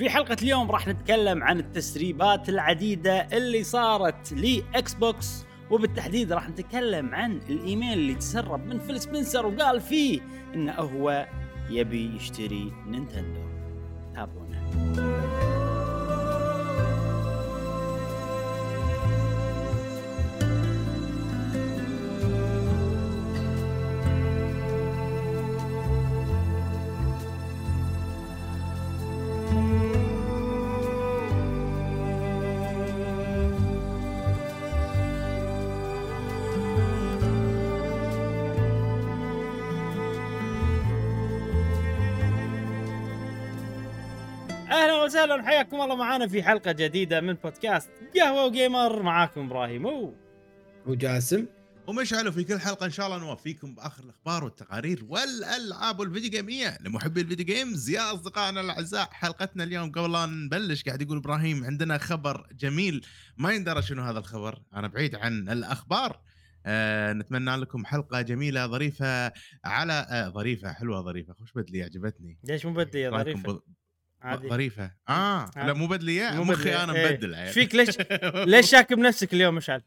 في حلقة اليوم راح نتكلم عن التسريبات العديدة اللي صارت ل Xbox وبالتحديد راح نتكلم عن الإيميل اللي تسرب من Phil Spencer وقال فيه إنه هو يبي يشتري Nintendo. وسهلا حياكم الله معانا في حلقة جديدة من بودكاست قهوة وجيمر. معاكم إبراهيم أوه. وجاسم. ومشعل في كل حلقة إن شاء الله نوفيكم بآخر الأخبار والتقارير والألعاب والفيديو جيميه لمحبي الفيديو جيمز يا أصدقائنا الأعزاء حلقتنا اليوم قبل لا نبلش قاعد يقول إبراهيم عندنا خبر جميل. ما يندرى شنو هذا الخبر أنا بعيد عن الأخبار. آه نتمنى لكم حلقة جميلة ظريفة على آه ظريفة حلوة ظريفة. خوش بدلي عجبتني. ليش مو رأيكم ظريفة؟ عادي ظريفه آه لا عادي. مو بدليه مو مخي. أنا إيه. مبدل إيش فيك ليش ليش شاك بنفسك اليوم مشعل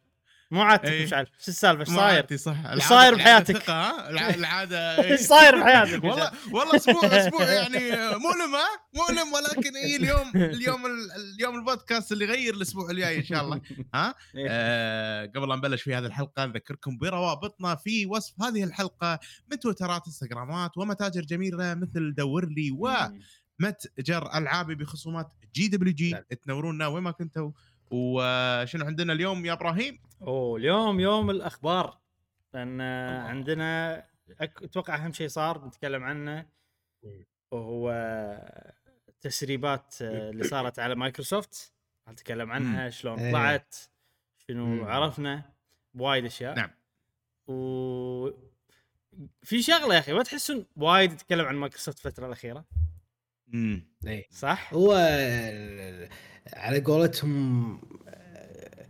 مو عادتك إيه. مشعل شو السالفة إيش صاير صح صاير بحياتك؟ العادة إيش صاير بحياتك والله؟ والله أسبوع أسبوع يعني مؤلم ها مؤلم ولكن اي اليوم اليوم ال- اليوم البودكاست اللي يغير الأسبوع الجاي إن شاء الله ها إيه. آه قبل لا نبلش في هذه الحلقة نذكركم بروابطنا في وصف هذه الحلقة من تويترات إنستغرامات ومتاجر جميلة مثل دور لي ومتجر ألعابي بخصومات GWG. تنورونا وين ما كنتوا وشنو عندنا اليوم يا إبراهيم؟ أوه اليوم يوم الأخبار لأن عندنا أك- أتوقع أهم شيء صار نتكلم عنه. وهو التسريبات اللي صارت على مايكروسوفت نتكلم عنها شلون إيه. طلعت شنو. عرفنا بوايد أشياء نعم. و في شغلة يا أخي ما تحسون وايد يتكلم عن مايكروسوفت الفترة الأخيرة اي صح؟ هو على قولتهم آه،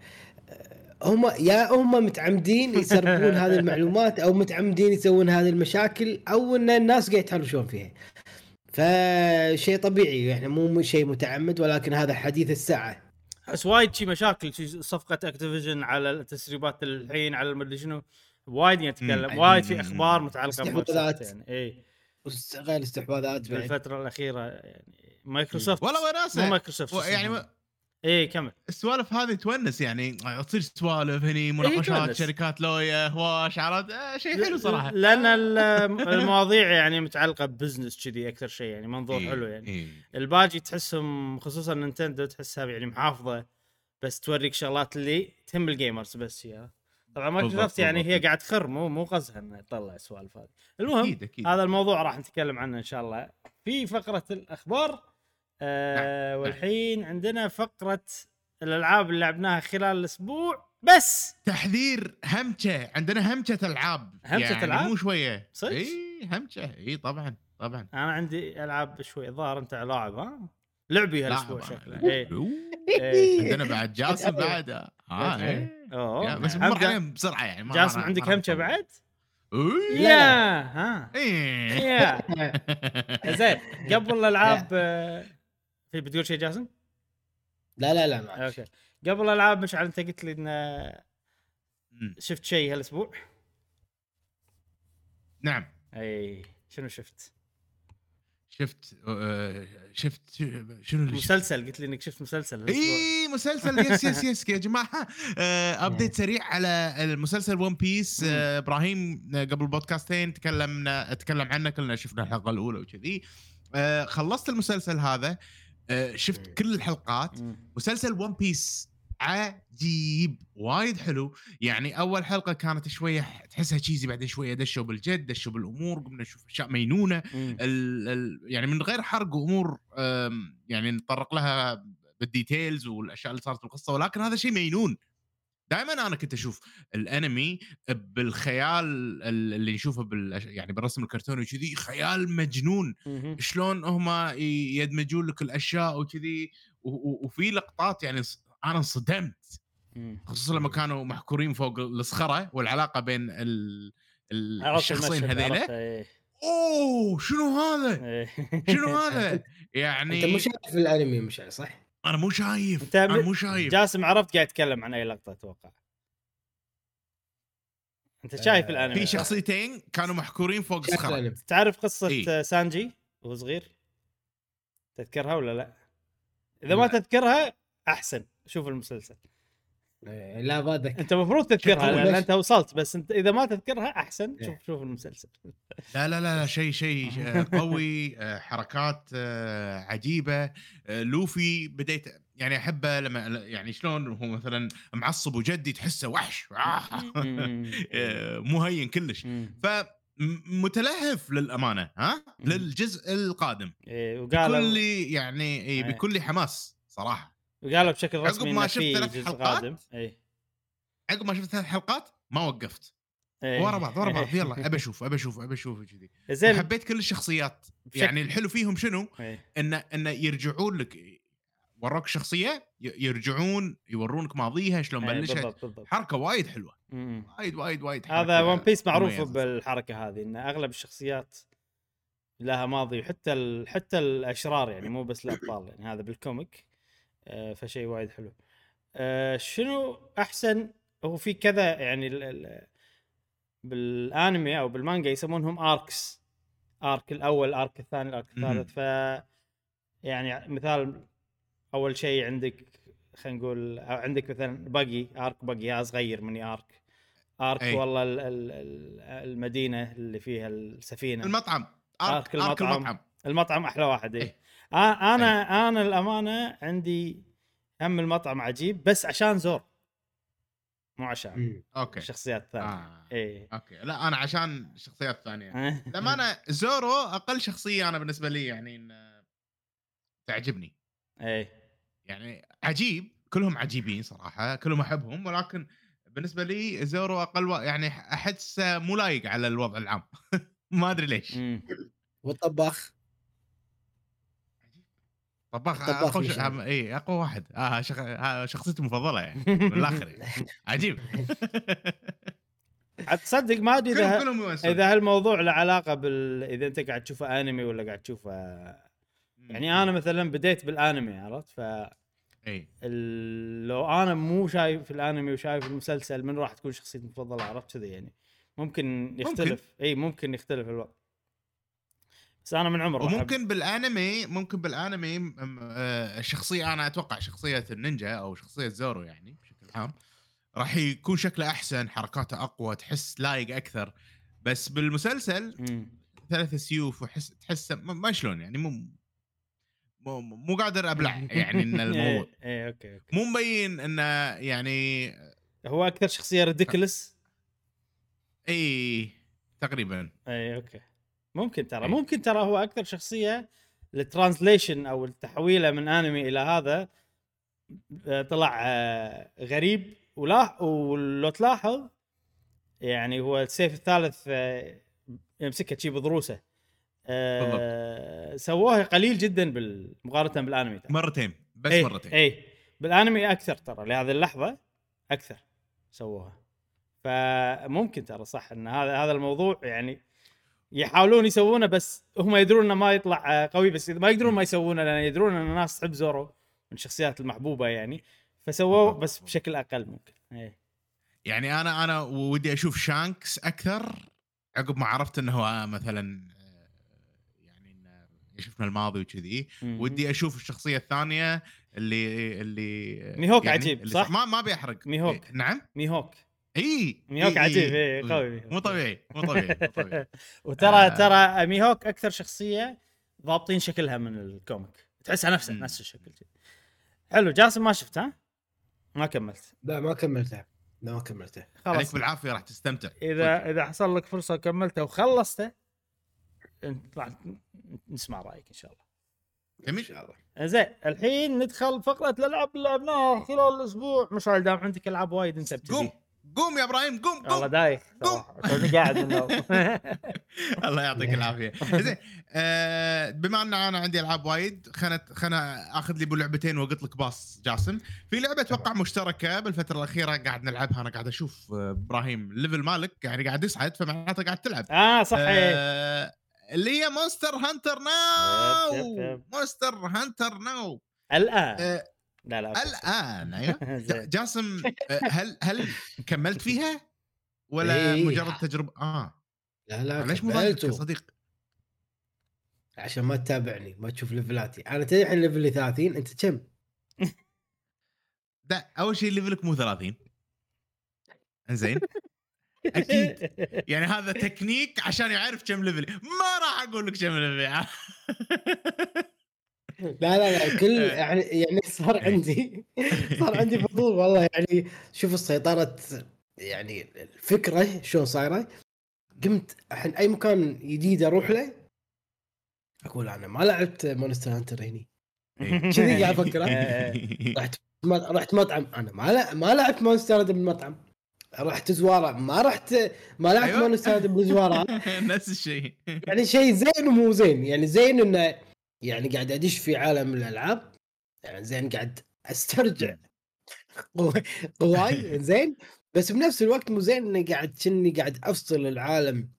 هم يا هم متعمدين يسربون هذه المعلومات أو متعمدين يسوون هذه المشاكل أو إن الناس قاعد يتهاوشون فيها فشيء طبيعي إحنا مو مو شيء متعمد ولكن هذا حديث الساعة بس وايد شي مشاكل شي صفقة Activision على التسريبات الحين على المدري شنو وايد يتكلم. وايد في. أخبار متعلقة. بمايكروسوفت يعني اي غير استحواذات بعد بالفترة الأخيرة يعني مايكروسوفت والله مو وناسه مايكروسوفت يعني يعني اي كمل. السوالف هذه تونس يعني تصير سوالف هني مناقشات تونس. شركات لويا هواش عرفت؟ آه، شيء حلو صراحة. لأن ال- المواضيع يعني متعلقة ب business كذي أكثر شيء يعني منظور إيه، حلو يعني. إيه. الباجي تحسهم خصوصا Nintendo تحسها يعني محافظة بس توريك شغلات اللي تهم ال gamers بس هي طبعا مايكروسوفت بالضبط، يعني هي. قاعد تخر مو مو قصدها انها تطلع السوالف هذه المهم أكيد أكيد هذا الموضوع راح نتكلم عنه إن شاء الله في فقرة الأخبار آه نعم. والحين عندنا فقرة الألعاب اللي لعبناها خلال الأسبوع بس تحذير همشة عندنا همشة ألعاب همشة يعني ألعاب؟ مو شوية صدق؟ إي همشة إي طبعا طبعا أنا عندي ألعاب شوي الظاهر أنت لاعب ها لعبي هالاسبوع. شكله. إيه. عندنا بعد جاسم بعد آه إيه. بس مر عليهم بسرعة يعني ما- جاسم ما- عندك ما- همشة بعد؟ إيه. يا ها إيه. يا زين قبل الألعاب آه، في بتقول شيء جاسم؟ لا لا لا معك. أوكي قبل الألعاب مشعل أنت قلت لي إن مم. شفت شيء هالأسبوع؟ نعم اي شنو شفت؟ شفت آه، شفت شنو؟ مسلسل قلت لي إنك شفت مسلسل اي مسلسل. yes yes يس يا جماعة. آه ابديت سريع على المسلسل One Piece آه إبراهيم قبل بودكاستين تكلمنا تكلم عنه كلنا شفنا الحلقة الأولى وكذي. آه خلصت المسلسل هذا. آه شفت. كل الحلقات. مسلسل One Piece عجيب وايد حلو يعني أول حلقة كانت شوية تحسها cheesy بعدين شوية دشوا بالجد دشوا بالأمور قمنا نشوف أشياء مينونة. ال ال يعني من غير حرق وأمور يعني نتطرق لها بال details والأشياء اللي صارت بالقصة ولكن هذا شيء مينون دائما أنا كنت أشوف الأنمي بالخيال ال- اللي نشوفه بال يعني بالرسم الكرتوني وكذي خيال مجنون. شلون هم يدمجون لك الأشياء وكذي وفي لقطات يعني أنا انصدمت. خصوصا لما كانوا محكورين فوق الصخرة والعلاقة بين ال الشخصين هذيلا إيه. أوه شنو هذا؟ إيه. شنو هذا؟ يعني أنت مو شايف الأنمي مش صح؟ أنا مو شايف أنت أنا مو شايف جاسم عرفت قاعد يتكلم عن أي لقطة أتوقع أنت شايف آه، الأنمي في شخصيتين كانوا محكورين فوق شايف صخره الأنمي تعرف قصة إيه. سانجي وهو صغير تذكرها ولا لا إذا ما. تذكرها أحسن شوف المسلسل إيه، لا ما أنت المفروض تذكرها. لأن؟ أنت وصلت بس أنت إذا ما تذكرها أحسن إيه. شوف شوف المسلسل لا لا لا شيء شيء آه، قوي آه، حركات آه، عجيبة لوفي بديت يعني أحبه لما يعني شلون هو مثلا معصب وجدي تحسه وحش مو هين كلش مم. فمتلهف للأمانة ها. للجزء القادم إيه، بكل وقالوا يعني إيه، إيه. بكل حماس صراحة وقالوا بشكل عقب رسمي ما انه شفت ثلاث حلقات، قادم. اي عقب ما شفت ثلاث حلقات ما وقفت. إيه. ورا بعض ورا بعض. يلا ابى أشوف ابى أشوف ابى أشوف كذي زين. وحبيت كل الشخصيات. بشكل- يعني الحلو فيهم شنو؟ إيه. انه انه يرجعون لك وروك شخصية يرجعون يورونك ماضيها شلون إيه، بلشت. بالضبط بالضبط. حركة وايد حلوة. مم. وايد وايد وايد هذا One Piece معروف. بالحركة هذه إن أغلب الشخصيات لها ماضي وحتى ال... حتى الأشرار يعني مو بس الأبطال يعني. هذا بال comic. فشيء وايد حلو آه شنو أحسن هو في كذا يعني ال... ال... بالأنمي أو بالمانجا يسمونهم arcs arc الأول arc الثاني ال arc. الثالث ف يعني مثال أول شيء عندك خلينا نقول عندك مثلا باقي arc باقي صغير مني arc arc أي. والله ال ال ال المدينة اللي فيها السفينة المطعم arc arc المطعم. arc المطعم المطعم أحلى واحد اي إيه. آه أنا أنا الأمانة عندي هم المطعم عجيب بس عشان زورو. مو عشان. أوكي. الشخصيات الثانية آه. اي أوكي. لا أنا عشان الشخصيات الثانية آه. لما أنا زورو أقل شخصية أنا بالنسبة لي يعني إن تعجبني. اي يعني عجيب كلهم عجيبين صراحة كلهم أحبهم ولكن بالنسبة لي زورو أقل و... يعني أحسه مو لايق على الوضع العام. ما أدري ليش. والطباخ؟ طباخ طباخ أقوى ش... اي أقوى واحد. آه شخ... ها شخصيتي المفضلة يعني من الآخر يعني. عجيب. تصدق ما أدري إذا. إذا هالموضوع له علاقة بال إذا أنت قاعد تشوفه أنمي ولا قاعد تشوفه يعني أنا مثلا بديت بالأنمي عرفت؟ ف اي لو أنا مو شايف الأنمي وشايف المسلسل من راح تكون شخصيتي المفضلة؟ عرفت كذي يعني. ممكن يختلف. اي ممكن يختلف الوضع بس أنا من عمر أحب- وممكن بالأنمي ممكن بالأنمي م- آه، الشخصيه أنا أتوقع شخصية النينجا أو شخصية زورو يعني بشكل عام راح يكون شكله أحسن حركاته أقوى تحس لايق أكثر. بس بالمسلسل. ثلاث سيوف وحس تحس ما شلون يعني مو مو, مو قادر أبلع يعني إن الموضوع. اي إيه، أوكي أوكي. مو مبين انه يعني هو أكثر شخصية ridiculous اي تقريبا. اي أوكي. ممكن ترى. إي. ممكن ترى هو أكثر شخصية ال translation أو التحويله من أنمي إلى هذا طلع آه، غريب. ولا ولو تلاحظ يعني هو السيف الثالث آه، يمسكه شي بضروسة. آه، سووه قليل جدا مقارنة بالأنمي ترى. مرتين بس إي، مرتين. اي بالأنمي أكثر ترى لهذه اللحظة أكثر سووها. فممكن ترى صح إن هذا هذا الموضوع يعني يحاولون يسوونه بس هم يدرون إنه ما يطلع آه، قوي بس ما يقدرون ما يسوونه لأن يدرون إن الناس تحب زورو من الشخصيات المحبوبة يعني فسووه. بس بشكل أقل ممكن إيه. يعني أنا أنا ودي أشوف شانكس أكثر عقب ما عرفت إنه هو مثلا آه، يعني إنه شفنا الماضي وكذي. ودي أشوف الشخصية الثانية اللي اللي ميهوك يعني عجيب، اللي صح؟ ما ما بيحرق ميهوك. إيه، نعم ميهوك إي ميهوك عجيب، إيه، قوي ميهوك. مو طبيعي مو طبيعي مو طبيعي. وترى آه. ترى ميهوك أكثر شخصية ضابطين شكلها من ال comic. تحسها نفسها. نفس الشكل. حلو جاسم ما شفت ها؟ ما كملت. لا ما كملته. لا ما كملته. خلاص. عليك بالعافية راح تستمتع. إذا إذا حصل لك فرصة وكملته وخلصته نطلع نسمع رأيك إن شاء الله. جميل. شاء الله. زين الحين ندخل فقرة الألعاب اللي لعبناها خلال الأسبوع. مشعل دام عندك ألعاب وايد أنت ابتدي قوم يا إبراهيم قوم والله قوم. دايخ صراحة. توني قاعد. الله يعطيك العافية. زين آه، بما أن أنا عندي ألعاب وايد خلنا خلنا آخذ لي بلعبتين وأقط لك pass جاسم. في لعبة أتوقع مشتركة بالفترة الأخيرة قاعد نلعبها. أنا قاعد أشوف آه، إبراهيم ال level مالك يعني قاعد يصعد فمعناته قاعد تلعب. آه صح إيه. آه، اللي هي Monster Hunter Now. Monster Hunter Now الآن. آه، لا لا الآن أيوه. زين. جاسم آه، هل هل كملت فيها؟ ولا إيه. مجرد تجربة؟ آه. لا لا ليش مو يا. صديق. عشان ما تتابعني ما تشوف level اتي. أنا تدري الحين level ي 30 أنت كم؟ لا أول شيء level ك مو 30 إنزين. أكيد. يعني هذا تكنيك عشان يعرف كم level ي. ما راح أقول لك كم level ي. لا لا لا كل يعني يعني صار عندي صار عندي فضول والله. يعني شوف السيطرة يعني الفكرة شلون صايرة. قمت الحين أي مكان جديد أروح له أقول أنا ما لعبت Monster Hunter هني. كذي قاعد أفكر. إيه. رحت رحت مطعم. أنا ما ما لعبت Monster Hunter بالمطعم. رحت زوارة. ما رحت ما لعبت أيوة. Monster Hunter بالزوارة. نفس الشيء. يعني شيء زين ومو زين. يعني زين إنه يعني قاعد أدش في عالم الألعاب يعني زين قاعد أسترجع. قو- قواي زين. بس بنفس الوقت مو زين إني قاعد كني قاعد أفصل العالم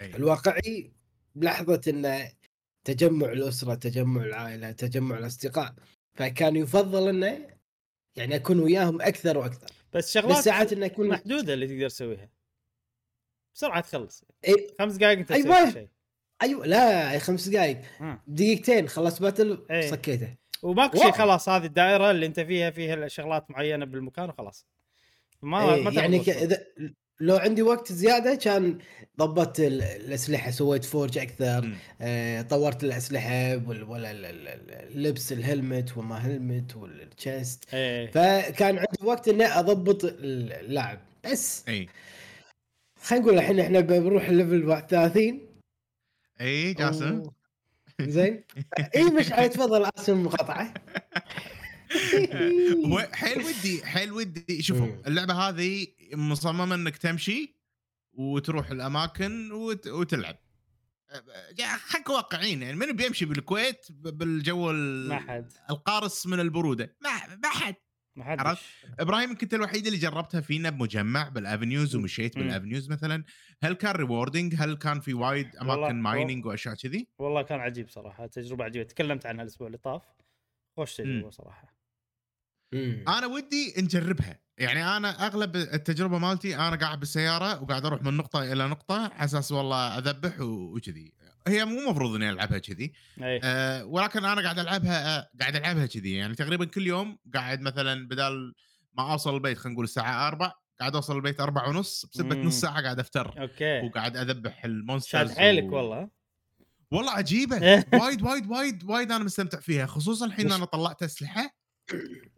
أي. الواقعي بلحظة انه تجمع الأسرة تجمع العائلة تجمع الأصدقاء. فكان يفضل إنه يعني أكون وياهم أكثر وأكثر. بس بس شغلات ساعات إنه يكون محدودة اللي تقدر تسويها. بسرعة تخلص. إيه خمس دقائق أنت أيوة. شيء. أيوه لا خمس دقائق. دقيقتين خلصت باتل إيه. سكيته وماكو. شيء خلاص هذه الدائرة اللي أنت فيها فيها شغلات معينة بالمكان وخلاص ما إيه ما يعني ك... إذا لو عندي وقت زيادة كان ضبطت ال- الأسلحة سويت forge أكثر. آه، طورت الأسلحة. ولا ال- اللبس ال helmet وما helmet وال chest إيه فكان عندي وقت إني أضبط اللاعب بس اي خلينا نقول الحين إحنا بنروح ال level 30 اي جاسم؟ زين. اي مش تفضل اسف المقاطعة. حيل ودي حيل ودي شوفوا. اللعبة هذه مصممة إنك تمشي وتروح الأماكن وت... وتلعب. يعني حق واقعيين يعني من بيمشي بالكويت بالجو ال- ما حد. القارص من البرودة؟ ما ما حد. ما عرفت؟ إبراهيم كنت الوحيد اللي جربتها فينا بمجمع بالافنيوز ومشيت. بالافنيوز مثلا. هل كان rewarding هل كان في وايد أماكن mining وأشياء كذي؟ والله كان عجيب صراحة تجربة عجيبة. تكلمت عنها الأسبوع اللي طاف. خوش تجربة. صراحة. مم. أنا ودي نجربها. يعني أنا أغلب التجربة مالتي أنا قاعد بالسيارة وقاعد أروح من نقطة إلى نقطة على أساس والله أذبح وكذي. هي مو مفروض إني ألعبها كذي. اي أه ولكن أنا قاعد ألعبها أه قاعد ألعبها كذي. يعني تقريبا كل يوم قاعد مثلا بدال ما أوصل البيت خلينا نقول الساعة 4 قاعد أوصل البيت أربعة ونص بسبه. نص ساعة قاعد أفتر. أوكي. وقاعد أذبح ال monsters شاد حيلك و- والله. والله عجيبة. وايد وايد وايد وايد أنا مستمتع فيها خصوصا الحين أنا طلعت أسلحة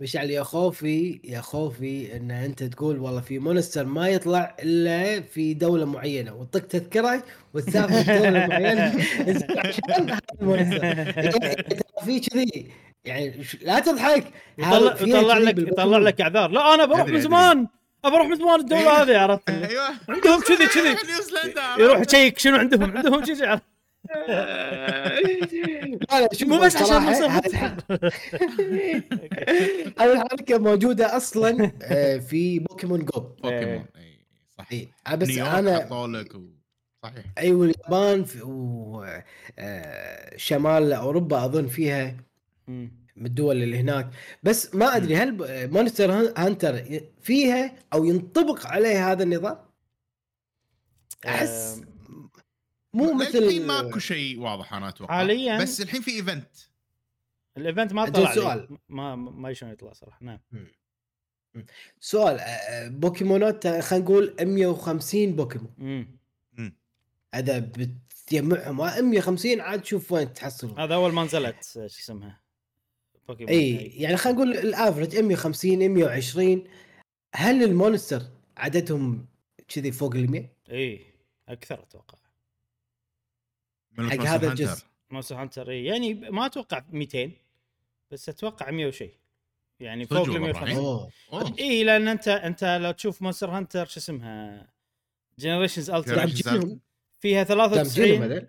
مشعل يا خوفي يا خوفي إن أنت تقول والله في مونستر ما يطلع إلا في دولة معينة وتطق تذكرة وتسافر في دوله معينه يعني ترى في كذي يعني لا تضحك. يطلع يطلع لك. يطلع لك أعذار. لا أنا بروح من. زمان. ابى أروح من زمان الدولة هذه عرفت؟ أيوه. عندهم كذي كذي. يروح يشيك شنو عندهم؟ عندهم كذي عرفت؟ لا لا شوف مو بس عشان هذه- هذه الحركة موجودة أصلا آه، في Pokemon Go Pokemon اي صح إي، بس نيويورك أنا لك. صحيح اي واليابان في- و آه، أوروبا أظن فيها. من الدول اللي هناك بس ما أدري هل Monster Hunter فيها أو ينطبق عليه هذا النظام؟ أحس مو مثل الحين ماكو شيء واضح أنا أتوقع. حالياً. بس الحين في event ال event ما طلع سؤال. ما ما شلون يطلع صراحة. نعم. سؤال آه، بوكيمونات آه، خلينا نقول 150 بوكيمون. اذا بتجمعهم. آه، 150 عاد تشوف وين تحصلهم هذا أول ما نزلت شو اسمها؟ بوكيمون. إي يعني خلينا نقول ال average 150 120 هل ال monster عددهم كذي فوق ال 100 إي أكثر أتوقع. من حق Monster هذا Hunter. الجزء. Monster Hunter إي. يعني ما أتوقع 200 بس أتوقع 100 وشيء يعني فوق ال والله 150 إبراهيم؟ أوه أوه. اي لأن أنت أنت لو تشوف Monster Hunter شو اسمها جنريشنز الترا فيها دامجينهم 93 هذول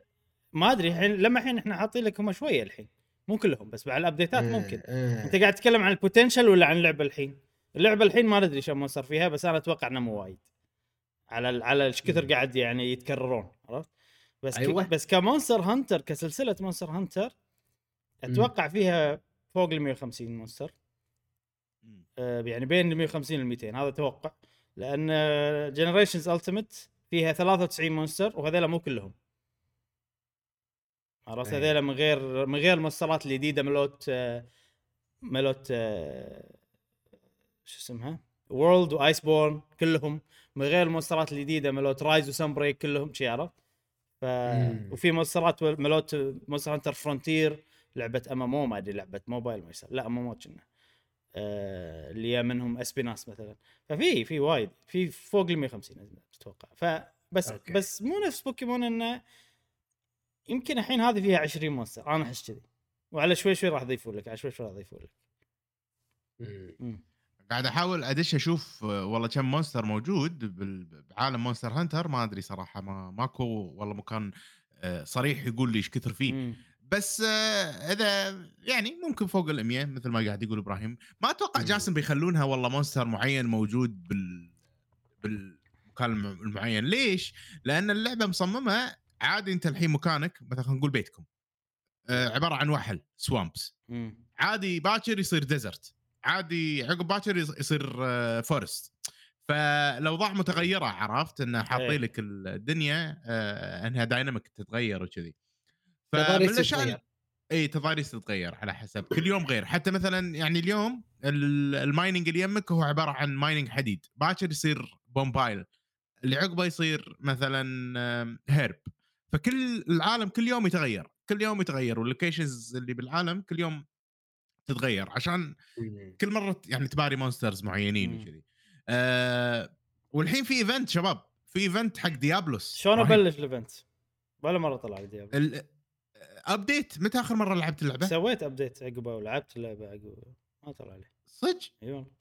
ما أدري الحين لما الحين إحنا حاطين لك هم شوية الحين مو كلهم بس بعد ال updateات ممكن آه، أنت قاعد تتكلم عن ال potential ولا عن اللعبة الحين؟ اللعبة الحين ما ندري شو صار فيها بس أنا أتوقع انه مو وايد على على إيش كثر. قاعد يعني يتكررون؟ بس أيوة. أيوة. بس ك Monster Hunter كسلسلة Monster Hunter أتوقع فيها فوق ال 150 monster. آه، يعني بين ال 150 وال 200 هذا توقع لأن Generations Ultimate فيها 93 monster وهذول مو كلهم عرفت أي. هذول من غير من غير ال monsterات الجديدة مالوت آه، مالوت آه، شو اسمها World و Iceborne كلهم من غير ال monsterات الجديدة مالوت Rise و Sunbreak كلهم شي عرفت ف... وفي monsterات مالوت Monster Hunter Frontier لعبة MMO ما أدري لعبة موبايل ما يصير. لا MMO كنا. آه، اللي هي منهم إسبيناس مثلا. ففي في وايد. في فوق ال 150 أتوقع. فبس أوكي. بس مو نفس بوكيمون إنه يمكن الحين هذه فيها 20 monster أنا أحس كذي. وعلى شوي شوي راح يضيفوا لك على شوي شوي راح يضيفوا لك. قاعد أحاول أدش أشوف والله كم monster موجود بال- بعالم Monster Hunter ما أدري صراحة ما ماكو والله مكان آه، صريح يقول لي إيش كثر فيه مم. بس آه، إذا يعني ممكن فوق ال 100 مثل ما قاعد يقول إبراهيم ما أتوقع مم. جاسم بيخلونها والله monster معين موجود بال بالمكان الم- المعين ليش؟ لأن اللعبة مصممة عادي أنت الحين مكانك مثلا خلينا نقول بيتكم آه، عبارة عن وحل swamps مم. عادي باكر يصير desert عادي عقب باكر يص- يصير آه، forest فالاوضاع متغيرة عرفت؟ إنه حاطين إيه. لك الدنيا آه، إنها dynamic تتغير وكذي. فمن. اي تضاريس تتغير على حسب. كل يوم غير. حتى مثلا يعني اليوم ال- ال mining اللي يمك هو عبارة عن mining حديد. باكر يصير بومبايل اللي عقبه يصير مثلا herb فكل العالم كل يوم يتغير. كل يوم يتغير. وال locations اللي بالعالم كل يوم تتغير عشان مم. كل مرة يعني تباري monsters معينين مم. وكذي آه والحين في event شباب في event حق ديابلوس شلون. أبلش ال event؟ ولا مرة طلع لي ديابلو ال- update متى آخر مرة لعبت اللعبة؟ سويت update عقبه ولعبت اللعبة عقبه ما طلع لي صدق إي والله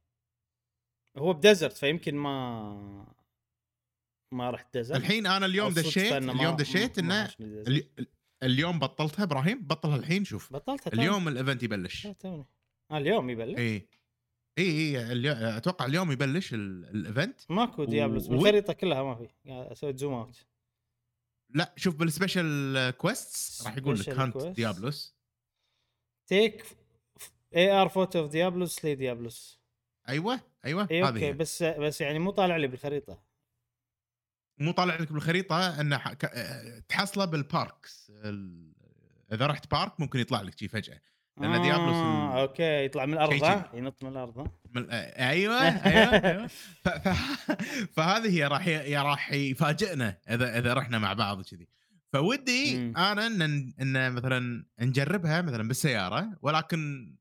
هو ب desert فيمكن ما ما رحت desert الحين أنا اليوم دشيت اليوم دشيت إنه اليوم بطلتها إبراهيم؟ بطلها الحين شوف. بطلتها توني. اليوم ال event يبلش. توني آه اليوم يبلش. اي اي اي اليو- أتوقع اليوم يبلش ال- ال event ماكو ديابلوس. و- بالخريطه كلها ما في. أسوي zoom out لا شوف بال special quests راح يقول لك hunt. ديابلوس. take AR photo of ديابلوس سلي ديابلوس أيوه أيوه اي okay. بس بس يعني مو طالع لي بالخريطه مو طالع لك بالخريطة إنه تحصله بال parks ال- إذا رحت park ممكن يطلع لك شي فجأة. ديابلوس ال- آه okay يطلع من الأرض؟ ينط من الأرض؟ من... آه، أيوه أيوه, أيوة. ف... ف... فهذه هي راح ي... راح يفاجئنا اذا إذا رحنا مع بعض كذي فودي مم. أنا ان ان مثلا نجربها مثلا بالسيارة ولكن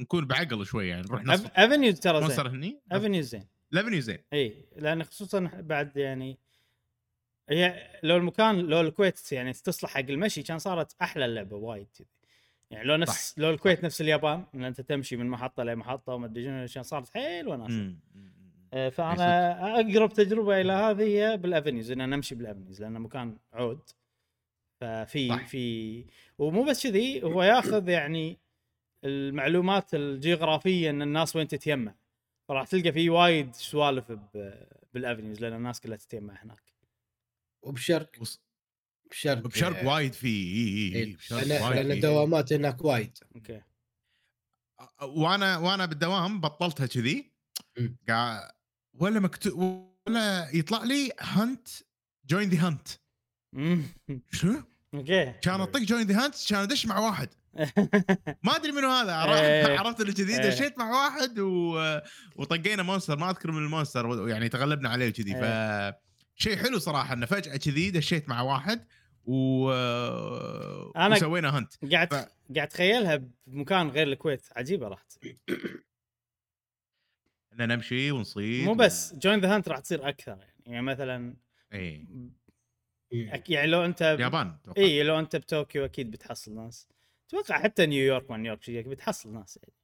نكون بعقل شوي يعني نروح نص افنيو ترى زين. مصر هني؟ افنيو زين. لافنيو زين. إي لأن خصوصا بعد يعني هي لو المكان لو الكويت يعني تصلح حق المشي كان صارت أحلى اللعبة وايد كذي يعني لو نفس صح. لو الكويت نفس اليابان إن أنت تمشي من محطة لمحطه وما أدري شنو كان صارت حيل وناسة. آه، فأنا أقرب تجربة إلى هذه هي بالافنيوز إن نمشي بالافنيوز لأنه مكان عود ففي صح. في ومو بس كذي هو ياخذ يعني المعلومات الجغرافية إن الناس وين تتجمع فراح تلقى في وايد سوالف بالافنيوز لأن الناس كلها تتجمع هناك وبشرق وص- بشرق بشرق وايد في إي إي إي إيه، بشرق لأن. الدوامات هناك وايد okay وأنا وأنا بالدوام بطلتها كذي. قاعد ولا مكتوب ولا يطلع لي hunt join the hunt. شنو؟ okay كان اطق join the hunt كان أدش مع واحد ما أدري منو هذا إيه. عرفت اللي كذي إيه. دشيت مع واحد و... وطقينا monster ما أذكر من ال monster يعني تغلبنا عليه كذي ف شيء حلو صراحة إنه فجأة كذي دشيت مع واحد و أنا- وسوينا hunt قاعد ف- قاعد اتخيلها بمكان غير الكويت عجيبة راح تصير ان نمشي ونصيد مو بس join the hunt راح تصير أكثر يعني, يعني مثلا إي. أك- يعني لو أنت اليابان أتوقع. إي لو أنت بطوكيو أكيد بتحصل ناس. أتوقع حتى نيويورك ما نيويورك شيء بتحصل ناس يعني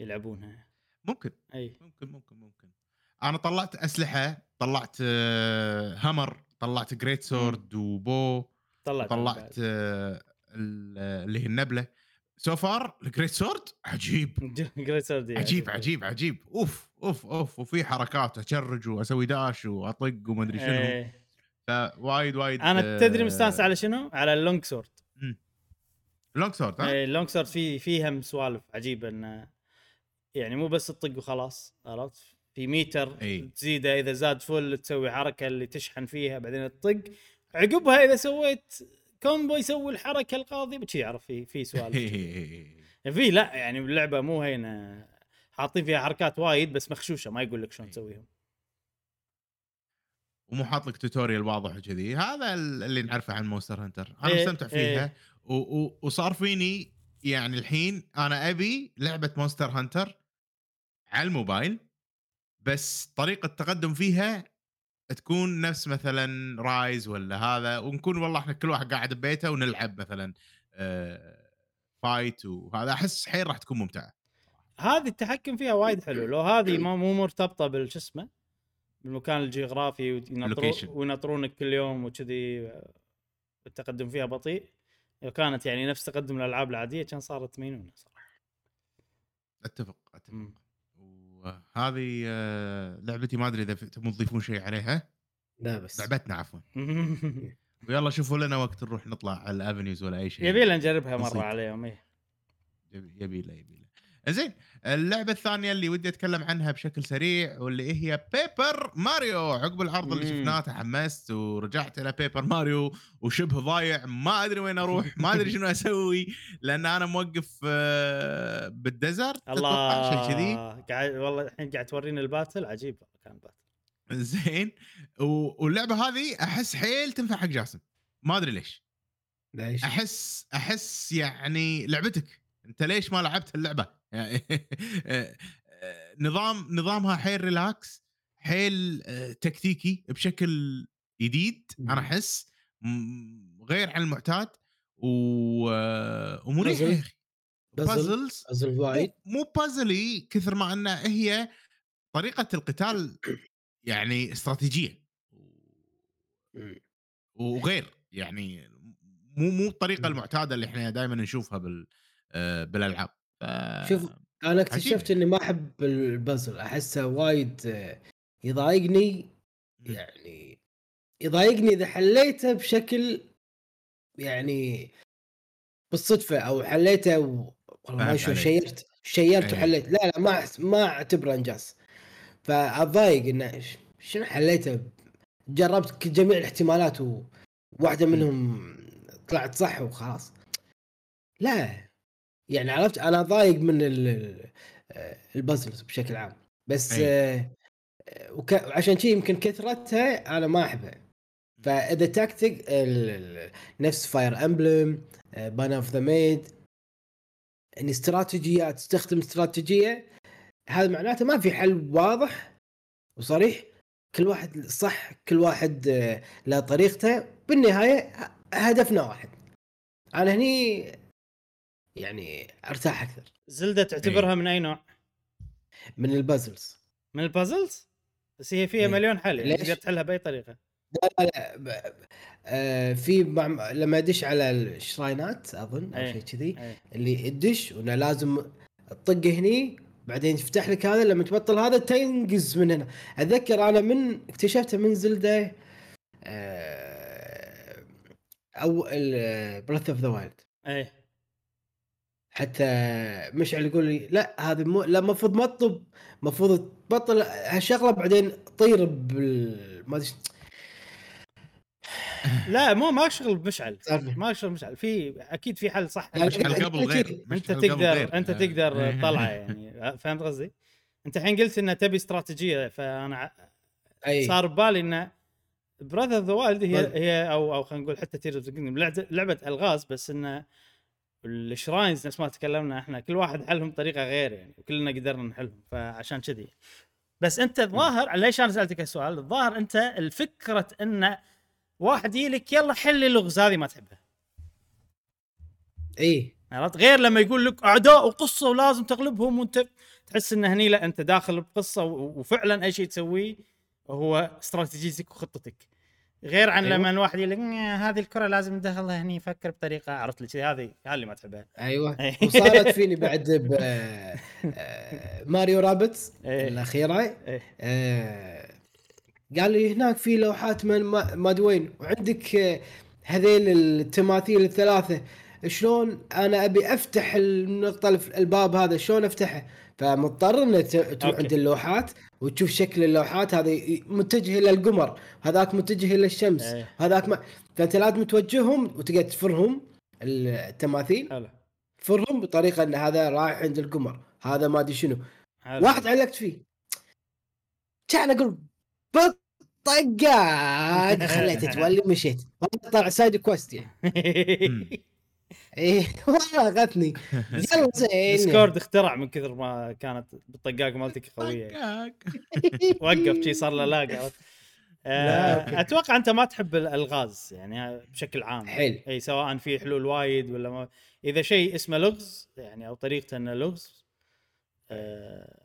يلعبونها. ممكن. إي. ممكن ممكن ممكن. أنا طلعت أسلحة طلعت آه، hammer طلعت great sword و bow طلعت طلعت آه، ال- آه، اللي هي النبلة so far ال great sword عجيب great sword عجيب عجيب عجيب أوف أوف أوف وفي حركات أشرج وأسوي dash وأطق وما ادري شنو إيه. فوايد وايد أنا تدري مستانس على شنو؟ على ال long sword long sword ها؟ إيه، ال long sword في فيها سوالف عجيبة انه يعني مو بس تطق وخلاص عرفت؟ في ميتر إي. تزيده إذا زاد full تسوي حركة اللي تشحن فيها بعدين تطق. عقبها إذا سويت combo يسوي الحركة القاضيه بشي عرف في في سوالف. في لا يعني اللعبة مو هينة. حاطين فيها حركات وايد بس مخشوشة ما يقول لك شلون. تسويهم. ومو حاط لك tutorial واضح وكذي. هذا اللي نعرفه عن مونستر هانتر أنا إيه، مستمتع إيه. فيها. و- و- وصار فيني يعني الحين أنا أبي لعبة مونستر هانتر على الموبايل. بس طريقة التقدم فيها تكون نفس مثلا رايز ولا هذا ونكون والله إحنا كل واحد قاعد ببيته ونلعب مثلا آه fight وهذا. أحس حيل راح تكون ممتعة. هذه التحكم فيها وايد حلو. لو هذه ما مو مرتبطة بالش اسمه بالمكان الجغرافي. وينطرونك كل يوم وكذي آه، التقدم فيها بطيء. لو كانت يعني نفس تقدم الألعاب العادية كان صارت مينونه صراحة. أتفق أتفق. وهذه آه لعبتي ما أدري إذا تبون تضيفون شيء عليها؟ لا بس. لعبتنا عفوا. ويلا شوفوا لنا وقت نروح نطلع على الافنيوز ولا أي شيء. يبي لنا نجربها مرة. عليهم إيه. يبي يبي يبي زين اللعبة الثانية اللي ودي أتكلم عنها بشكل سريع واللي هي بيبر ماريو عقب العرض اللي. شفناه تحمست ورجعت إلى بيبر ماريو وشبه ضايع ما أدري وين أروح ما أدري شنو أسوي لأن أنا موقف آه، بال desert الله شيء كذي. قاعد والله الحين قاعد تورينا ال battle عجيب كان battle. زين واللعبة هذه أحس حيل تنفع حق جاسم. ما أدري ليش. ليش؟ أحس أحس يعني لعبتك. أنت ليش ما لعبت اللعبة؟ يعني نظام نظامها حيل relax حيل آه، تكتيكي بشكل جديد أنا. أحس غير عن المعتاد و... آه، ومريح؟ يا أخي بازل بازلز بازل وايد مو بازلي كثر ما انها هي طريقة القتال يعني استراتيجية مم. وغير يعني مو مو الطريقة مم. المعتادة اللي إحنا دائما نشوفها بال آه، بالألعاب ف... شوف أنا اكتشفت. إني ما أحب البازل أحسه وايد يضايقني يعني يضايقني إذا حليته بشكل يعني بالصدفة أو حليته و... والله ما شو. شيرت شيرت إيه. وحليت لا لا ما ما أعتبره إنجاز فأتضايق إنه شنو حليته جربت جميع الاحتمالات وواحده منهم طلعت صح وخلاص لا يعني عرفت أنا ضايق من ال- ال- البازلز بشكل عام. بس أي. آه، وك... وعشان شيء يمكن كثرتها أنا ما أحبها. فإذا ال- نفس فاير امبلم بان اوف ذا ميد ان استراتيجيات تستخدم استراتيجية هذا معناته ما في حل واضح وصريح. كل واحد صح كل واحد آه، له طريقته. بالنهاية هدفنا واحد. أنا هني يعني أرتاح أكثر Zelda تعتبرها من أي نوع؟ من البازلز من البازلز؟ بس هي فيها إيه. مليون حل يعني؟ تقدر تحلها بأي طريقة لا ب- آه، في مع... لما أدش على ال shrineات أظن أو إيه. شيء كذي أي. اللي ادش وأنه لازم تطق هني بعدين يفتح لك هذا لما تبطل هذا تنقز من هنا أتذكر أنا من اكتشفته من Zelda آه، أو Breath of the Wild إيه حتى مشعل يقول لي لا هذه مو لا المفروض ما تطب المفروض تبطل هالشغلة بعدين طير بال ما أدري لا مو ما شغل بمشعل ما شغل مشعل في أكيد في حل صح مشعل أنت- قبل غير. أنت قبل تقدر غير. أنت آه. تقدر تطلعه يعني فهمت قصدي؟ أنت الحين قلت إنه تبي استراتيجية فأنا أي صار ببالي إنه Breath of the Wild هي. هي أو أو خلينا نقول حتى Tears لعبة ألغاز بس إنه ال shrines نفس ما تكلمنا إحنا كل واحد حلهم بطريقه غير يعني وكلنا قدرنا نحلهم فعشان كذي. بس انت الظاهر ليش أنا سألتك السؤال الظاهر انت الفكرة انه واحد يجي لك يلا حل لي اللغز هذه ما تحبها. اي عرفت؟ غير لما يقول لك أعداء وقصة ولازم تغلبهم وانت تحس إن هني لا انت داخل بقصة وفعلا أي شيء تسويه هو استراتيجيتك وخطتك. غير عن أيوة. لما الواحد يقول لك "نيا، هذه الكرة لازم ندخلها هني فكر بطريقة عرفت لي هذه هذه اللي ما تحبها أيوه إيه. وصارت فيني بعد ب آه، ماريو رابتس إيه. الأخيرة إيه. آه، قال لي هناك في لوحات من ما ما أدري وين وعندك آه، هذيل التماثيل الثلاثة شلون أنا أبي أفتح النقطة الباب هذا شلون أفتحه فمضطر انك تروح. عند اللوحات وتشوف شكل اللوحات. هذا ي- متجه إلى القمر هذاك متجه إلى الشمس إيه. هذاك ما فأنت لازم توجههم وتقعد تفرهم التماثيل حلو. تفرهم بطريقة إن هذا رايح عند القمر هذا ما أدري شنو. حلو. واحد علقت فيه. كان أقول بالطقاق خليته تولي ومشيت طلع side quest يعني. إيه والله اغثني يلا زين Discord اخترع من كثر ما كانت بالطقاق مالتك قوية. وقف شي صار له lag آه،. أتوقع أنت ما تحب الألغاز يعني بشكل عام حلو. إي سواء في حلول وايد ولا ما إذا شيء اسمه لغز يعني أو طريقته إنه لغز آه،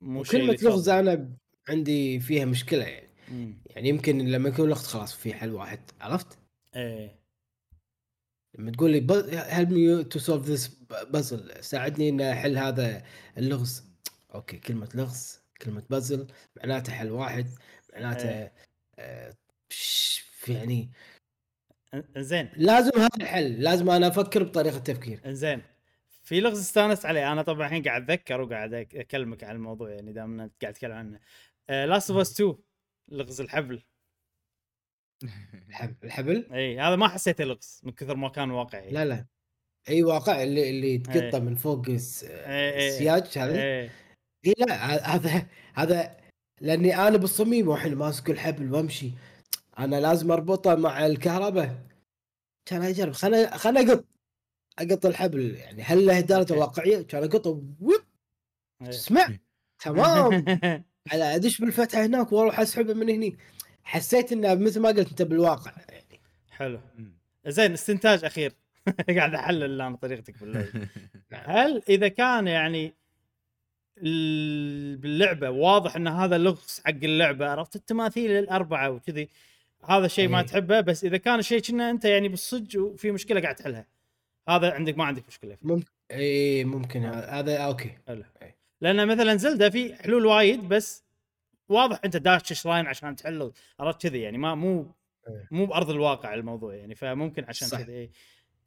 مو شيء كلمة اللي لغز. أنا عندي فيها مشكلة يعني مم. يعني يمكن لما يكون لغز خلاص في حل واحد عرفت؟ إيه لما تقول لي help me to solve this puzzle. ساعدني ان أحل هذا اللغز. okay كلمة لغز كلمة بازل معناته حل واحد معناته إيه. آه يعني؟ زين لازم هذا الحل لازم أنا أفكر بطريقة تفكير زين في لغز استانست عليه. أنا طبعا الحين قاعد أتذكر وقاعد أكلمك عن الموضوع يعني دام أنت قاعد تتكلم عنه. Last of Us 2 لغز الحبل. الحبل, الحبل؟ إي هذا ما حسيته لغز من كثر ما كان واقعي. لا لا. أي واقع اللي اللي. تقطه من فوق الس-. السياج هذا؟ إي. لا هذا هذا لأني أنا بالصميم والحين ماسك الحبل وأمشي أنا لازم أربطه مع الكهرباء. كان اجرب خلنا خلنا اقط أقط الحبل يعني هل له داله واقعية؟ كان اقطه إيه. اسمع تمام. على أدش بالفتحة هناك وأروح أسحبه من هني. حسيت إنه مثل ما قلت أنت بالواقع يعني. حلو. زين استنتاج أخير. قاعد أحلل أنا طريقتك باللعب. هل إذا كان يعني ال- باللعبة واضح إن هذا لغز حق اللعبة عرفت؟ التماثيل الأربعة وكذي هذا الشيء ما إيه. تحبه بس إذا كان الشيء كنا أنت يعني بالصج وفي مشكلة قاعد تحلها. هذا عندك ما عندك مشكلة فيه. ممكن اي ممكن. هذا هذا okay. حلو. إيه. لأن مثلا Zelda في حلول وايد بس واضح انت داش shrine عشان تحله عرفت كذي يعني ما مو إيه. مو بأرض الواقع الموضوع يعني فممكن عشان. كذي إيه.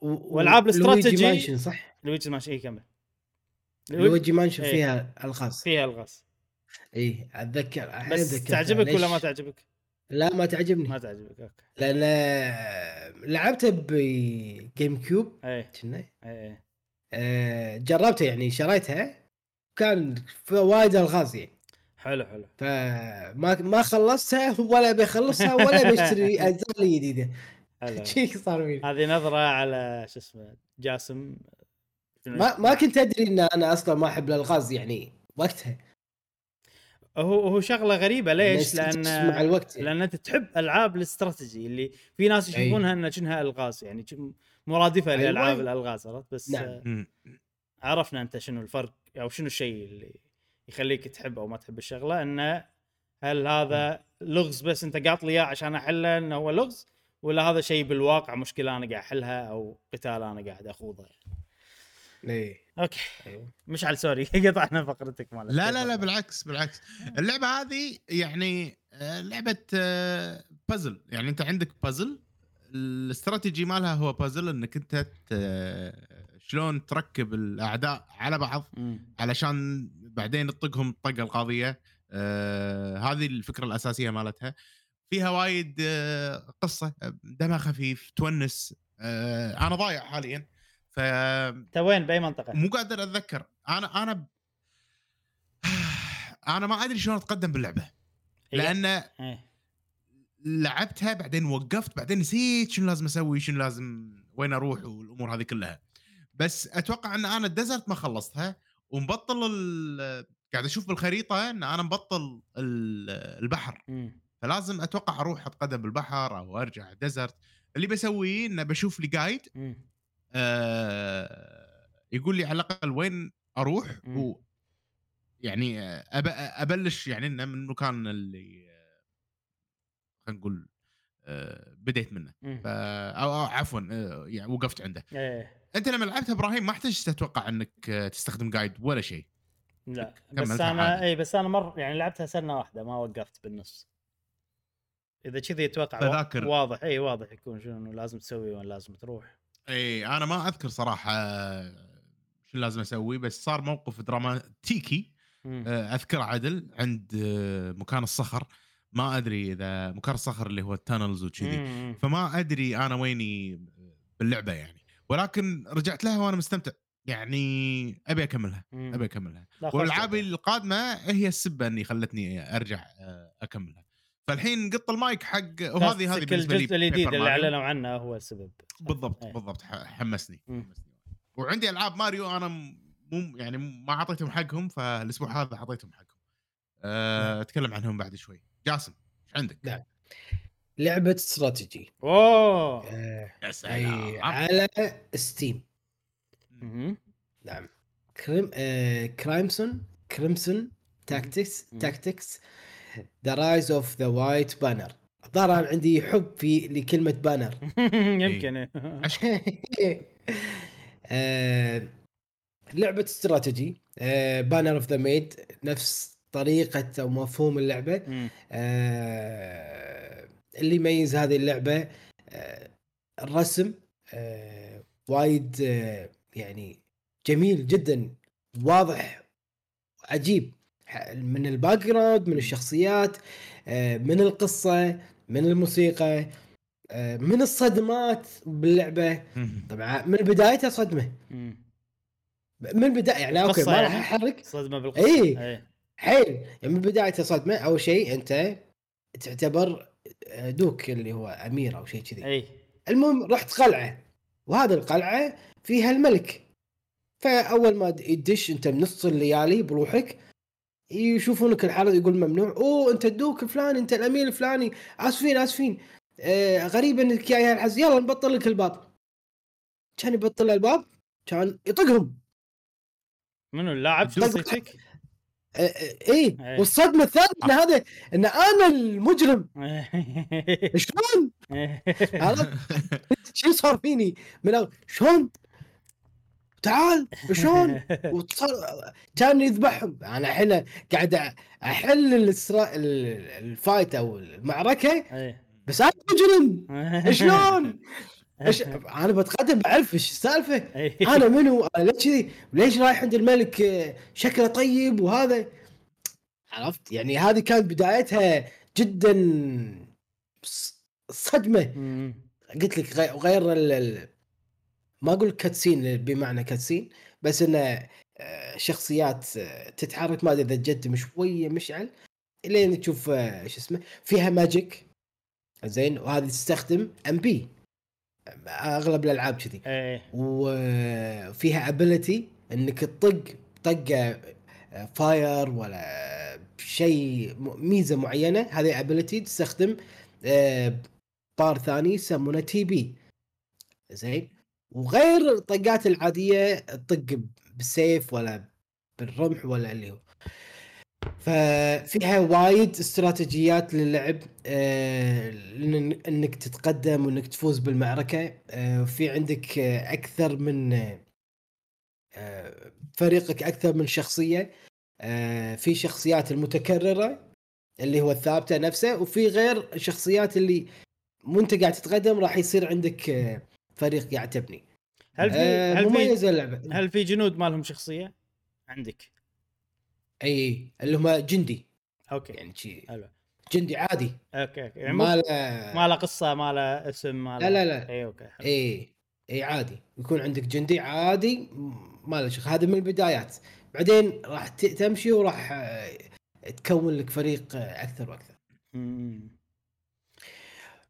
و- وألعاب ولويجي الاستراتيجي- Mansion صح؟ لويجي ماشي اي كمل لويجي مانشن إيه. فيها الغاز فيها الغاز اي أتذكر بس ذكرتها. تعجبك ولا؟ ما تعجبك؟ لا ما تعجبني ما تعجبك okay لأن لعبته بجيم كيوب إيه كنا إيه آه، جربته يعني شريتها كان وايد الغاز يعني حلو حلو. فما ما خلصتها ولا بخلصها ولا بشتري أجزاء جديدة. شيء صار فيني هذه نظرة على شو اسمه جاسم. ما ما كنت أدري إن أنا أصلا ما أحب الألغاز يعني وقتها. هو هو شغلة غريبة ليش؟ لأن مع الوقت يعني. لأن أنت تحب ألعاب الاستراتيجي اللي في ناس يشوفونها إنها كأنها ألغاز يعني مرادفة أيوة. لألعاب الألغاز عرفت؟ بس نعم. عرفنا أنت شنو الفرق أو شنو الشيء اللي يخليك تحب أو ما تحب الشغلة انه هل هذا لغز بس أنت قاط لي إياه عشان أحله انه هو لغز ولا هذا شيء بالواقع مشكلة أنا قاعد أحلها أو قتال أنا قاعد أخوضه؟ إيه okay. أيوه. مشعل sorry. قطعنا فقرتك مالت. لا لا لا بالعكس بالعكس. اللعبة هذه يعني آه، لعبة آه، بازل يعني أنت عندك بازل الاستراتيجي مالها هو بازل إنك أنت ت- شلون تركب الأعداء على بعض. علشان بعدين تطقهم الطقة القاضية. آه هذه الفكرة الأساسية مالتها. فيها وايد آه قصة آه، دمها خفيف تونس. آه أنا ضايع حاليا. ف انت وين؟ بأي منطقة؟ مو قادر أتذكر. أنا أنا ب... أنا ما أدري شلون أتقدم باللعبة. لأن إيه. لعبتها بعدين وقفت بعدين نسيت شنو لازم أسوي شنو لازم وين أروح والأمور هذه كلها. بس أتوقع أن أنا ال desert ما خلصتها. ومبطل ال... قاعد أشوف بالخريطة إن أنا مبطل ال- البحر مم. فلازم أتوقع أروح اتقدم بالبحر أو أرجع desert اللي بسويه إنه بشوف لي guide مم. آه يقول لي على الأقل وين أروح. و يعني آه، أب... أبلش يعني إنه من المكان اللي خلينا نقول آه، بديت منه أو عفوا آه، يعني وقفت عنده إيه أنت لما لعبتها إبراهيم ما احتجت تتوقع إنك آه، تستخدم جايد ولا شيء لا كملتها بس أنا. اي بس أنا مر يعني لعبتها سنة واحدة ما وقفت بالنص إذا كذي أتوقع تذاكر. واضح اي واضح يكون شنو لازم تسوي وين لازم تروح اي أنا ما أذكر صراحة شو لازم أسوي بس صار موقف دراماتيكي. آه، أذكر عدل عند آه، مكان الصخر ما أدري إذا مكان الصخر اللي هو ال tunnels وكذي. فما أدري أنا ويني باللعبة يعني ولكن رجعت لها وأنا مستمتع يعني أبي أكملها مم. أبي أكملها والألعاب. القادمة هي السبة اني خلتني أرجع آه، أكملها فالحين قط المايك حق وهذه هذه بالنسبة لي الجزء الجديد اللي. أعلنوا عنه هو السبب بالضبط إيه. بالضبط حمسني مم. حمسني. وعندي ألعاب ماريو أنا مو يعني ما أعطيتهم حقهم فالأسبوع هذا أعطيتهم حقهم أه أتكلم عنهم بعد شوي جاسم إيش عندك؟ نعم. لعبة استراتيجي. أوه. آه، يا سلام. على ستيم. نعم. كريم آه Crimson Crimson Tactics. Tactics The Rise of The White Banner الظاهر عندي حب في لكلمة banner يمكن. آه، لعبة استراتيجي. Banner of the Maid نفس طريقة أو مفهوم اللعبة. آه، اللي يميز هذه اللعبة آه، الرسم آه، وايد آه، يعني جميل جدا واضح عجيب من ال background من الشخصيات من القصة من الموسيقى من الصدمات باللعبة. طبعا من بدايتها صدمة. من البدايه يعني okay ما راح يعني؟ احرك صدمة بالقصة إيه. إيه. حيل يعني من بدايتها صدمة أول شيء أنت تعتبر duke اللي هو أمير أو شيء كذي. إي. المهم رحت قلعة وهذه القلعة فيها الملك. فأول ما يدش أنت بنص الليالي بروحك يشوفونك الحرس يقول ممنوع. أوه أنت الدوك الفلاني أنت الأمير الفلاني. آسفين آسفين. آه غريب إنك جاي هالحز يلا نبطل لك الباب. كان يبطل الباب كان يطقهم. منو اللاعب؟ شخصيتك؟ آه إيه إيه. والصدمة الثانية إن هذا إن أنا المجرم. شلون؟ شو صار فيني؟ من شلون؟ تعال شلون؟ كان يذبحهم. أنا الحين قاعد أحل الإسرا... ال- الفايت أو المعركة إيه. بس أنا مجرم. شلون؟ إيش أنا بتقدم بعرف إيش السالفة. إيه. أنا منو؟ أنا ليش كذي؟ ليش رايح عند الملك؟ شكله طيب وهذا. عرفت؟ يعني هذه كانت بدايتها جدا صدمة. قلت لك غير, ال... ما أقول cutscene بمعنى cutscene بس إنه آه، شخصيات آه، تتحرك ما أدري إذا تقدم شوية مشعل إلين تشوف آه، شو اسمه فيها magic زين؟ وهذه تستخدم MP أغلب الألعاب كذي. إيه. وفيها ability إنك تطق طقه fire ولا شيء ميزة معينة. هذه ability تستخدم آه، بار ثاني يسمونه TP زين؟ وغير الطقات العادية تطق بالسيف ولا بالرمح ولا اللي هو. ففيها وايد استراتيجيات للعب آه، إنك تتقدم وإنك تفوز بالمعركة آه، في عندك آه، أكثر من آه، آه، فريقك أكثر من شخصية آه، في شخصيات المتكررة اللي هو الثابتة نفسه وفي غير الشخصيات اللي وانت قاعد تتقدم راح يصير عندك آه، فريق قاعد تبني هل في آه، هل في اللعبة هل في جنود ما لهم شخصية؟ عندك أي اللي هم جندي. okay. يعني شي حلو. جندي عادي. okay okay. يعني ما له ما له قصة ما له اسم ما له لا لا لا. إي okay حلو. إي إي عادي. يكون عندك جندي عادي ما له شغل هذا من البدايات. بعدين راح تمشي وراح آه، تكون لك فريق آه، أكثر وأكثر. مم.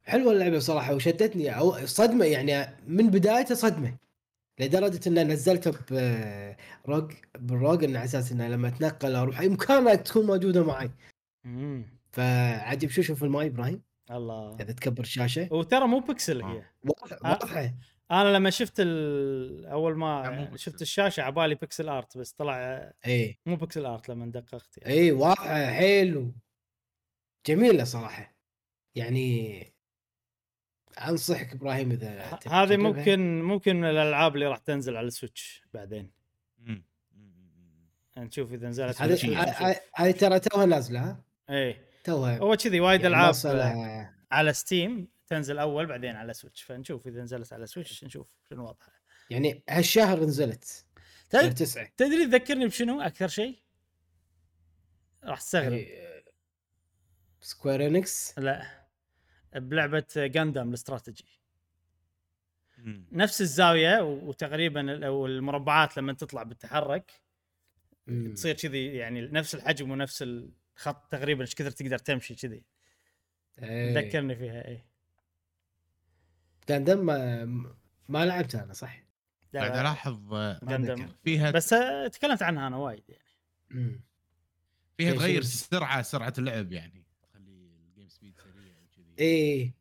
حلوة اللعبة صراحة وشدتني أو صدمة يعني من بدايتها صدمة. لدرجة إن نزلتها بروج بالروج انه على أساس انه لما أتنقل أروح أي مكان تكون موجودة معي مم. فعجب شو شوف الماي إبراهيم. الله. إذا تكبر الشاشه وترى مو بكسل آه. هي. واضحة واضحة. أنا لما شفت ال... أول ما. شفت الشاشة عبالي pixel art بس طلع اي مو pixel art لما دققت يعني. اي واضحة حيل جميلة صراحة. يعني انصحك إبراهيم إذا هذه. ممكن ممكن من الألعاب اللي راح تنزل على ال Switch بعدين. مم. مم. نشوف إذا نزلت هذه على هذه- هذه ترى توها نازلة ها؟ اي توها. هو كذي وايد يعني ألعاب على Steam تنزل أول بعدين على Switch. فنشوف إذا نزلت على Switch نشوف شنو وضعها. يعني هالشهر نزلت. تسعة. تدري تذكرني بشنو أكثر شيء؟ راح تستغرب. يعني Square Enix لا. بلعبة Gundam ال strategy. نفس الزاوية وتقريبا المربعات لما تطلع بالتحرك تصير كذي يعني نفس الحجم ونفس الخط تقريبا إيش كثر تقدر تمشي كذي إيه. ذكرني فيها اي جاندم ما ما لعبت أنا صح؟ قاعد ألاحظ آه،. فيها بس آه، تكلمت عنها أنا وايد يعني مم. فيها إيش تغير؟ سرعة سرعة اللعب يعني وكذي إيه.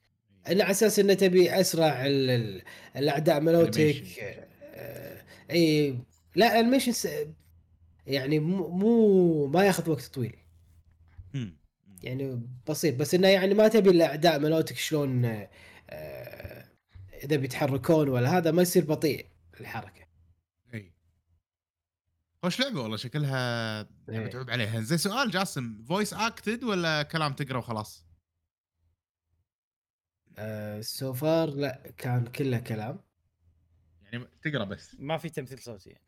على أساس إنه تبي أسرع ال- ال- الأعداء ملوتك. آه، اي لا animation س- يعني مو ما ياخذ وقت طويل. يعني بسيط. بس إنه يعني ما تبي الأعداء ملوتك شلون آه، إذا بيتحركون ولا هذا ما يصير بطيء الحركة. اي خوش لعبة والله شكلها يعني إيه. متعوب عليها. زين سؤال جاسم. voice acted ولا كلام تقرأ وخلاص؟ So far آه، لا كان كله كلام. يعني تقرأ بس. ما في تمثيل صوتي يعني.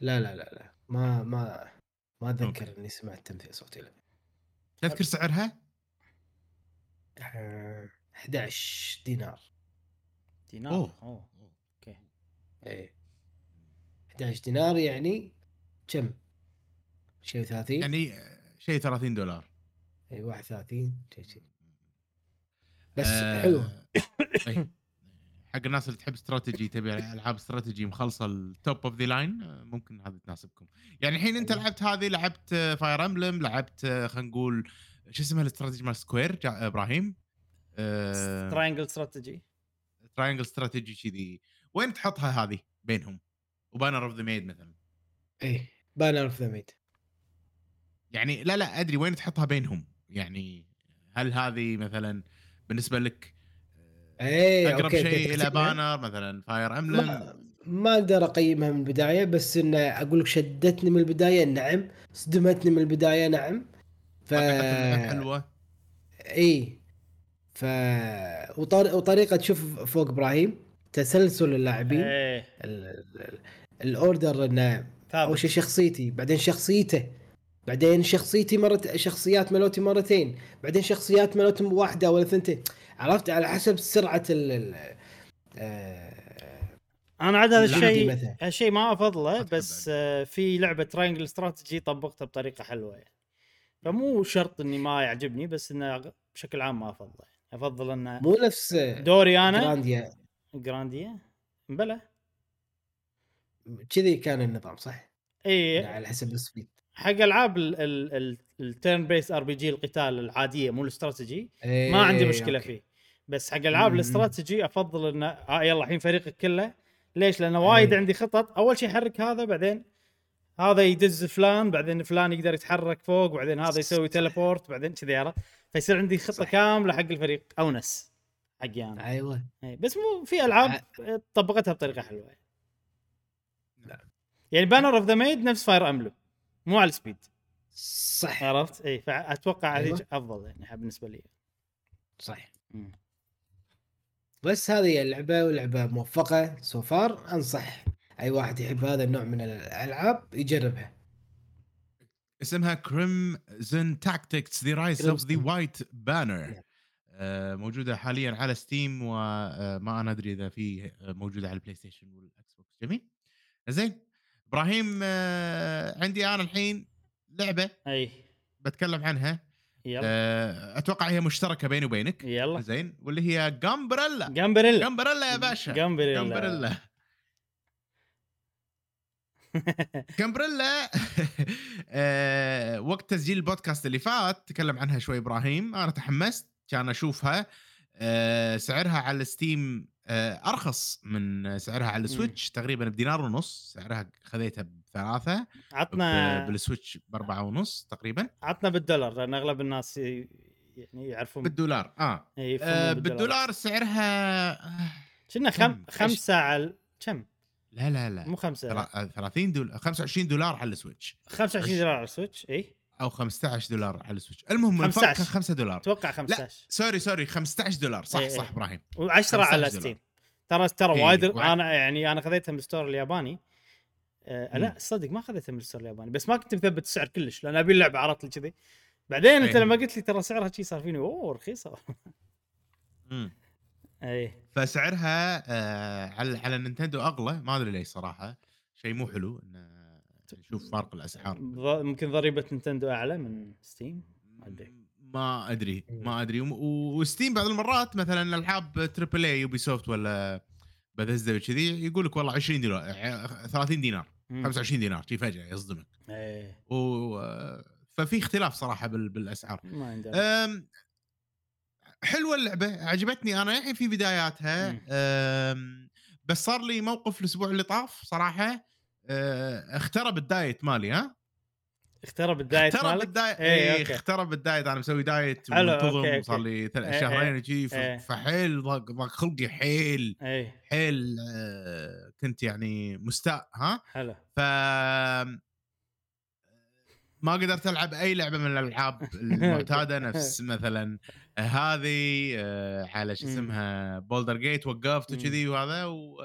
لا لا لا لا. ما ما ما أتذكر. إني سمعت تمثيل صوتي لا. تذكر سعرها؟ آه، 11 دينار. دينار؟ أوه. أوه. okay. إيه. 11 دينار يعني كم؟ شيء 30 يعني شيء 30 دولار. اي 31 شيء شيء بس آه، حلو. إي. حق الناس اللي تحب استراتيجي تبي ألعاب استراتيجي مخلصة ال top of the line ممكن هذه تناسبكم. يعني الحين أنت أيوة. لعبت هذه لعبت Fire Emblem لعبت آه، خلينا نقول شو اسمها الاستراتيجي مال Square جا- إبراهيم؟ Triangle Strategy Triangle Strategy كذي. وين تحطها هذه بينهم؟ و Banner of the Maid مثلا. إيه Banner of the Maid يعني لا لا أدري وين تحطها بينهم. يعني هل هذه مثلا بالنسبة لك آه، إيه أقرب شيء إلى؟ Banner مثلا Fire Emblem ما, ما أقدر أقيمها من البداية بس إنه أقول لك شدتني من البداية نعم. صدمتني من البداية نعم. ف حلوة؟ إي. ف وطر... وطريقة تشوف فوق إبراهيم تسلسل اللاعبين. إيه. ال... ال... ال order إنه أول شيء شخصيتي بعدين شخصيته. بعدين شخصيتي مرت شخصيات ملوتي مرتين بعدين شخصيات ملوتي واحدة ولا ثنتين. عرفت؟ على حسب سرعة ال... ال... آه... أنا عاد هذا الشيء. هالشيء ما أفضله بس آه، في لعبة Triangle Strategy طبقتها بطريقة حلوة. يعني فمو شرط إني ما يعجبني بس إنه بشكل عام ما أفضله. يعني. أفضل إنه مو نفس دوري أنا؟ Grandia. Grandia؟ بلى. كذي كان النظام صح؟ اي على حسب ال speed. حق ألعاب ال turn-based RPG القتال العادية مو الاستراتيجي إيه ما عندي مشكلة okay. فيه بس حق ألعاب. الاستراتيجي أفضل انه آه يلا الحين فريقك كله ليش؟ لأنه وايد أي. عندي خطط أول شيء يحرك هذا بعدين هذا يدز فلان بعدين فلان يقدر يتحرك فوق بعدين هذا يسوي. teleport بعدين كذي عرفت فيصير عندي خطة صح. كاملة حق الفريق أونس حقي أنا أيوه بس مو في ألعاب طبقتها بطريقة حلوة لا. يعني Banner of the Maid نفس Fire Emblem مو على ال speed صح عرفت؟ إي فأتوقع أيوة. هذه أفضل يعني بالنسبة لي صح مم. بس هذه اللعبة ولعبة موفقة so far أنصح أي واحد يحب هذا النوع من الألعاب يجربها اسمها Crimson Tactics The Rise of the. White Banner. موجودة حاليا على Steam وما أنا أدري إذا في آه، موجودة على ال PlayStation وال Xbox جميل زين إبراهيم آه، عندي أنا الحين لعبة أي. بتكلم عنها. يلا. آه، أتوقع هي مشتركة بيني وبينك. يلا. زين واللي هي Gunbrella Gunbrella Gunbrella يا باشا. Gunbrella Gunbrella Gunbrella وقت تسجيل البودكاست اللي فات تكلم عنها شوي إبراهيم. أنا تحمست كان أشوفها آه، سعرها على ال Steam أرخص من سعرها على ال Switch تقريبا بدينار ونص سعرها خذيتها بثلاثة عطنا بال Switch بأربعة ونص تقريبا. عطنا بالدولار لأن أغلب الناس يعني يعرفون. بالدولار آه, آه بالدولار. سعرها آه، كنا؟ خم... خمسة على كم؟ لا لا لا. مو خمسة. ترى- 30 دولار 25 دولار على ال Switch. 25 عش- دولار على ال Switch؟ إي. أو 15 دولار على ال Switch المهم الفرق 15. كان 5 دولار أتوقع لا 15 sorry sorry 15 دولار صح إيه، صح. إبراهيم و10 15 على. Steam ترى ترى إيه، وايد أنا يعني أنا خذيتها من ال store الياباني آه لا. صدق ما خذيتها من ال store الياباني بس ما كنت مثبت السعر كلش لأن أبي اللعبة عرفت لي كذي بعدين أنت إيه. لما قلت لي ترى سعرها شي صار فيني أوه رخيصة مم. اي فسعرها آه على على Nintendo أغلى ما أدري ليش صراحة شيء مو حلو إنه نشوف فرق الأسعار. ممكن ضريبة Nintendo أعلى من Steam؟ ما أدري. ما أدري ما أدري. و Steam بعض المرات مثلا العاب triple A Ubisoft ولا بثزدا وكذي يقول لك والله 20 دولار ع- 30 دينار مم. 25 دينار شي فجأة يصدمك. إيه. و ففي اختلاف صراحة بال- بالأسعار. ما أم، حلوة اللعبة عجبتني أنا الحين في بداياتها. بس صار لي موقف الأسبوع اللي طاف صراحة. أه، اخترب ال diet مالي ها اخترب ال diet اخترب مالك ال diet إيه، اي okay. اخترب ال diet أنا مسوي diet منتظم صار. لي إيه، شهرين إيه، ف- إيه. فحيل ضاق ضاق خلقي حيل اي حيل أه، كنت يعني مستاء ها حلو ف ما قدرت ألعب أي لعبة من الألعاب المعتادة نفس مثلا هذه آه، على شو. اسمها بولدر جيت وقفت. وكذي وهذا و...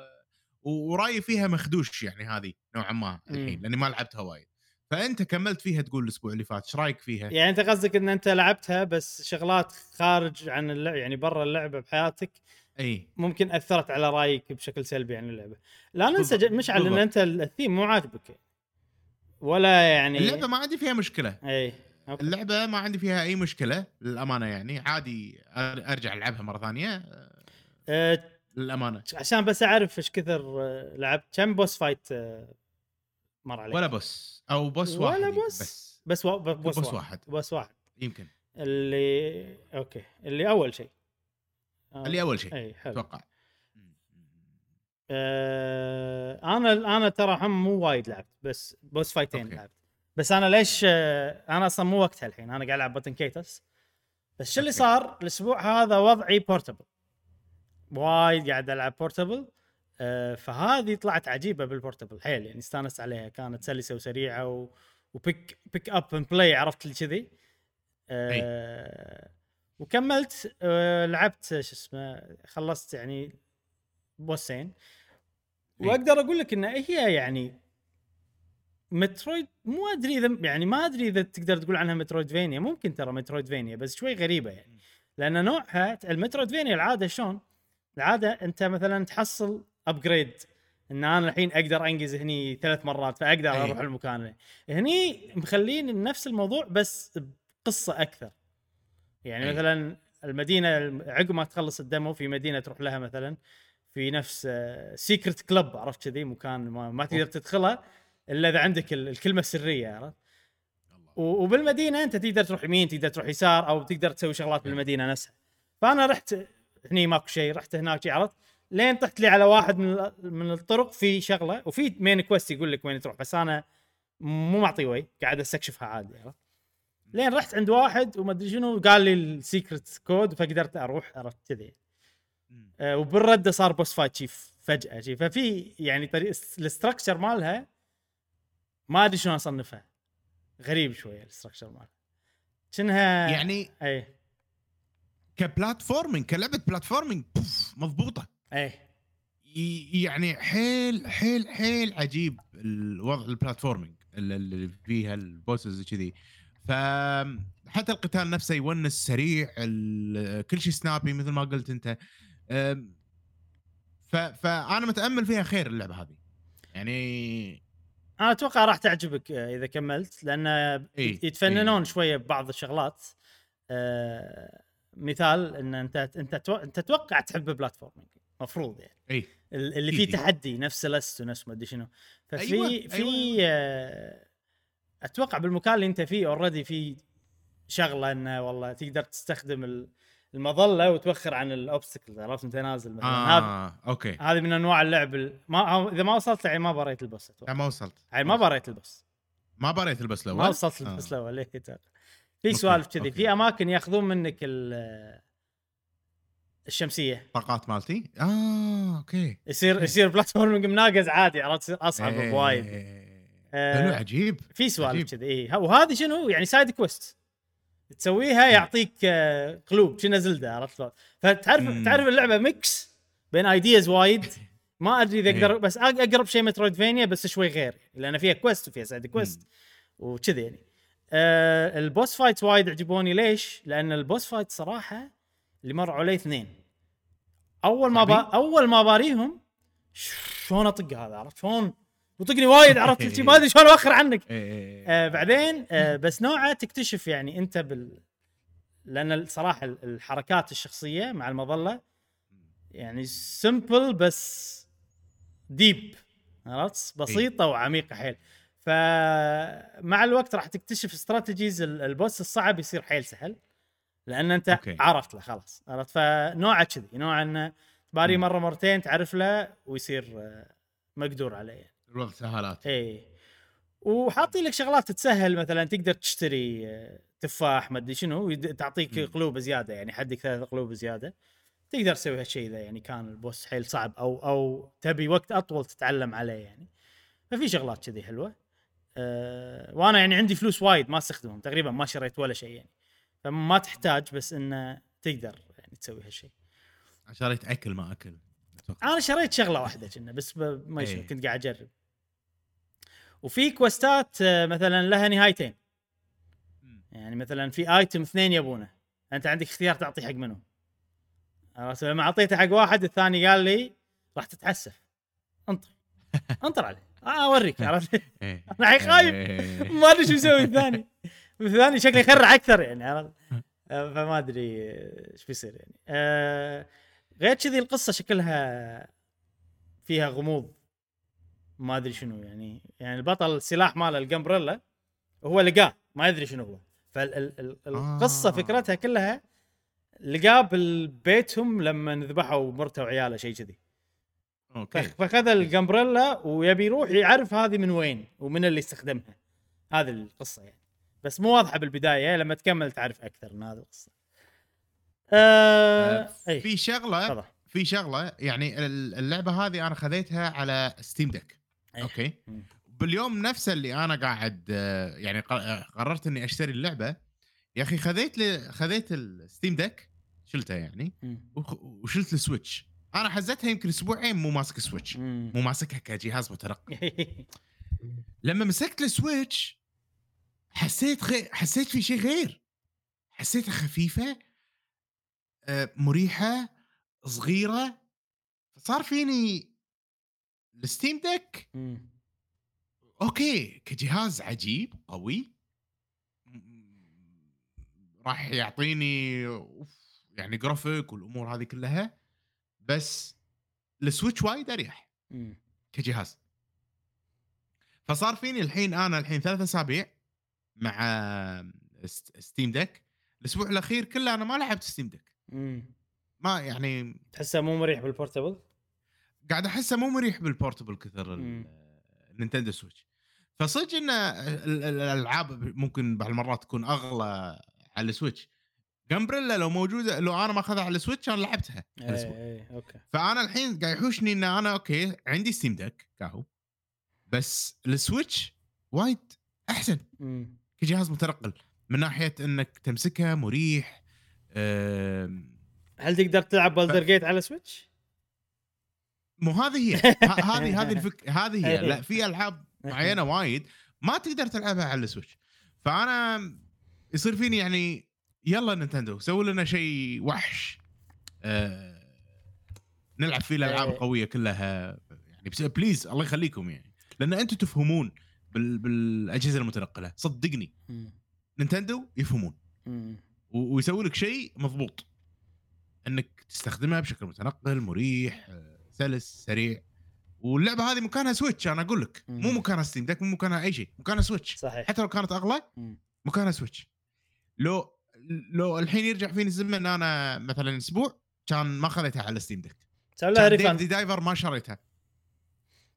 ورأيي فيها مخدوش يعني هذه نوعا ما. الحين لأني ما لعبتها وايد فأنت كملت فيها تقول الأسبوع اللي فات إيش رأيك فيها؟ يعني أنت قصدك إن أنت لعبتها بس شغلات خارج عن اللعبه يعني برا اللعبة بحياتك إي ممكن أثرت على رأيك بشكل سلبي عن اللعبة لا ننسى مشعل إن. أنت الثيم مو عاجبك ولا يعني اللعبة ما عندي فيها مشكلة إي okay. اللعبة ما عندي فيها أي مشكلة للأمانة يعني عادي أرجع ألعبها مرة ثانية أه للأمانة. عشان بس أعرف إيش كثر آه، لعبت. كم boss fight مر عليك. ولا boss أو boss ولا واحد يمكن boss؟ بس. بس و... boss, boss واحد. واحد. boss واحد. يمكن. اللي okay. اللي أول شيء. آه، اللي أول شيء. إي حلو. أتوقع. آه أنا أنا ترى هم مو وايد لعبت بس boss fight ين okay. لعبت. بس أنا ليش آه أنا أصلا مو وقتها الحين. أنا قاعد ألعب Baten Kaitos بس شو اللي. صار؟ الأسبوع هذا وضعي portable وايد قاعد ألعب portable آه فهذه طلعت عجيبة بال portable حيل يعني استانست عليها. كانت سلسه وسريعه و... و pick pick up and play عرفت لي كذي. آه وكملت. آه لعبت شو اسمه خلصت يعني boss ين. وأقدر أقول لك إن هي يعني Metroid مو أدري إذا يعني ما أدري إذا تقدر تقول عنها Metroidvania ممكن ترى Metroidvania بس شوي غريبة يعني. لأن نوعها ال Metroidvania العادة شلون؟ العادة أنت مثلا تحصل upgrade إن أنا الحين أقدر أنقز هني ثلاث مرات فأقدر أي. أروح المكان. هني مخلين نفس الموضوع بس بقصة أكثر. يعني أي. مثلا المدينة عقب ما تخلص ال demo في مدينة تروح لها مثلا في نفس secret club عرفت كذي؟ مكان ما, ما تقدر تدخله إلا إذا عندك ال- الكلمة السرية عرفت؟ وبالمدينة أنت تقدر تروح يمين تقدر تروح يسار أو تقدر تسوي شغلات بالمدينة نفسها. فأنا رحت هني ماكو شيء رحت هناك شي عرفت؟ لين طحت لي على واحد من من الطرق في شغلة وفي main quest يقول لك وين تروح بس أنا مو معطي ويه قاعد أستكشفها عادي عرفت؟ لين رحت عند واحد وما أدري شنو قال لي ال secret code فقدرت أروح عرفت؟ كذي. آه، وبالردة صار boss fight شي فجأة شي. ففي يعني طريق ال structure مالها ما أدري شلون أصنفها. غريب شوية ال structure مالها. شنها يعني اي ك platforming كلعبة platforming بوف مضبوطة. اي ي- يعني حيل حيل حيل عجيب الوضع ال platforming اللي- فيها ال bosses كذي ف حتى القتال نفسه يونس سريع كل شيء snappy مثل ما قلت أنت. ف... فأنا متأمل فيها خير اللعبة هذه. يعني أنا أتوقع راح تعجبك إذا كملت لأن إي، يتفننون شوية ببعض الشغلات. آه، مثال إن أنت أنت أنت تتوقع تحب platforming مفروض يعني. إي. ال- اللي فيه. تحدي نفس Celeste ونفس ما أدري شنو. ففي أيوة، في أيوة. آه، أتوقع بالمكان اللي أنت فيه already في شغلة انه والله تقدر تستخدم ال- المظلة وتوخر عن ال obstacles عرفت؟ أنت نازل مثلا. هذا آه okay. هذه من أنواع اللعب ال- ما إذا ما وصلت يعني ما بريت ال boss لا أتوقع ما وصلت. يعني ما بريت ال boss. ما بريت ال boss الأول؟ ما وصلت آه. ال boss الأول أتوقع. في سوالف كذي. في أماكن يأخذون منك ال- الشمسية. طاقات مالتي؟ آه أوكي. يصير يصير platforming مناقز عادي عرفت؟ أصعب إيه. بوايد. آه، حلو عجيب. في. سوالف كذي اي وهذه شنو؟ يعني side quest تسويها يعطيك آه، قلوب كأنها Zelda عرفت؟ شلون؟ فتعرف مم. تعرف اللعبة mix بين ideas وايد؟ ما أدري إذا أقدر إيه. بس أق- أقرب شيء Metroidvania بس شوي غير. لأن فيها quest وفيها side quest وكذي يعني. آه ال boss fight وايد عجبوني ليش؟ لأن ال boss fight صراحة اللي مروا علي اثنين. أول ما با... أول ما باريهم شلون أطق هذا؟ عرفت شلون؟ يطقني وايد عرفت؟ ما أدري شلون أوخر عنك. إيه. آه بعدين آه بس نوعه تكتشف يعني أنت بال لأن الصراحه ال- الحركات الشخصية مع المظلة يعني simple بس deep عرفت؟ بسيطة وعميقة حيل. فمع الوقت راح تكتشف strategies ال- ال boss الصعب يصير حيل سهل لأن أنت أوكي. عرفت له خلاص عرفت؟ فنوعه كذي نوع انه تباري مم. مرة مرتين تعرف له ويصير آه، مقدور عليه. الوضع سهالات. اي وحاطين لك شغلات تسهل مثلا تقدر تشتري آه، تفاح ما أدري شنو تعطيك. قلوب زيادة يعني حدك ثلاث قلوب زيادة. تقدر تسوي هالشيء إذا يعني كان ال boss حيل صعب أو أو تبي وقت أطول تتعلم عليه يعني. ففي شغلات كذي حلوة. أه وأنا يعني عندي فلوس وايد ما أستخدمهم تقريبا ما شريت ولا شيء يعني. فما تحتاج بس إنه تقدر يعني تسوي هالشيء. شريت أكل ما أكل. أنا شريت شغلة واحدة كنا بس ما يشوف إيه. كنت قاعد أجرب. وفي كوستات آه، مثلا لها نهايتين. يعني مثلا في ايتم اثنين يبونه. أنت عندك اختيار تعطيه حق منهم عرفت؟ لما أعطيته حق واحد الثاني قال لي راح تتحسف. انطر. انطر عليه. آه أوريك عرفت؟ إيه. أنا خايف. إيه. ما أدري شو يسوي الثاني. الثاني شكله يخرع أكثر يعني عرفت؟ آه، فما أدري إيش بيصير يعني. آه، غير كذي القصة شكلها فيها غموض. ما أدري شنو يعني. يعني البطل السلاح ماله الجمبريلا هو لقاه ما يدري شنو هو. فالقصة آه. فكرتها كلها لقاه بالبيتهم لما ذبحوا مرته وعياله شيء كذي. أوكي. فخ- فخذ الجمبريلا ويبي يروح يعرف هذه من وين ومن اللي استخدمها هذه القصة يعني. بس مو واضحة بالبداية لما تكمل تعرف أكثر من هذه القصة. آه... اي في شغلة تفضل. في شغلة يعني ال- اللعبة هذه أنا خذيتها على Steam Deck أي. أوكي. باليوم نفسه اللي أنا قاعد آه، يعني آه، قررت إني أشتري اللعبة. يا أخي خذيت لي خذيت ال Steam Deck شلته يعني وشلت ال Switch أنا حزتها يمكن أسبوعين مو ماسك Switch. مو ماسكها كجهاز متنقل لما مسكت ال Switch حسيت غير حسيت في شيء غير. حسيتها خفيفة آه، مريحة صغيرة. صار فيني ال Steam Deck. أوكي كجهاز عجيب قوي. راح يعطيني يعني جرافيك والأمور هذه كلها. بس ال Switch وايد أريح مم. كجهاز فصار فيني الحين أنا الحين ثلاث أسابيع مع Steam- Steam Deck الأسبوع الأخير كله أنا ما لعبت Steam Deck. ما يعني تحسه مو مريح بال portable قاعد أحسه مو مريح بال portable كثر. ال Nintendo Switch فصدق إن ال- ال- الألعاب ممكن بعض المرات تكون أغلى على ال Switch Gunbrella لو موجودة لو أنا ماخذها على ال Switch أنا لعبتها. اي اي أوكي فأنا الحين قاعد يحوشني إن أنا أوكي عندي Steam Deck كاهو بس ال Switch وايد أحسن. كجهاز متنقل من ناحية إنك تمسكها مريح أم، هل تقدر تلعب Baldur's Gate على Switch؟ مو هذه هي هذه هذه الفك هذه هي إيه. لا في ألعاب معينة وايد ما تقدر تلعبها على ال Switch فأنا يصير فيني يعني يلا Nintendo سووا لنا شيء وحش. آه نلعب فيه الألعاب إيه. القوية كلها. يعني بس please الله يخليكم يعني. لأن أنتم تفهمون بال بالأجهزة المتنقلة. صدقني. Nintendo يفهمون. ويسوي لك شيء مضبوط. إنك تستخدمها بشكل متنقل مريح آه، سلس سريع. واللعبة هذه مكانها Switch أنا أقول لك. مو. مكانها Steam Deck مو مكانها أي شيء. مكانها Switch صحيح. حتى لو كانت أغلى. مكانها Switch لو لو الحين يرجع فيني الزمن أنا مثلا أسبوع كان ما خذيتها على Steam Deck سوي لها Dave the refund Diver ما شريتها.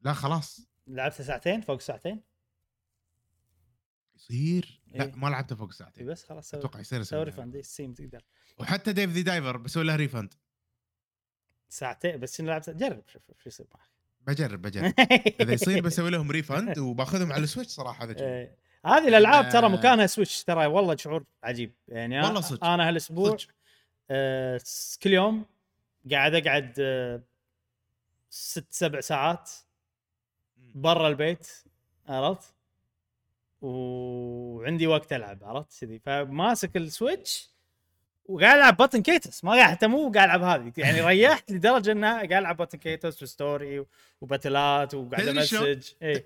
لا خلاص. لعبتها ساعتين؟ فوق ساعتين؟ يصير؟ لا إيه. ما لعبتها فوق ساعتين. بس خلاص سوي أتوقع يصير سوي أسوي refund Steam تقدر. وحتى Dave the Diver بسوي لها refund ساعتين بس شنو لعبت جرب شوف شو يصير معك. بجرب بجرب. إذا يصير بسوي لهم refund وباخذهم على ال Switch صراحة هذا. إيه. هذه الألعاب ترى آه. مكانها Switch ترى والله شعور عجيب يعني والله صدق. أنا هالأسبوع. آه، كل يوم قاعد أقعد آه، ست سبع ساعات برا البيت عرفت؟ وعندي وقت ألعب عرفت كذي فماسك ال Switch وقاعد ألعب Baten Kaitos ما قاعد حتى مو قاعد ألعب هذه يعني ريحت لدرجة انها قاعد ألعب Baten Kaitos و story و battle ات وقاعد؟ امسج اي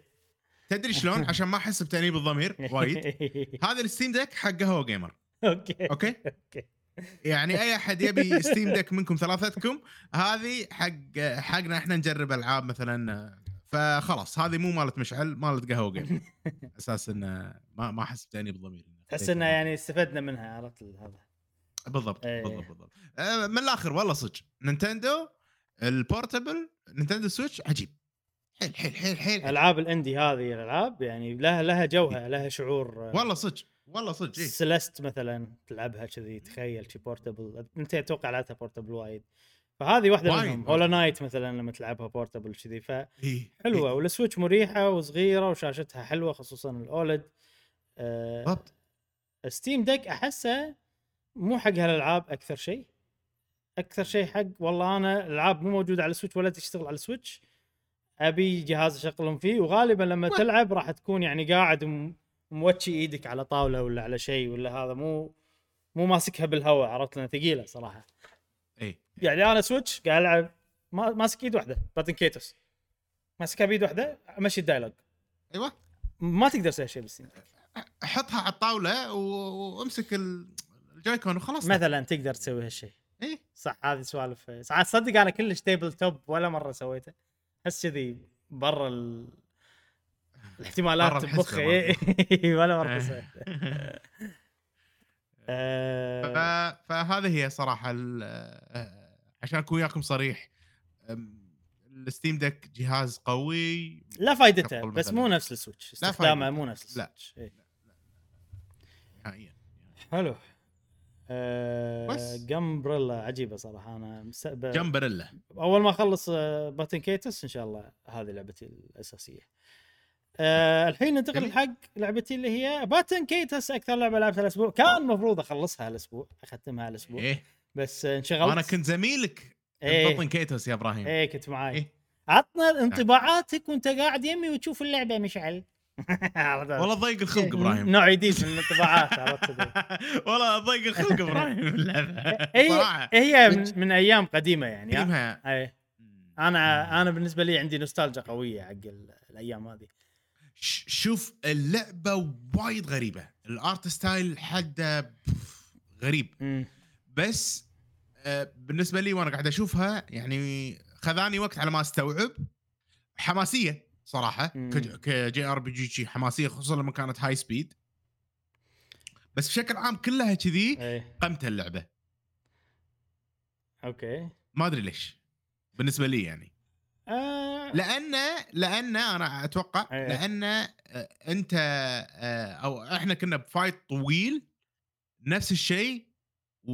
تدري شلون؟ عشان ما أحس بتأنيب الضمير وايد. هذا ال Steam Deck حق قهوة قيمر أوكي. أوكي؟ أوكي. يعني أي أحد يبي Steam Deck منكم ثلاثتكم هذه حق حقنا إحنا نجرب ألعاب مثلا فخلاص هذه مو مالت مشعل مالت قهوة قيمر أساس انه ما ما أحس بتأنيب الضمير. تحس إنه يعني استفدنا منها عرفت هذا. بالضبط إيه. بالضبط بالضبط. آه، من الآخر والله صدق. Nintendo ال portable Nintendo Switch عجيب. حيل حيل حيل حيل. ألعاب ال indie هذه الألعاب يعني لها لها جوها لها شعور والله صدق والله صدق إيه. Celeste مثلا تلعبها كذي تخيل شي portable أنت أتوقع لعبتها portable وايد. فهذه واحدة وايد. منهم Hollow Knight مثلا لما تلعبها portable كذي فحلوه إيه. وال Switch مريحة وصغيرة وشاشتها حلوة خصوصا ال OLED. بالضبط. Steam Deck أحسه مو حق هالألعاب أكثر شيء. أكثر شيء حق والله أنا الألعاب مو موجودة على ال Switch ولا تشتغل على ال Switch أبي جهاز أشغلهم فيه وغالبا لما و- تلعب راح تكون يعني قاعد متچي إيدك على طاولة ولا على شيء ولا هذا مو مو ماسكها بالهواء عرفت؟ لأنها ثقيلة صراحة. اي يعني أنا Switch قاعد ألعب ما- ماسك إيد واحدة Baten Kaitos. ماسكها بيد واحدة امشي ال dialogue. أيوه. ما تقدر تسوي شيء بال Steam حطها على الطاولة وامسك ال- Joy-Con وخلاص. مثلا تقدر تسوي هالشيء. اي صح هذه سوالف. ساعات صدق أنا كلش tabletop ولا مرة سويته. احس كذي برا ال... الاحتمالات بمخي إي، ولا مره إيه. سويته ف... آه، فهذه هي صراحة ال- آه، عشان أكون وياكم صريح ال Steam Deck جهاز قوي لا فائدته بس. مو نفس ال Switch لا استخدامه. مو نفس لا. ال Switch إي. نهائيا حلو آه بس. جمبريلا عجيبة صراحة أنا مستقبل جمبريلا أول ما أخلص آه، Baten Kaitos إن شاء الله هذه لعبتي الأساسية آه الحين ننتقل. حق لعبتي اللي هي Baten Kaitos أكثر لعبة لعبتها الأسبوع كان المفروض أخلصها الأسبوع اختمها الأسبوع إيه بس آه، انشغلت أنا كنت زميلك إيه. Baten Kaitos يا إبراهيم إيه كنت معاي إيه. عطنا انطباعاتك وأنت قاعد يمي وتشوف اللعبة مشعل؟ والله ضيق الخلق إبراهيم. نوع جديد من الانطباعات عرفت. والله ضيق الخلق إبراهيم اللعبة. هي صراحة. هي من, من أيام قديمة يعني قديمها اي أنا أنا بالنسبة لي عندي نوستالجيا قوية حق ال- الأيام هذه. ش- شوف اللعبة وايد غريبة. ال art style حده غريب. بس آه، بالنسبة لي وأنا قاعد أشوفها يعني خذاني وقت على ما أستوعب. حماسية. صراحة ك JRPG حماسية خصوصا لما كانت high speed بس بشكل عام كلها كذي اي قمت اللعبة. أوكي. ما أدري ليش. بالنسبة لي يعني. آه. لأن لأن أنا أتوقع إيه. لأن آه، أنت آه، أو إحنا كنا ب fight طويل نفس الشيء و...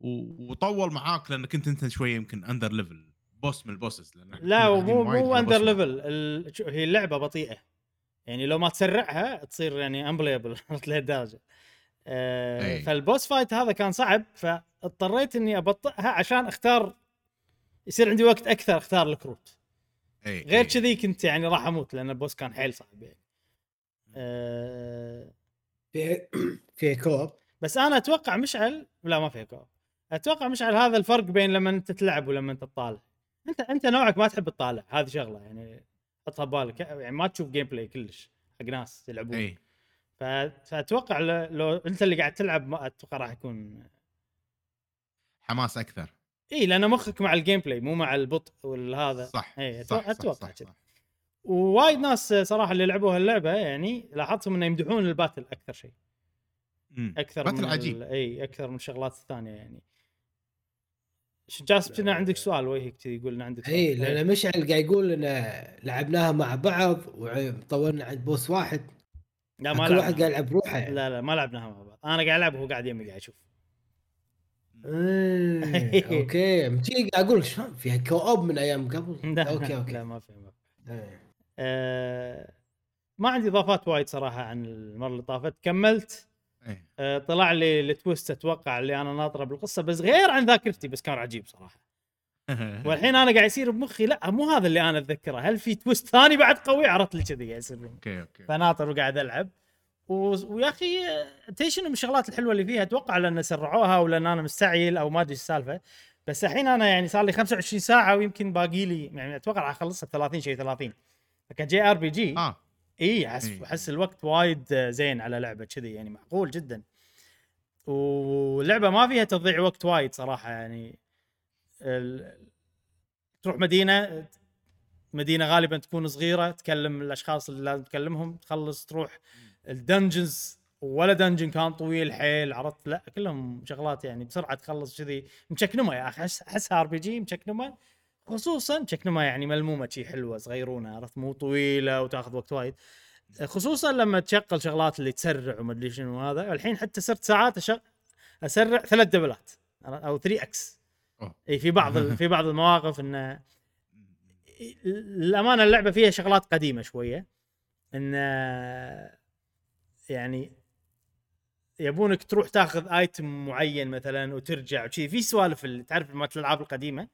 وطول معاك لأن كنت أنت شوية يمكن under level boss من ال bosses لا مو مو under. level ال- هي اللعبة بطيئة. يعني لو ما تسرعها تصير يعني unplayable لهالدرجه آه أي. فال boss fight هذا كان صعب فاضطريت إني أبطئها عشان أختار يصير عندي وقت أكثر أختار الكروت. إي، غير إي. كذي كنت يعني راح أموت لأن ال boss كان حيل صعب يعني. آه في في co-op بس أنا أتوقع مشعل لا ما فيها co-op أتوقع مشعل هذا الفرق بين لما أنت تلعب ولما أنت تطالع. انت انت نوعك ما تحب تطالع هذه شغلة يعني حطها ببالك يعني ما تشوف gameplay كلش حق ناس يلعبون إي. فأتوقع لو, أنت اللي قاعد تلعب ما أتوقع راح يكون حماس أكثر إي لأن مخك مع ال gameplay مو مع البطء والهذا صح أتو- صح، صح، كذا. صح. ووايد ناس صراحة اللي لعبوا هاللعبه يعني لاحظتهم إنه يمدحون ال battle أكثر شيء. أكثر battle من عجيب. إي أكثر من الشغلات الثانية يعني جاسم كنا عندك سؤال وجهك كذي يقول ان عندك سؤال. اي لأن مشعل قاعد يقول ان لعبناها مع بعض وطولنا عند boss واحد. لا ما كل واحد قاعد يلعب بروحه يعني. لا لا ما لعبناها مع بعض. أنا قاعد ألعب وهو قاعد يمي قاعد يشوف. إيه، أوكي. مشعل قاعد أقول شلون فيها co-op من أيام قبل؟ لا أوكي لا أوكي ما في ما في. إيه. آه ما عندي إضافات وايد صراحة عن المرة اللي طافت. كملت إيه. آه طلع لي ال twist أتوقع اللي أنا ناطره بالقصة بس غير عن ذاكرتي بس كان عجيب صراحة. والحين أنا قاعد يصير بمخي لا مو هذا اللي أنا أتذكره. هل في twist ثاني بعد قوي؟ عرفت لي كذي قاعد يصير. أوكي أوكي. فناطر وقاعد ألعب. و... ويا أخي آه، شنو من الشغلات الحلوة اللي فيها؟ أتوقع لأن سرعوها ولا أنا مستعجل أو ما أدري السالفة. بس الحين أنا يعني صار لي 25 ساعة ويمكن باقي لي يعني أتوقع راح أخلصها 30 شيء 30 فك JRPG. آه. اي احس. احس الوقت وايد آه، زين على لعبة كذي يعني معقول جدا. واللعبه ما فيها تضييع وقت وايد صراحة يعني. ال... تروح مدينة مدينة غالبا تكون صغيرة تكلم الأشخاص اللي لازم تكلمهم تخلص تروح ال dungeons ولا dungeon كان طويل حيل عرفت؟ لا كلهم شغلات يعني بسرعة تخلص كذي. مشكنمه يا أخي أحسها RPG مشكنمه خصوصا مشكنمه يعني ملمومة شي حلوة صغيرونة عرفت؟ مو طويلة وتاخذ وقت وايد. خصوصا لما تشغل شغلات اللي تسرع وما أدري شنو هذا. الحين حتى صرت ساعات أشغ... أسرع ثلاث دبلات أو 3 X. إي في بعض ال- في بعض المواقف انه الأمانة اللعبة فيها شغلات قديمة شوية. إن يعني يبونك تروح تاخذ item معين مثلا وترجع وشي. في سوالف تعرف مالت الألعاب القديمة؟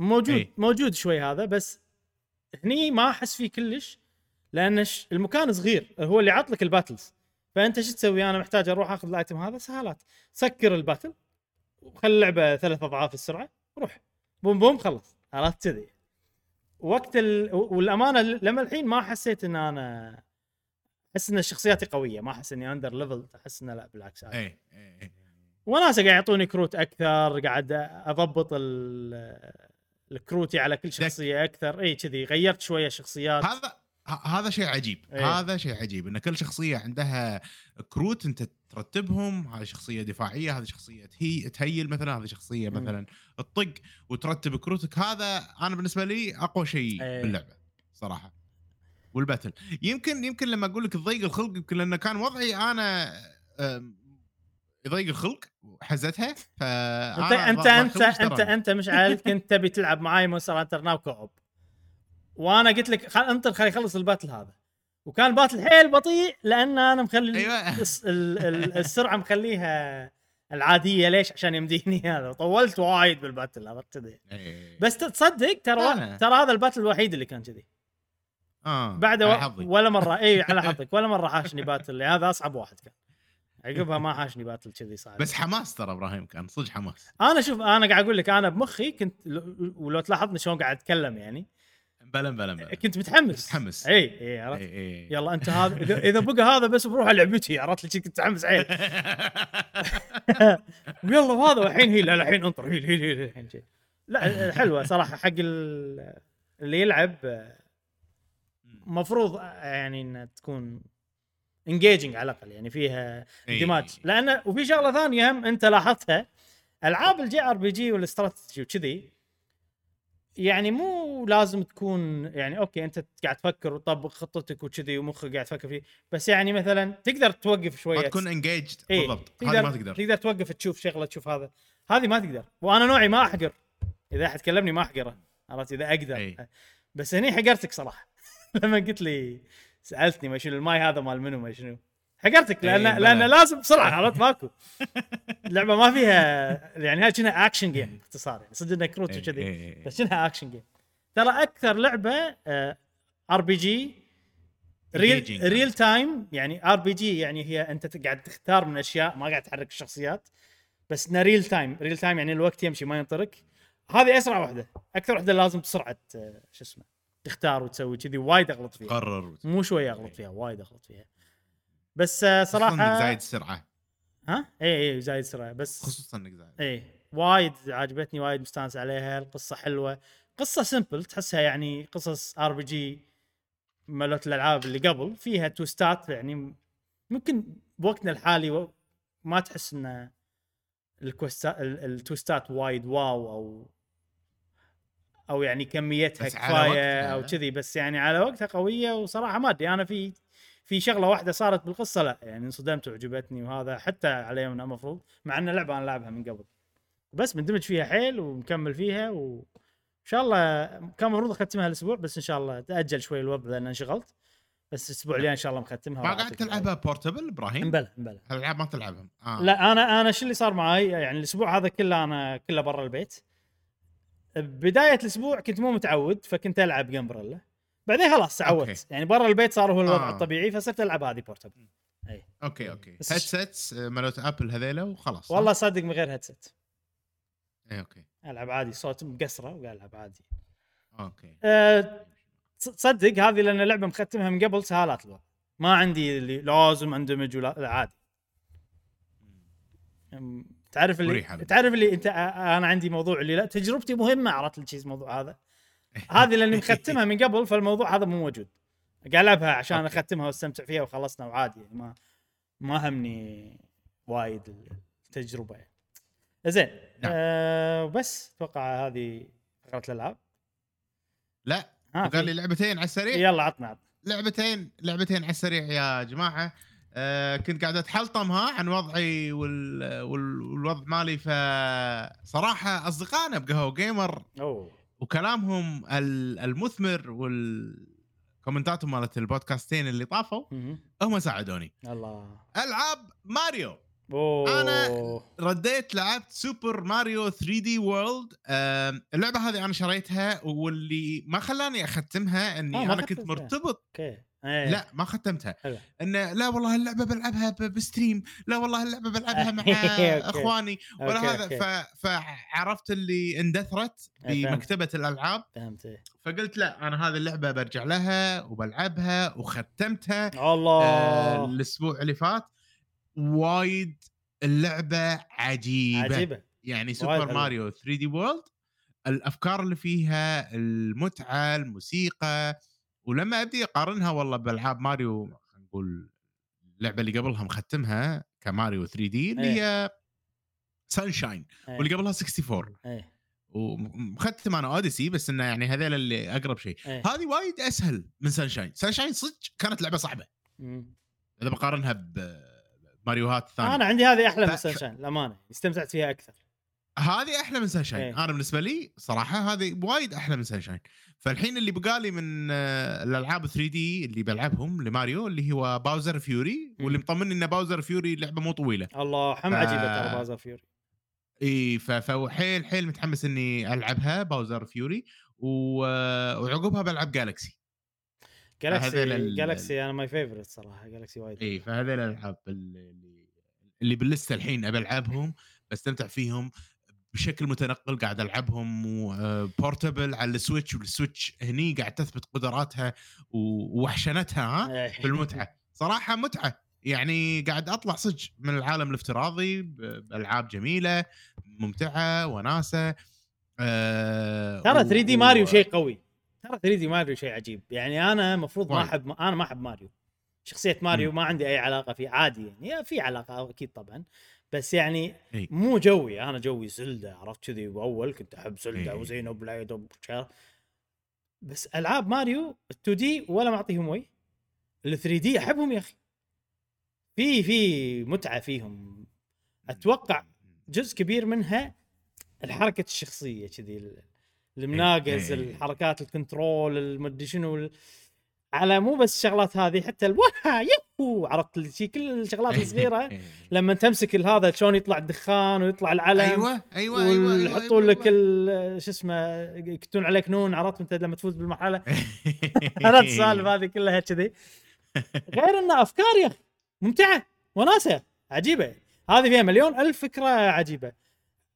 موجود أي. موجود شوي هذا بس هني ما أحس فيه كلش لأن المكان صغير هو اللي عطلك ال battles. فأنت شو تسوي؟ أنا محتاج أروح أخذ ال item هذا سهالات. سكر ال battle وخلي اللعبه ثلاث أضعاف السرعة روح. بوم بوم خلص. عرفت كذي. وقت ال... والأمانة لما الحين ما حسيت إن أنا أحس إن شخصياتي قوية. ما أحس إني under level أحس إنه لا بالعكس. اي اي إي. وناسة قاعد يعطوني كروت أكثر قاعد أضبط ال- الكروتي على كل شخصية أكثر. إي كذي غيرت شوية شخصيات هذا هذا شيء عجيب. إيه. هذا شيء عجيب إن كل شخصية عندها كروت أنت ترتبهم. هذه شخصية دفاعية هذه شخصية ت heal ت heal مثلا هذه شخصية. مثلا تطق وترتب كروتك. هذا أنا بالنسبة لي أقوى شيء إيه. باللعبة صراحة. وال battle. يمكن يمكن لما أقول لك تضيق الخلق يمكن لأنه كان وضعي أنا يضيق الخلق وحزتها ف انت انت انت أنت انت مشعل كنت تبي تلعب معاي مونستر هانتر ناو co-op. وأنا قلت لك خل انطر خلي يخلص ال battle هذا. وكان ال battle حيل بطيء لأن أنا مخلي أيوة. الس- ال- ال- السرعة مخليها العادية. ليش؟ عشان يمديني هذا. طولت وايد بال battle عرفت كذي. إيه. بس تصدق ترى. ترى هذا ال battle الوحيد اللي كان كذي. آه بعد و... ولا مرة. اي على حظك. ولا مرة حاشني battle هذا أصعب واحد كان. عقبها ما حاشني battle كذي صعب. بس حماس ترى إبراهيم كان صدق حماس. أنا شوف أنا قاعد أقول لك أنا بمخي كنت ولو تلاحظني شلون قاعد أتكلم يعني. بلا بلا بلا. كنت متحمس. متحمس. إي إي عرفت. يلا أنت هذا إذا- إذا بقى هذا بس بروح لعبتي عرفت؟ لي كنت متحمس عيل. ويلا وهذا والحين هي لا الحين انطر. heal heal heal الحين. لا حلوة صراحة حق ال- اللي يلعب مفروض يعني انها تكون engaging على الأقل يعني فيها إي. اندماج لأن وفي شغلة ثانية هم أنت لاحظتها ألعاب ال JRPG وال strategy وكذي يعني مو لازم تكون يعني أوكي أنت قاعد تفكر وتطبق خطتك وكذي ومخك قاعد تفكر فيه بس يعني مثلا تقدر توقف شوية. ما تكون engaged إيه، بالضبط هذه ما تقدر. تقدر توقف تشوف شغلة تشوف هذا. هذه ما تقدر وأنا نوعي ما أحقر. إذا أحد كلمني ما أحقره عرفت؟ إذا أقدر. أي. بس هني حقرتك صراحة. لما قلت لي سألتني ما شنو الماي هذا مال منو ما شنو. حقرتك لأن أي، لأن. لازم بسرعة عرفت؟ ماكو. اللعبة ما فيها يعني هاي كأنها action game باختصار يعني. صدق إنها كروت إي، وكذي إي، إي. بس كأنها action game ترى أكثر لعبة RPG real. real time يعني RPG يعني هي أنت قاعد تختار من أشياء ما قاعد تحرك الشخصيات بس إنها real time real time يعني الوقت يمشي ما ينطرك. هذه أسرع واحدة أكثر واحدة لازم بسرعة آه، شو اسمه تختار وتسوي كذي وايد أغلط فيها. قرر مو شوية أغلط فيها وايد أغلط فيها. بس آه، صراحة صراحة زايد السرعه ها؟ اي اي زايد سرعة بس خصوصا إنك زايد. اي وايد عجبتني وايد مستانس عليها القصة حلوة. قصة simple تحسها يعني قصص RPG مالت الألعاب اللي قبل فيها twistات يعني ممكن بوقتنا الحالي ما تحس إن ال twistات ال- ال twistات وايد wow أو أو يعني كميتها كفاية. أو كذي بس يعني على وقتها قوية وصراحة ما أدري. أنا في في شغلة واحدة صارت بالقصة لا يعني انصدمت وعجبتني وهذا حتى على يومنا المفروض مع ان لعبة أنا لعبها من قبل. بس مندمج فيها حيل ومكمل فيها وان شاء الله كان المفروض أختمها الأسبوع بس إن شاء الله تأجل شوي الوضع لأن انشغلت. بس الأسبوع الجاي إن شاء الله مختمها ما قاعد تلعبها portable إبراهيم؟ امبلا امبلا. الألعاب ما تلعبهم آه. لا أنا أنا شو اللي صار معي يعني الأسبوع هذا كله أنا كله برا البيت. بداية الأسبوع كنت مو متعود فكنت ألعب جم امبلا بعدين خلاص تعودت. يعني برا البيت صار هو الوضع آه. الطبيعي فصرت ألعب هذه بورتبل أي. أوكي أوكي. هيدسيتس آه، مالوت ابل هذيلا وخلاص؟ والله صدق من غير هيدسет اي أوكي. ألعب عادي صوت مقصرة وقاعد ألعب عادي. أوكي. أه تص- تصدق هذه لأن لعبة مختمها من قبل سهالات الوضع. ما عندي اللي لازم اندمج ولا لا عادي. تعرف اللي. تعرف اللي أنت آه، أنا عندي موضوع اللي لا تجربتي مهمة عرفت الشيء الموضوع هذا هذه لأني مختمها من قبل فالموضوع هذا مو موجود قاعد ألعبها عشان أوكي. أختمها وأستمتع فيها وخلصنا وعادي يعني ما ما همني وايد التجربة يعني. زين نعم. أه وبس أتوقع هذه فقرة الألعاب لا ها قال لي لعبتين على السريع يلا عطنا عطنا لعبتين لعبتين على السريع يا جماعة آه كنت قاعد اتحلطم ها عن وضعي وال... وال... والوضع مالي فصراحة أصدقائنا بقهوة قيمر أوه. وكلامهم ال- المثمر وال commentاتهم مالت البودكاستين اللي طافوا. هم ساعدوني. الله. ألعاب ماريو. أوه أنا- رديت لعبت سوبر ماريو 3 دي وورلد اللعبة هذه أنا شريتها واللي ما خلاني أختمها إني أنا كنت. مرتبط أوكي إيه. لا ما ختمتها حلو. انه لا والله اللعبه بلعبها ب stream لا والله اللعبه بلعبها مع. إخواني ولا أوكي، هذا أوكي. ف... فعرفت اللي اندثرت إيه،. بمكتبة الألعاب فهمت إيه. فقلت لا أنا هذه اللعبة برجع لها وبلعبها وختمتها. الله آه الأسبوع اللي فات وايد اللعبة عجيبة, عجيبة يعني سوبر. ماريو 3 دي وورلد الأفكار اللي فيها المتعة الموسيقى ولما أبدي أقارنها والله بألعاب ماريو خلينا نقول اللعبة اللي قبلها مختمها كماريو 3 دي اللي إيه. هي سانشاين إيه. واللي قبلها 64 إيه ومختم أنا Odyssey بس إنه يعني هذول اللي أقرب شيء إيه هذه وايد أسهل من سانشاين سانشاين صدق كانت لعبة صعبة مم. إذا بقارنها بماريوهات ثانية أنا عندي هذه أحلى من ف- سانشاين الامانه استمتعت فيها أكثر. هذه أحلى من سانشاين إيه. أنا بالنسبة لي صراحة هذه وايد أحلى من سانشاين فالحين اللي بقالي من آه، الألعاب 3D اللي بلعبهم لماريو اللي هو Bowser's Fury واللي. مطمني إن Bowser's Fury لعبة مو طويلة. الله حم ف- عجيبه ترى Bowser's Fury إي فحيل حيل متحمس إني ألعبها Bowser's Fury و... وعقبها بلعب Galaxy Galaxy Galaxy أنا my favorite صراحة Galaxy وايد. اي فهذول الالعاب اللي اللي بال list الحين أبي ألعبهم بستمتع فيهم بشكل متنقل قاعد ألعبهم portable على السويتش والسويتش هني قاعد تثبت قدراتها ووحشنتها ها؟ إيه. بالمتعة. صراحة متعة. يعني قاعد أطلع صدق من العالم الافتراضي بألعاب جميلة ممتعة وناسة آه ترى و- 3D ماريو شيء قوي. ترى 3D ماريو شيء عجيب. يعني أنا المفروض ما. أحب أنا ما أحب ماريو. شخصية ماريو. ما عندي أي علاقة فيه عادي يعني. في علاقة أكيد طبعا. بس يعني. مو جوي. أنا جوي زلدة عرفت كذي واول كنت أحب زلدة. و Xenoblade بس ألعاب ماريو ال 2D ولا معطيهم وي ال 3D أحبهم يا أخي. في في متعة فيهم. أتوقع جزء كبير منها الحركة الشخصية كذي المناقز إيه، إيه. الحركات الكنترول المدري شنو على مو بس الشغلات هذه حتى الوها يهو! عرفت اللي شي كل الشغلات الصغيرة لما تمسك هذا شلون يطلع الدخان ويطلع العلم أيوه أيوه أيوه ويحطون لك ال- شو اسمه يكتون عليك نون عرفت؟ أنت لما تفوز بالمرحلة. أنا السالفة هذه كلها كذي. غير انه أفكار يا أخي ممتعة وناسة عجيبة. هذه فيها مليون ألف فكرة عجيبة.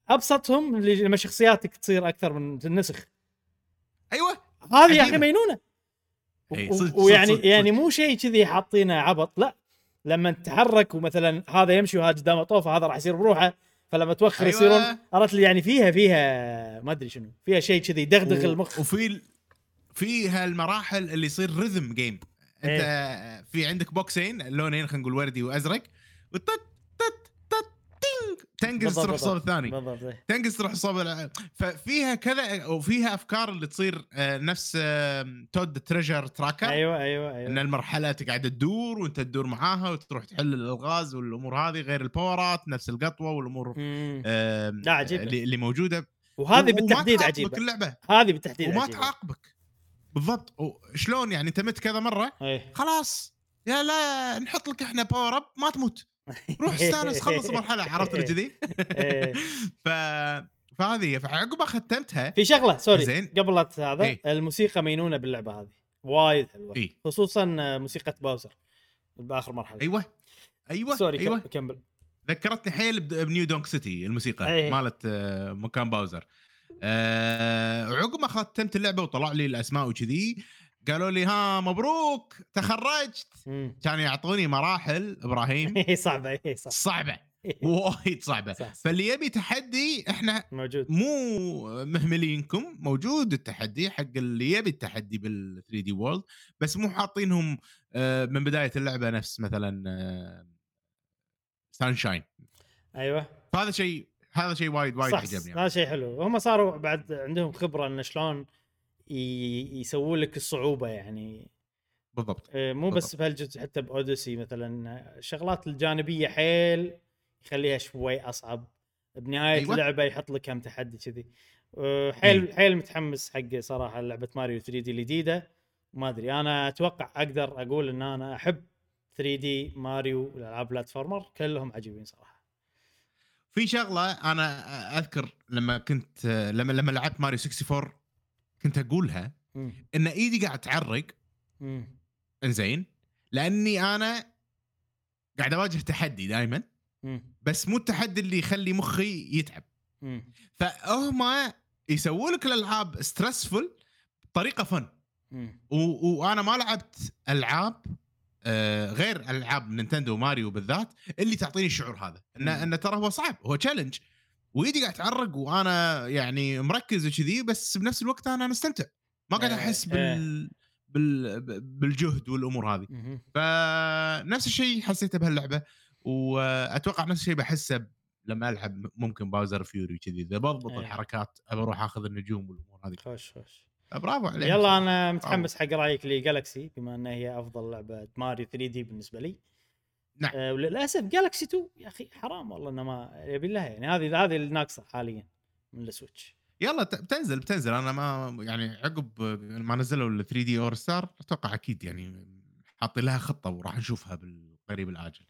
أبسطهم اللي لما شخصياتك تصير أكثر من النسخ أيوه هذه يا أخي. مينونه ويعني. يعني مو شيء كذي حاطينه عبط لا لما تتحرك ومثلا هذا يمشي وهذا قدامه طوفة هذا راح يصير بروحه فلما توخر أيوة. يصيرون عرفت لي يعني فيها فيها ما أدري شنو فيها شيء كذي يدغدغ و- المخ وفي ال- في هالمراحل اللي يصير rhythm game أنت في عندك box ين لونين خلينا نقول وردي وأزرق تينج تنقز تروح الصوب بالضبط. الثاني بالضبط إيه. تنقز تروح الصوب الع- ففيها كذا وفيها أفكار اللي تصير آه، نفس Toad Treasure Tracker أيوه أيوه إن أيوه المرحلة تقعد تدور وأنت تدور معاها وتروح تحل الألغاز والأمور هذه غير ال power ات نفس القطوة والأمور لا، عجيبة. اللي, موجودة. وهذه بالتحديد عجيبة. اللعبة. هذه بالتحديد وما عجيبة. تعاقبك. بالضبط. شلون يعني؟ أنت مت كذا مرة إيه. خلاص. يا لا نحط لك إحنا power up ما تموت. روح استانس خلص المرحلة عرفت كذي. ف فهذه فعقب ما ختمتها في شغلة sorry زين. قبل هذا إيه. الموسيقى مينونة باللعبة هذه وايد حلوة اي خصوصا موسيقى باوزر بآخر مرحلة أيوه أيوه sorry أيوه أيوة. كمل ذكرتني حيل ب New Donk City الموسيقى أي. مالت آه، مكان باوزر آه، عقب ما ختمت اللعبة وطلع لي الأسماء وكذي قالوا لي ها مبروك تخرجت. كانوا يعطوني مراحل إبراهيم. إيه، صعبة اي صح صعبة وايد صعبة. صح،. فاللي يبي تحدي إحنا موجود. مو مهملينكم موجود التحدي حق اللي يبي التحدي بال 3D World بس مو حاطينهم آه، من بداية اللعبة نفس مثلا سانشاين أيوه. فهذا شيء هذا شيء وايد وايد عجبني. هذا شيء حلو. هم صاروا بعد عندهم خبرة انه شلون يسوون لك الصعوبة يعني. بالضبط آه، مو بس بالضبط. بهالجزء حتى بأوديسي مثلا الشغلات الجانبية حيل يخليها شوي أصعب. بنهاية أيوة. اللعبة يحط لك كم تحدي كذي. آه، حيل حيل متحمس حق صراحة لعبة ماريو 3 دي الجديدة. ما أدري أنا أتوقع أقدر أقول إن أنا أحب 3 دي ماريو والالعاب بلاتفورمر كلهم عجيبين صراحة. في شغلة أنا أذكر لما كنت لما لما لعبت ماريو 64 كنت أقولها مم. إن إيدي قاعد تعرق. إنزين لأني أنا قاعد أواجه تحدي دائما. بس مو التحدي اللي يخلي مخي يتعب. فهم يسووا لك الألعاب stressful بطريقة fun وأنا ما لعبت ألعاب آه، غير ألعاب نينتندو وماريو بالذات اللي تعطيني الشعور هذا. انه انه ترى هو صعب هو challenge وايدي قاعد تعرق وأنا يعني مركز وكذي بس بنفس الوقت أنا مستمتع. ما قاعد آه، أحس آه. بال بال بالجهد والأمور هذه. فنفس الشيء حسيته بهاللعبة وأتوقع نفس الشيء بحسه لما ألعب ممكن Bowser's Fury كذي إذا بضبط إيه. الحركات ابى أروح أخذ النجوم والأمور هذه. خوش خوش. برافو عليك. يلا أنا متحمس حق رأيك ل Galaxy بما انها هي أفضل لعبة ماريو 3D بالنسبة لي. نعم. آه وللأسف Galaxy 2 يا أخي حرام والله إنه ما يبي لها يعني هذه هذه الناقصه حاليا من السويتش يلا بتنزل بتنزل أنا ما يعني عقب ما نزلوا ال 3D All Stars أتوقع أكيد يعني حاطين لها خطة وراح نشوفها بالقريب الآجل.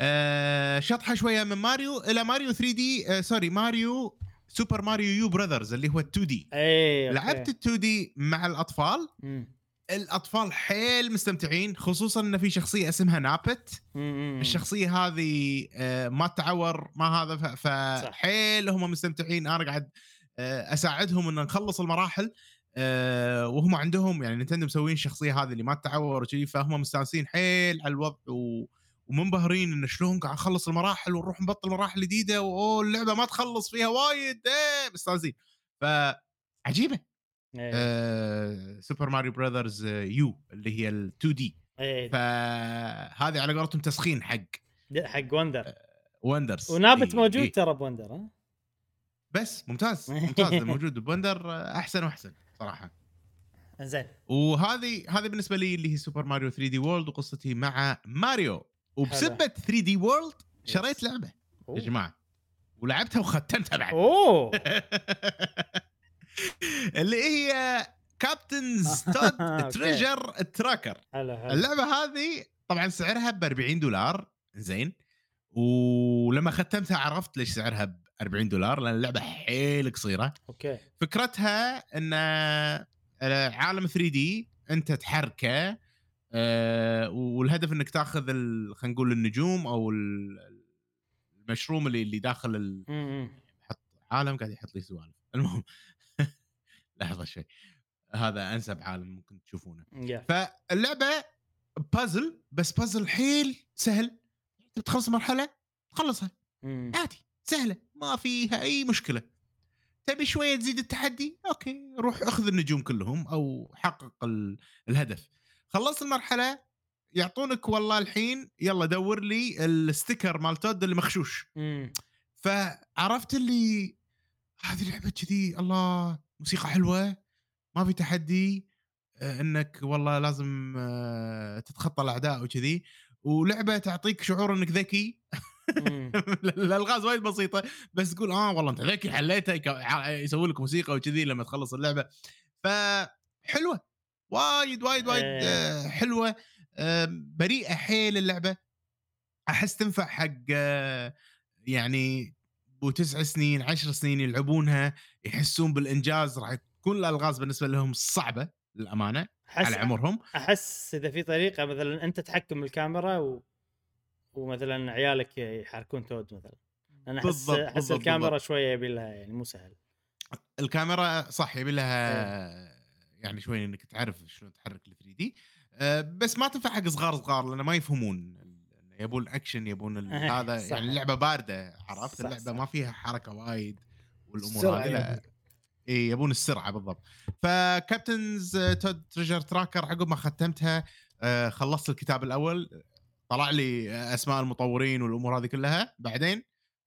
أه شطحة شوية من ماريو إلى ماريو 3D أه sorry ماريو Super Mario U Bros اللي هو 2D. لعبت ال 2D مع الأطفال مم. الأطفال حيل مستمتعين خصوصا إن في شخصية اسمها Nabbit. الشخصية هذه آه، ما تعور ما هذا فحيل هم مستمتعين. أنا قاعد آه، أساعدهم إن نخلص المراحل آه، وهم عندهم يعني نينتندو مسوين الشخصية هذه اللي ما تتعور وشي فهم مستانسين حيل على الوضع و... ومنبهرين انه شلون قاعد نخلص المراحل ونروح نبطل مراحل جديدة وأوه اللعبة ما تخلص فيها وايد. إيه مستانسين. فعجيبه. آه Super Mario Bros U اللي هي ال 2D إيه. فهذه على قولتهم تسخين حق. حق Wonder Wonders و Nabbit إي- موجود إي. ترى ب Wonder ها؟ بس ممتاز ممتاز الموجود ب Wonder آه، أحسن وأحسن صراحة. زين. وهذه هذه بالنسبة لي اللي هي Super Mario 3D World وقصتي مع ماريو وبسبة 3D World شريت لعبة يا جماعة. ولعبتها وختمتها بعد. أوه. اللي هي Captain Toad okay. Treasure Tracker اللعبة هذه طبعا سعرها ب 40 دولار. زين. ولما ختمتها عرفت ليش سعرها ب 40 دولار لأن اللعبة حيل قصيرة. أوكي. فكرتها إن آه، عالم 3 دي أنت تحركه آه، والهدف إنك تأخذ خلينا نقول النجوم أو ال- المشروم اللي اللي داخل ال- عالم قاعد يحط لي سوالف. المهم لحظة شوي. هذا أنسب عالم ممكن تشوفونه. Yeah. فاللعبة بازل بس بازل حيل سهل. تخلص مرحلة؟ تخلصها. مم. عادي سهلة ما فيها أي مشكلة. تبي شوية تزيد التحدي؟ okay روح أخذ النجوم كلهم أو حقق ال- الهدف. خلصت المرحلة؟ يعطونك والله الحين يلا دور لي ال sticker مال تود اللي مخشوش مم. فعرفت اللي هذه لعبة كذي الله موسيقى حلوة ما في تحدي آه، إنك والله لازم آه، تتخطى الأعداء وكذي ولعبة تعطيك شعور إنك ذكي. الألغاز وايد بسيطة بس تقول آه والله أنت ذكي حليتها يسوي لك موسيقى وكذي لما تخلص اللعبة فحلوه وايد وايد وايد إيه. آه، حلوة بريئة حيل اللعبة أحس تنفع حق يعني ابو تسع سنين عشر سنين يلعبونها يحسون بالإنجاز راح تكون الألغاز بالنسبة لهم صعبة للأمانة أحس على عمرهم. أحس إذا في طريقة مثلا أنت تحكم الكاميرا و... ومثلا عيالك يحركون تود مثلا. أنا أحس بالضبط، أحس بالضبط، الكاميرا بالضبط. شوية يبي لها يعني مو سهل. الكاميرا صح يبي لها يعني شوي إنك تعرف شلون تحرك ال 3 دي بس ما تنفع حق صغار صغار لأن ما يفهمون يبون اكشن يبون إيه، هذا صح. يعني اللعبة باردة عرفت؟ صح، اللعبة صح. ما فيها حركة وايد والأمور هذه يعني. اي يبون السرعة بالضبط. ف Captain Toad Treasure Tracker عقب ما ختمتها آه، خلصت الكتاب الأول. طلع لي أسماء المطورين والأمور هذه كلها. بعدين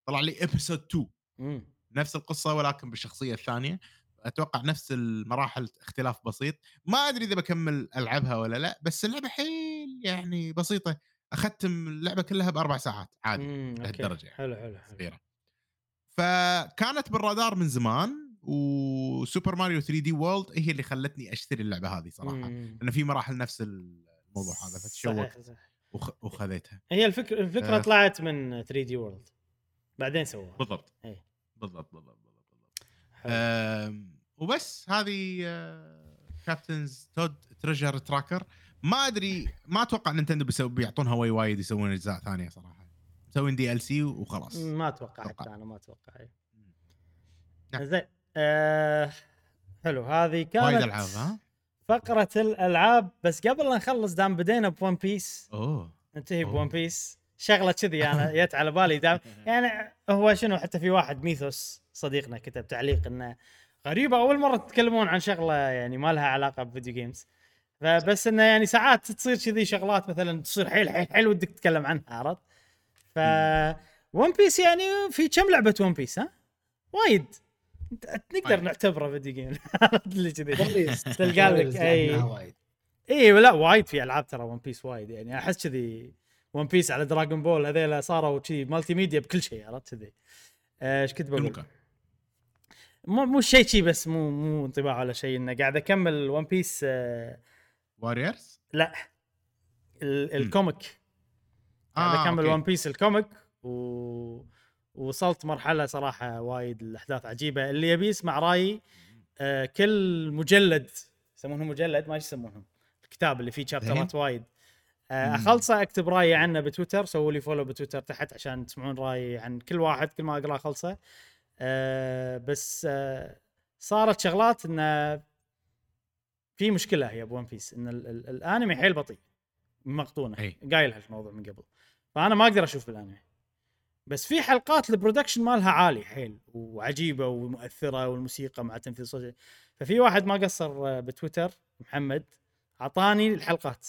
طلع لي episode 2 مم. نفس القصة ولكن بالشخصية الثانية. أتوقع نفس المراحل اختلاف بسيط. ما أدري إذا بكمل ألعبها ولا لا بس اللعبة حيل يعني بسيطة. اختم اللعبة كلها بأربع ساعات عادي. لهالدرجة يعني. حلو حلو حلو صغيرة فكانت بالرادار من زمان وسوبر ماريو 3 دي وورلد هي اللي خلتني أشتري اللعبة هذه صراحة مم. لأن في مراحل نفس الموضوع هذا فتشوقت وخ... وخذيتها هي الفكرة الفكرة آه. طلعت من 3 دي وورلد بعدين سووها بالضبط إيه. بالضبط بالضبط بالضبط, بالضبط. أم، وبس هذه Captain Toad Treasure Tracker ما أدري ما أتوقع نينتندو بيسوي بيعطون هواي وايد يسوون أجزاء ثانية صراحة. مسوين DLC وخلاص. ما أتوقع. حتى أنا ما أتوقع. إيه. نعم. زين آه حلو. هذه كانت وايد ألعاب ها؟ فقرة الألعاب. بس قبل لا نخلص دام بدينا ب One Piece. أوه. ننتهي. ب One Piece. شغلة كذي أنا جت على بالي. دام يعني هو شنو حتى في واحد ميثوس صديقنا كتب تعليق إنه غريبة. أول مرة تتكلمون عن شغلة يعني ما لها علاقة ب video games فبس إنه يعني ساعات تصير كذي شغلات مثلا تصير حيل حيل حيل ودك تتكلم عنها عرفت؟ ف One Piece يعني في كم لعبة One Piece ها؟ وايد نقدر. نعتبره video game اللي كذي. تلقى لك لعبناها وايد. إي لا وايد في ألعاب ترى One Piece وايد يعني أحس كذي One Piece على Dragon Ball هذيلا صاروا كذي multimedia بكل شيء عرفت كذي آه، إيش كنت بقول؟ مو مو شيء شي بس مو مو انطباع ولا شيء إنه قاعد أكمل One Piece آه Warriors لا. ال- ال comic قاعد آه، اكمل okay. One Piece ال comic و وصلت مرحلة صراحة وايد الاحداث عجيبة. اللي يبي يسمع رأيي آه كل مجلد يسمونهم مجلد؟ ما يسمونهم. الكتاب اللي فيه chapter ات وايد. آه. أخلصه أكتب رأيي عنه بتويتر. سووا لي follow بتويتر تحت عشان تسمعون رأيي عن كل واحد. كل ما أقرأ أخلصه. آه بس آه صارت شغلات إنه في مشكلة هي ب One Piece إن ال- ال- الأنمي حيل بطيء مقطونة. قايل هالموضوع من قبل فأنا ما أقدر أشوف الانمي بس في حلقات ال production مالها عالي حيل وعجيبة ومؤثرة والموسيقى مع تنفيذ صوتي ففي واحد ما قصر بتويتر محمد أعطاني الحلقات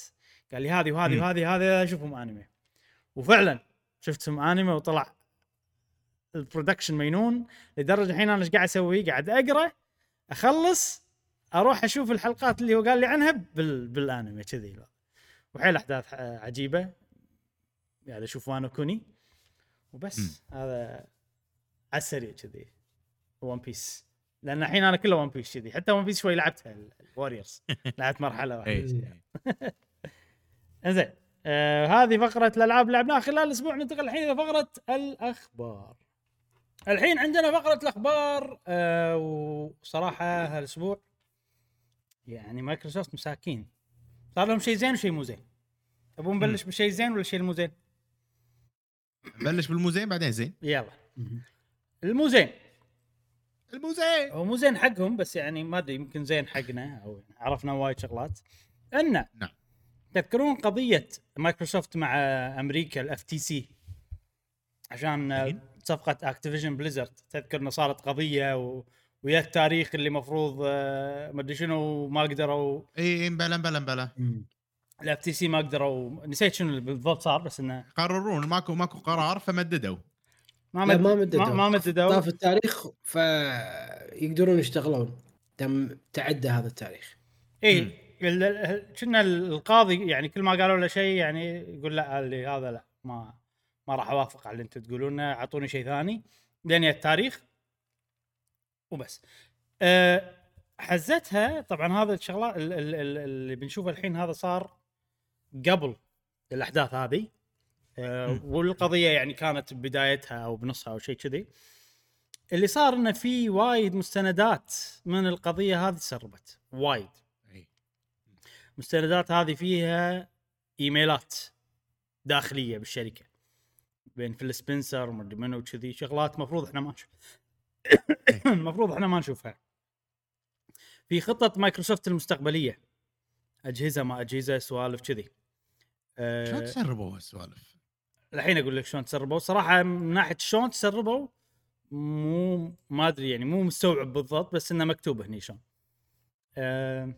قال لي هذه وهذه. وهذه هذه أشوفهم أنمي وفعلا شفتهم أنمي وطلع ال production مجنون لدرجة الحين أنا إيش قاعد أسوي؟ قاعد أقرأ أخلص أروح أشوف الحلقات اللي هو قال لي عنها بال... بالانمي كذي. وحيل احداث عجيبة. قاعد أشوف وانو كوني. وبس. هذا على السريع كذي. One Piece لأن الحين أنا كله One Piece كذي. حتى One Piece شوي لعبتها ال Warriors لعبت مرحلة واحدة. اي إنزين. آه هذه فقرة الألعاب اللي لعبناها خلال الأسبوع. ننتقل الحين إلى فقرة الأخبار. الحين عندنا فقرة الأخبار. آه وصراحة هالأسبوع يعني مايكروسوفت مساكين صار لهم شيء زين وشيء مو زين. تبون نبلش بشيء زين ولا الشيء المو زين؟ بلش بالموزين بعدين زين يلا. المو زين الموزين هو مو زين حقهم بس يعني ما أدري يمكن زين حقنا أو عرفنا وايد شغلات أن نعم. تذكرون قضية مايكروسوفت مع أمريكا ال FTC عشان. صفقة Activision Blizzard تذكر إنه صارت قضية و... ويا التاريخ اللي مفروض آه، ما أدري شنو ما قدروا. إي إي بلا بلا بلا. ال FTC ما قدروا. نسيت شنو بالضبط صار بس إنه قررون ماكو ماكو قرار فمددوا. ما مد ما مددوا. ما مددوا. طاف التاريخ فيقدرون يشتغلون. تم تعدى هذا التاريخ. إي كنا القاضي يعني كل ما قالوا له شيء يعني يقول لا اللي هذا لا ما ما راح أوافق على اللي أنتم تقولونه أعطوني شيء ثاني. لين يا التاريخ وبس. أه حزتها طبعا هذا الشغلات ال- ال- ال- اللي بنشوفه الحين هذا صار قبل الأحداث هذه. أه. والقضية يعني كانت ببدايتها أو بنصها أو شيء كذي. اللي صار إنه في وايد مستندات من القضية هذه تسربت وايد. المستندات هذه فيها إيميلات داخلية بالشركة. بين فيل سبنسر ومدري منو وكذي. شغلات مفروض إحنا ما المفروض إحنا ما نشوفها. في خطة مايكروسوفت المستقبلية. أجهزة ما أجهزة سوالف كذي. أه شلون تسربوا هالسوالف؟ الحين أقول لك شلون تسربوا. صراحة من ناحية شلون تسربوا مو ما أدري يعني مو مستوعب بالضبط بس إنه مكتوب هني شلون. آه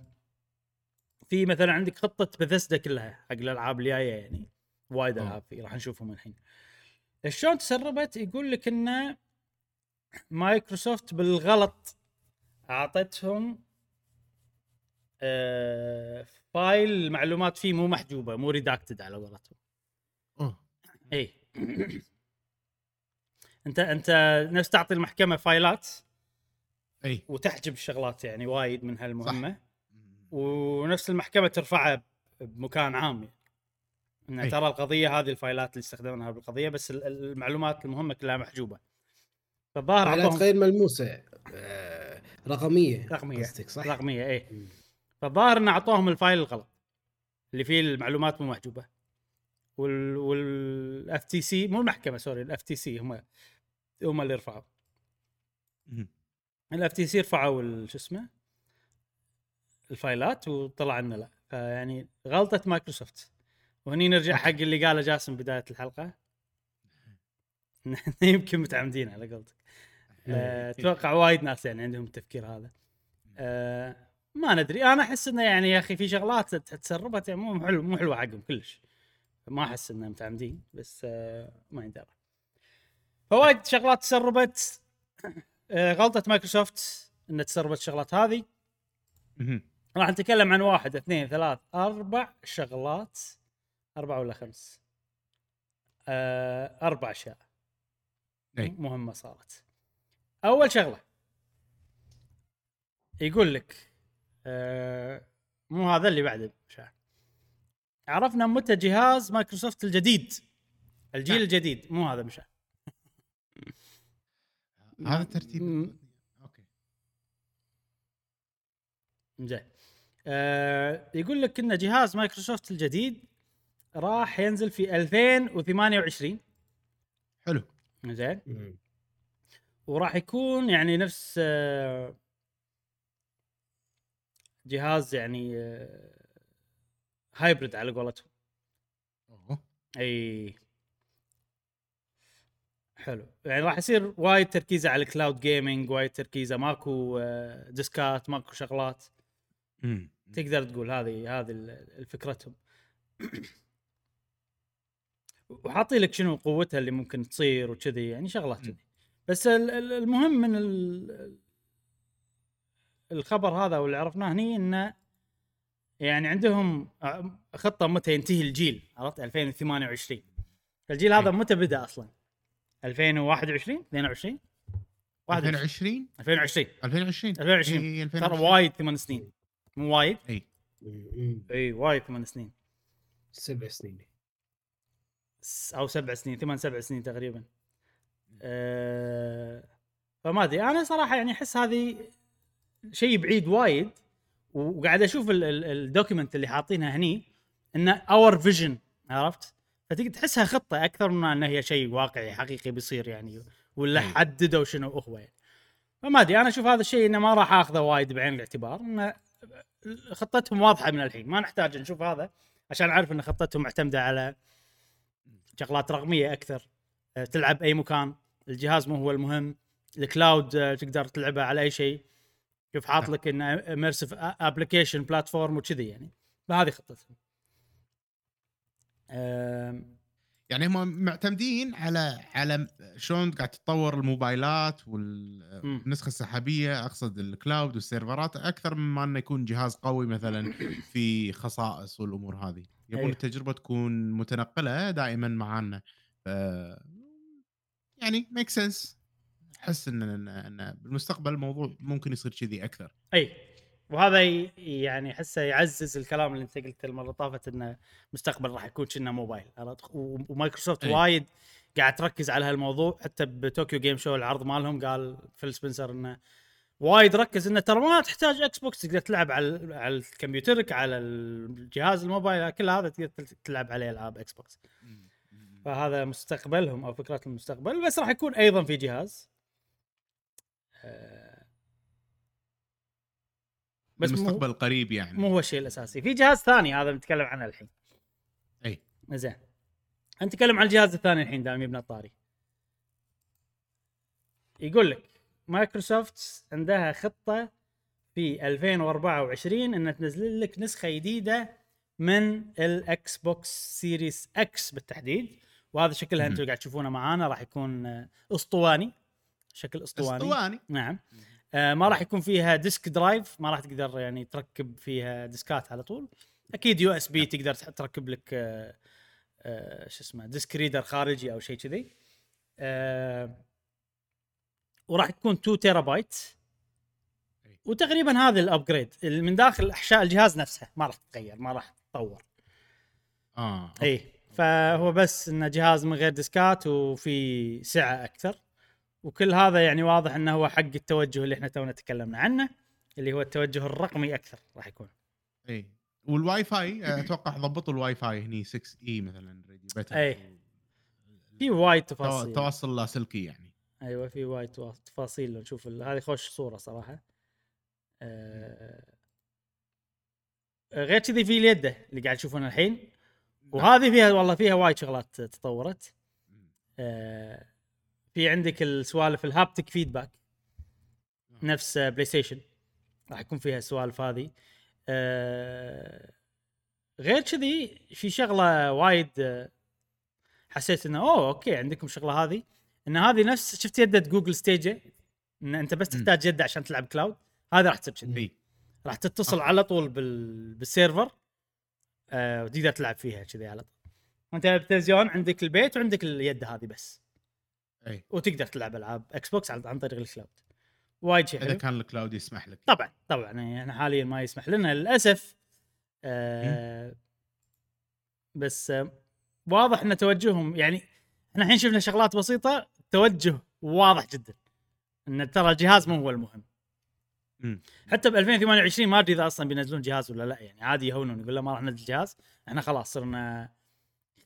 في مثلا عندك خطة بثسدا كلها حق الألعاب الجاية يعني. وايد. ألعاب راح نشوفهم الحين. شلون تسربت؟ يقول لك ان مايكروسوفت بالغلط اعطتهم آه file المعلومات فيه مو محجوبة مو ريداكتد على قولتهم اي أنت أنت نفس تعطي المحكمة file ات إي وتحجب الشغلات يعني وايد من هالمهمة مم. ونفس المحكمة ترفعها بمكان عام يعني. ان. ترى القضية هذه ال file ات اللي استخدمناها بالقضية بس ال- ال- المعلومات المهمة كلها محجوبة فالظاهر اعطوهم غير ملموسة. آه، رقمية. رقمية. قصدك صح؟ رقمية اي. فالظاهر انه أعطوهم ال file الغلط اللي فيه المعلومات مو محجوبة. وال وال FTC مو المحكمه sorry ال FTC هم هم اللي رفعوا. ال FTC رفعوا شو اسمه ال file ات وطلع لنا لا. فيعني غلطة مايكروسوفت. وهني نرجع حق اللي قاله جاسم بداية الحلقة. يمكن متعمدين على قولتك. أتوقع وايد ناس يعني عندهم التفكير هذا. أه ما ندري. أنا أحس إنه يعني يا أخي في شغلات تسربت يعني مو حلو مو حلوة حقهم كلش. ما أحس انهم متعمدين بس أه ما يندرى. فوايد شغلات تسربت. أه غلطة مايكروسوفت ان تسربت الشغلات هذه. راح نتكلم عن واحد اثنين ثلاث أربع شغلات. أربع ولا خمس؟ أه أربع أشياء. مهمة صارت. أول شغلة. يقول لك أه مو هذا اللي بعده. عرفنا متى جهاز مايكروسوفت الجديد. الجيل نعم. الجديد مو هذا مشاهد هذا الترتيب مم. okay. زين. آه يقول لك إن جهاز مايكروسوفت الجديد راح ينزل في 2028 حلو. زين. وراح يكون يعني نفس آه جهاز يعني آه hybrid على قولتهم. أي. حلو. يعني راح يصير وايد تركيزه على ال cloud gaming وايد تركيزه. ماكو آه، ديسكات ماكو شغلات. مم. تقدر تقول هذه هذه فكرتهم وحاطي لك شنو قوتها اللي ممكن تصير وكذي يعني شغلات. كذي. بس ال- ال- المهم من ال- الخبر هذا واللي عرفناه هني إنه يعني عندهم خطة متى ينتهي الجيل عرفت؟ 2028 الجيل هذا أي. متى بدأ أصلا؟ 2021 22 21 2020 2020 2020 2020 إي، ترى 2020. وايد ثمان سنين. مو وايد؟ اي. اي وايد ثمان سنين. سبع سنين. أو سبع سنين ثمان سبع سنين تقريبا. أه فما أدري. أنا صراحة يعني أحس هذه شيء بعيد وايد وقاعد أشوف ال- ال- ال document اللي حاطينها هني انه our vision عرفت؟ فتقدر تحسها خطة أكثر من انها هي شيء واقعي حقيقي بيصير يعني ولا أي. حددوا شنو هو يعني. فما أدري. أنا أشوف هذا الشيء إنه ما راح أخذه وايد بعين الاعتبار انه خطتهم واضحة من الحين. ما نحتاج نشوف هذا عشان أعرف إن خطتهم معتمدة على شغلات رقمية أكثر. تلعب أي مكان. الجهاز مو هو المهم. ال cloud أه، تقدر تلعبه على أي شيء. شوف حاط نعم. لك إنه immersive application platform وكذي يعني. فهذه خطتهم. يعني هم معتمدين على على شلون قاعد تتطور الموبايلات. والنسخة السحابية. أقصد ال cloud والسيرفرات أكثر مما إنه يكون جهاز قوي مثلا في خصائص والأمور هذه. يبون أيوه. التجربة تكون متنقلة دائما معانا. يعني make sense أحس ان ان بالمستقبل الموضوع ممكن يصير كذي أكثر. أي. وهذا يعني أحسه يعزز الكلام اللي أنت قلته المرة اللي طافت إنه مستقبل راح يكون كله موبايل ومايكروسوفت أي. وايد قاعد تركز على هالموضوع. حتى ب Tokyo Game Show العرض مالهم قال فيل سبنسر إنه وايد ركز إنه ترى ما تحتاج إكس بوكس تقدر تلعب على على كمبيوترك على الجهاز الموبايل كل هذا تقدر تلعب عليه ألعاب إكس بوكس فهذا مستقبلهم أو فكرة المستقبل بس راح يكون أيضا في جهاز. آه، بس مو بالمستقبل القريب يعني. مو هو الشيء الأساسي. في جهاز ثاني هذا بنتكلم عنه الحين. إي. زين. نتكلم عن الجهاز الثاني الحين دام يبنا الطاري. يقول لك مايكروسوفت عندها خطة في 2024 ان تنزل لك نسخة جديدة من الاكس بوكس Series X بالتحديد. وهذا شكلها. أنتم قاعد تشوفونه معانا راح يكون آه، اسطواني. شكل اسطواني. اسطواني. نعم. آه ما راح يكون فيها disc drive ما راح تقدر يعني تركب فيها ديسكات على طول. أكيد USB تقدر تح- تركب لك آه آه شو اسمه disc reader خارجي أو شيء كذي. وراح تكون 2 تيرا بايت أي. وتقريبا هذا ال upgrade من داخل أحشاء الجهاز نفسه ما راح تتغير ما راح تتطور. آه اي فهو بس إنه جهاز من غير ديسكات وفي سعة أكثر. وكل هذا يعني واضح إنه هو حق التوجه اللي إحنا تونا تكلمنا عنه اللي هو التوجه الرقمي أكثر راح يكون. إي. والواي فاي أتوقع ضبطوا الواي فاي هني 6 اي مثلا أي. في وايد تفاصيل. توصل لاسلكي يعني. أيوه في وايد تفاصيل. نشوف هذه خوش صورة صراحة. آه، غير كذي في اليده اللي قاعد تشوفونها الحين. وهذه فيها والله فيها وايد شغلات تطورت. آه، في عندك السوالف ال haptic feedback نفس آه، بلاي ستيشن راح يكون فيها السوالف هذه. آه، غير كذي في شغلة وايد آه، حسيت إنه أوه okay عندكم شغلة هذه. إن هذه نفس شفت يده Google Stadia إن أنت بس. تحتاج يده عشان تلعب cloud هذا راح تصير راح تتصل. على طول بال... بال server. آه وتقدر تلعب فيها كذي على طول. انت بالتلفزيون عندك البيت وعندك اليد هذه بس. أي. وتقدر تلعب ألعاب إكس بوكس عن طريق الكلاود وايد شيء إذا كان ال cloud يسمح لك. طبعا طبعا. يعني إحنا حاليا ما يسمح لنا للأسف. آه بس آه واضح إن توجههم يعني إحنا الحين شفنا شغلات بسيطة توجه واضح جدا. إن ترى الجهاز مو هو المهم. مم. حتى ب 2028 ما أدري إذا أصلا بينزلون جهاز ولا لا يعني. عادي يهونون يقول له ما راح ننزل جهاز إحنا خلاص صرنا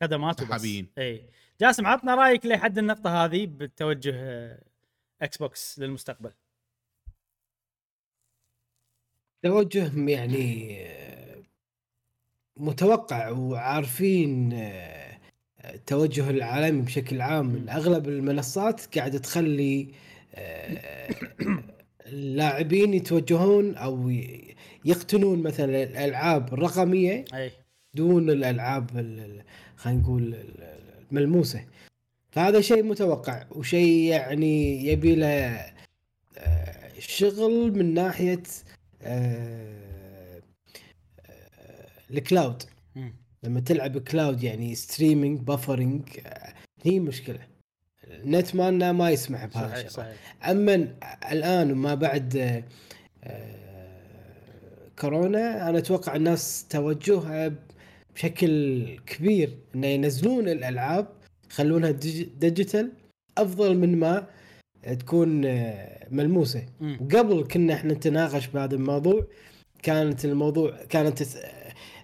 خدمات وبس. سحابيين. إي. جاسم عطنا رأيك لحد النقطة هذه بالتوجه آه، إكس بوكس للمستقبل. توجه يعني آه، متوقع وعارفين آه، التوجه العالمي بشكل عام. أغلب المنصات قاعدة تخلي آه، اللاعبين يتوجهون أو يقتنون مثلا الألعاب الرقمية أي. دون الألعاب ال- ال- خلينا نقول ال- ال- الملموسة. فهذا شيء متوقع وشيء يعني يبي له آه، شغل من ناحية آه، آه، ال cloud. لما تلعب cloud يعني streaming buffering هي مشكلة. النت مالنا ما يسمح بهذا صحيح الشيء صحيح. أما الآن وما بعد آه، آه، كورونا أنا أتوقع الناس توجهها بشكل كبير انه ينزلون الألعاب يخلونها digi- digital أفضل من ما تكون آه، ملموسة. مم. وقبل كنا إحنا نتناقش بهذا الموضوع كانت الموضوع كانت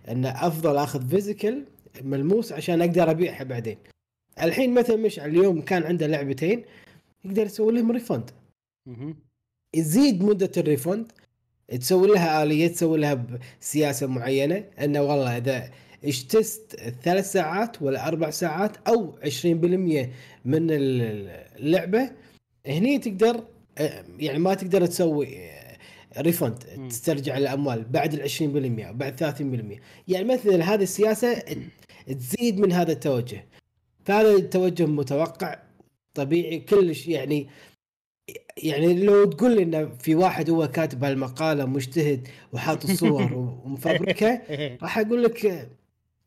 إن أفضل أخذ physical ملموس عشان أقدر أبيعها بعدين. الحين مثلا مشعل اليوم كان عنده لعبتين يقدر يسوي لهم refund. يزيد مدة ال refund تسوي لها آلية تسوي لها بسياسه معينة إنه والله إذا اجتزت ثلاث ساعات ولا أربع ساعات أو 20% من اللعبة هني تقدر آه، يعني ما تقدر تسوي ريفند مم. تسترجع الأموال بعد ال 20% أو بعد 30% يعني مثلا هذه السياسة تزيد من هذا التوجه فهذا توجه متوقع طبيعي كلش يعني يعني لو تقول لي انه في واحد هو كاتب هالمقالة مجتهد وحاط الصور ومفبركها راح أقول لك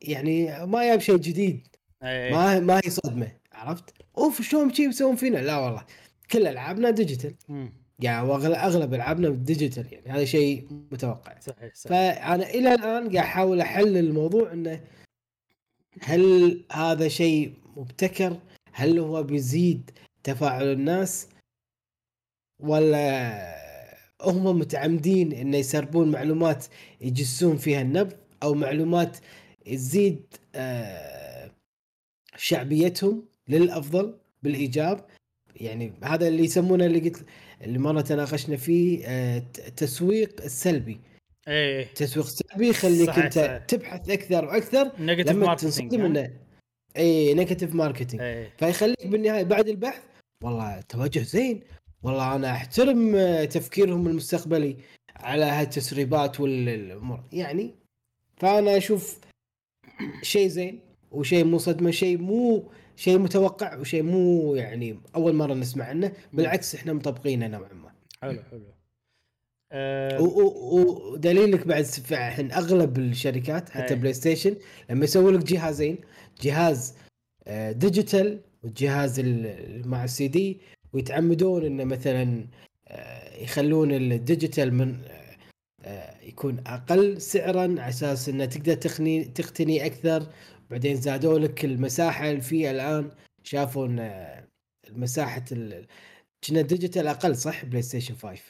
يعني ما جاب شيء جديد إيه. ما ما هي صدمة عرفت؟ أوف شلون شي يسوون فينا؟ لا والله كل ألعابنا digital. يعني أغلب ألعابنا digital يعني هذا شيء متوقع صحيح صحيح فأنا إلى الآن قاعد أحاول احل الموضوع إنه هل هذا شيء مبتكر؟ هل هو بيزيد تفاعل الناس؟ ولا هم متعمدين انه يسربون معلومات يجسون فيها النبض أو معلومات تزيد آه، شعبيتهم للأفضل بالإيجاب يعني هذا اللي يسمونه اللي قلت اللي مرة تناقشنا فيه آه، ت- تسويق السلبي إيه تسويق سلبي يخليك أنت صحيح. تبحث أكثر وأكثر لما تنصدم إنه اي negative marketing إيه. فيخليك بالنهاية بعد البحث والله توجه زين. والله أنا أحترم آه، تفكيرهم المستقبلي على هالتسريبات والأمور. يعني فأنا أشوف شيء زين وشيء مو صدمة شيء مو شيء متوقع وشيء مو يعني أول مرة نسمع عنه. بالعكس إحنا مطبقينه نوعا ما. حلو حلو. آه، ودليلك بعد س- الحين أغلب الشركات حتى أي. بلاي ستيشن لما يسوي لك جهازين جهاز آه، digital والجهاز ال- ال- مع السي دي ويتعمدون إنه مثلا آه، يخلون ال digital من آه، آه، يكون أقل سعرا على أساس إنه تقدر تقتني تقتني أكثر. بعدين زادوا لك المساحة اللي فيه الآن شافوا إن آه، مساحه ال- كنا digital أقل صح؟ بلاي ستيشن 5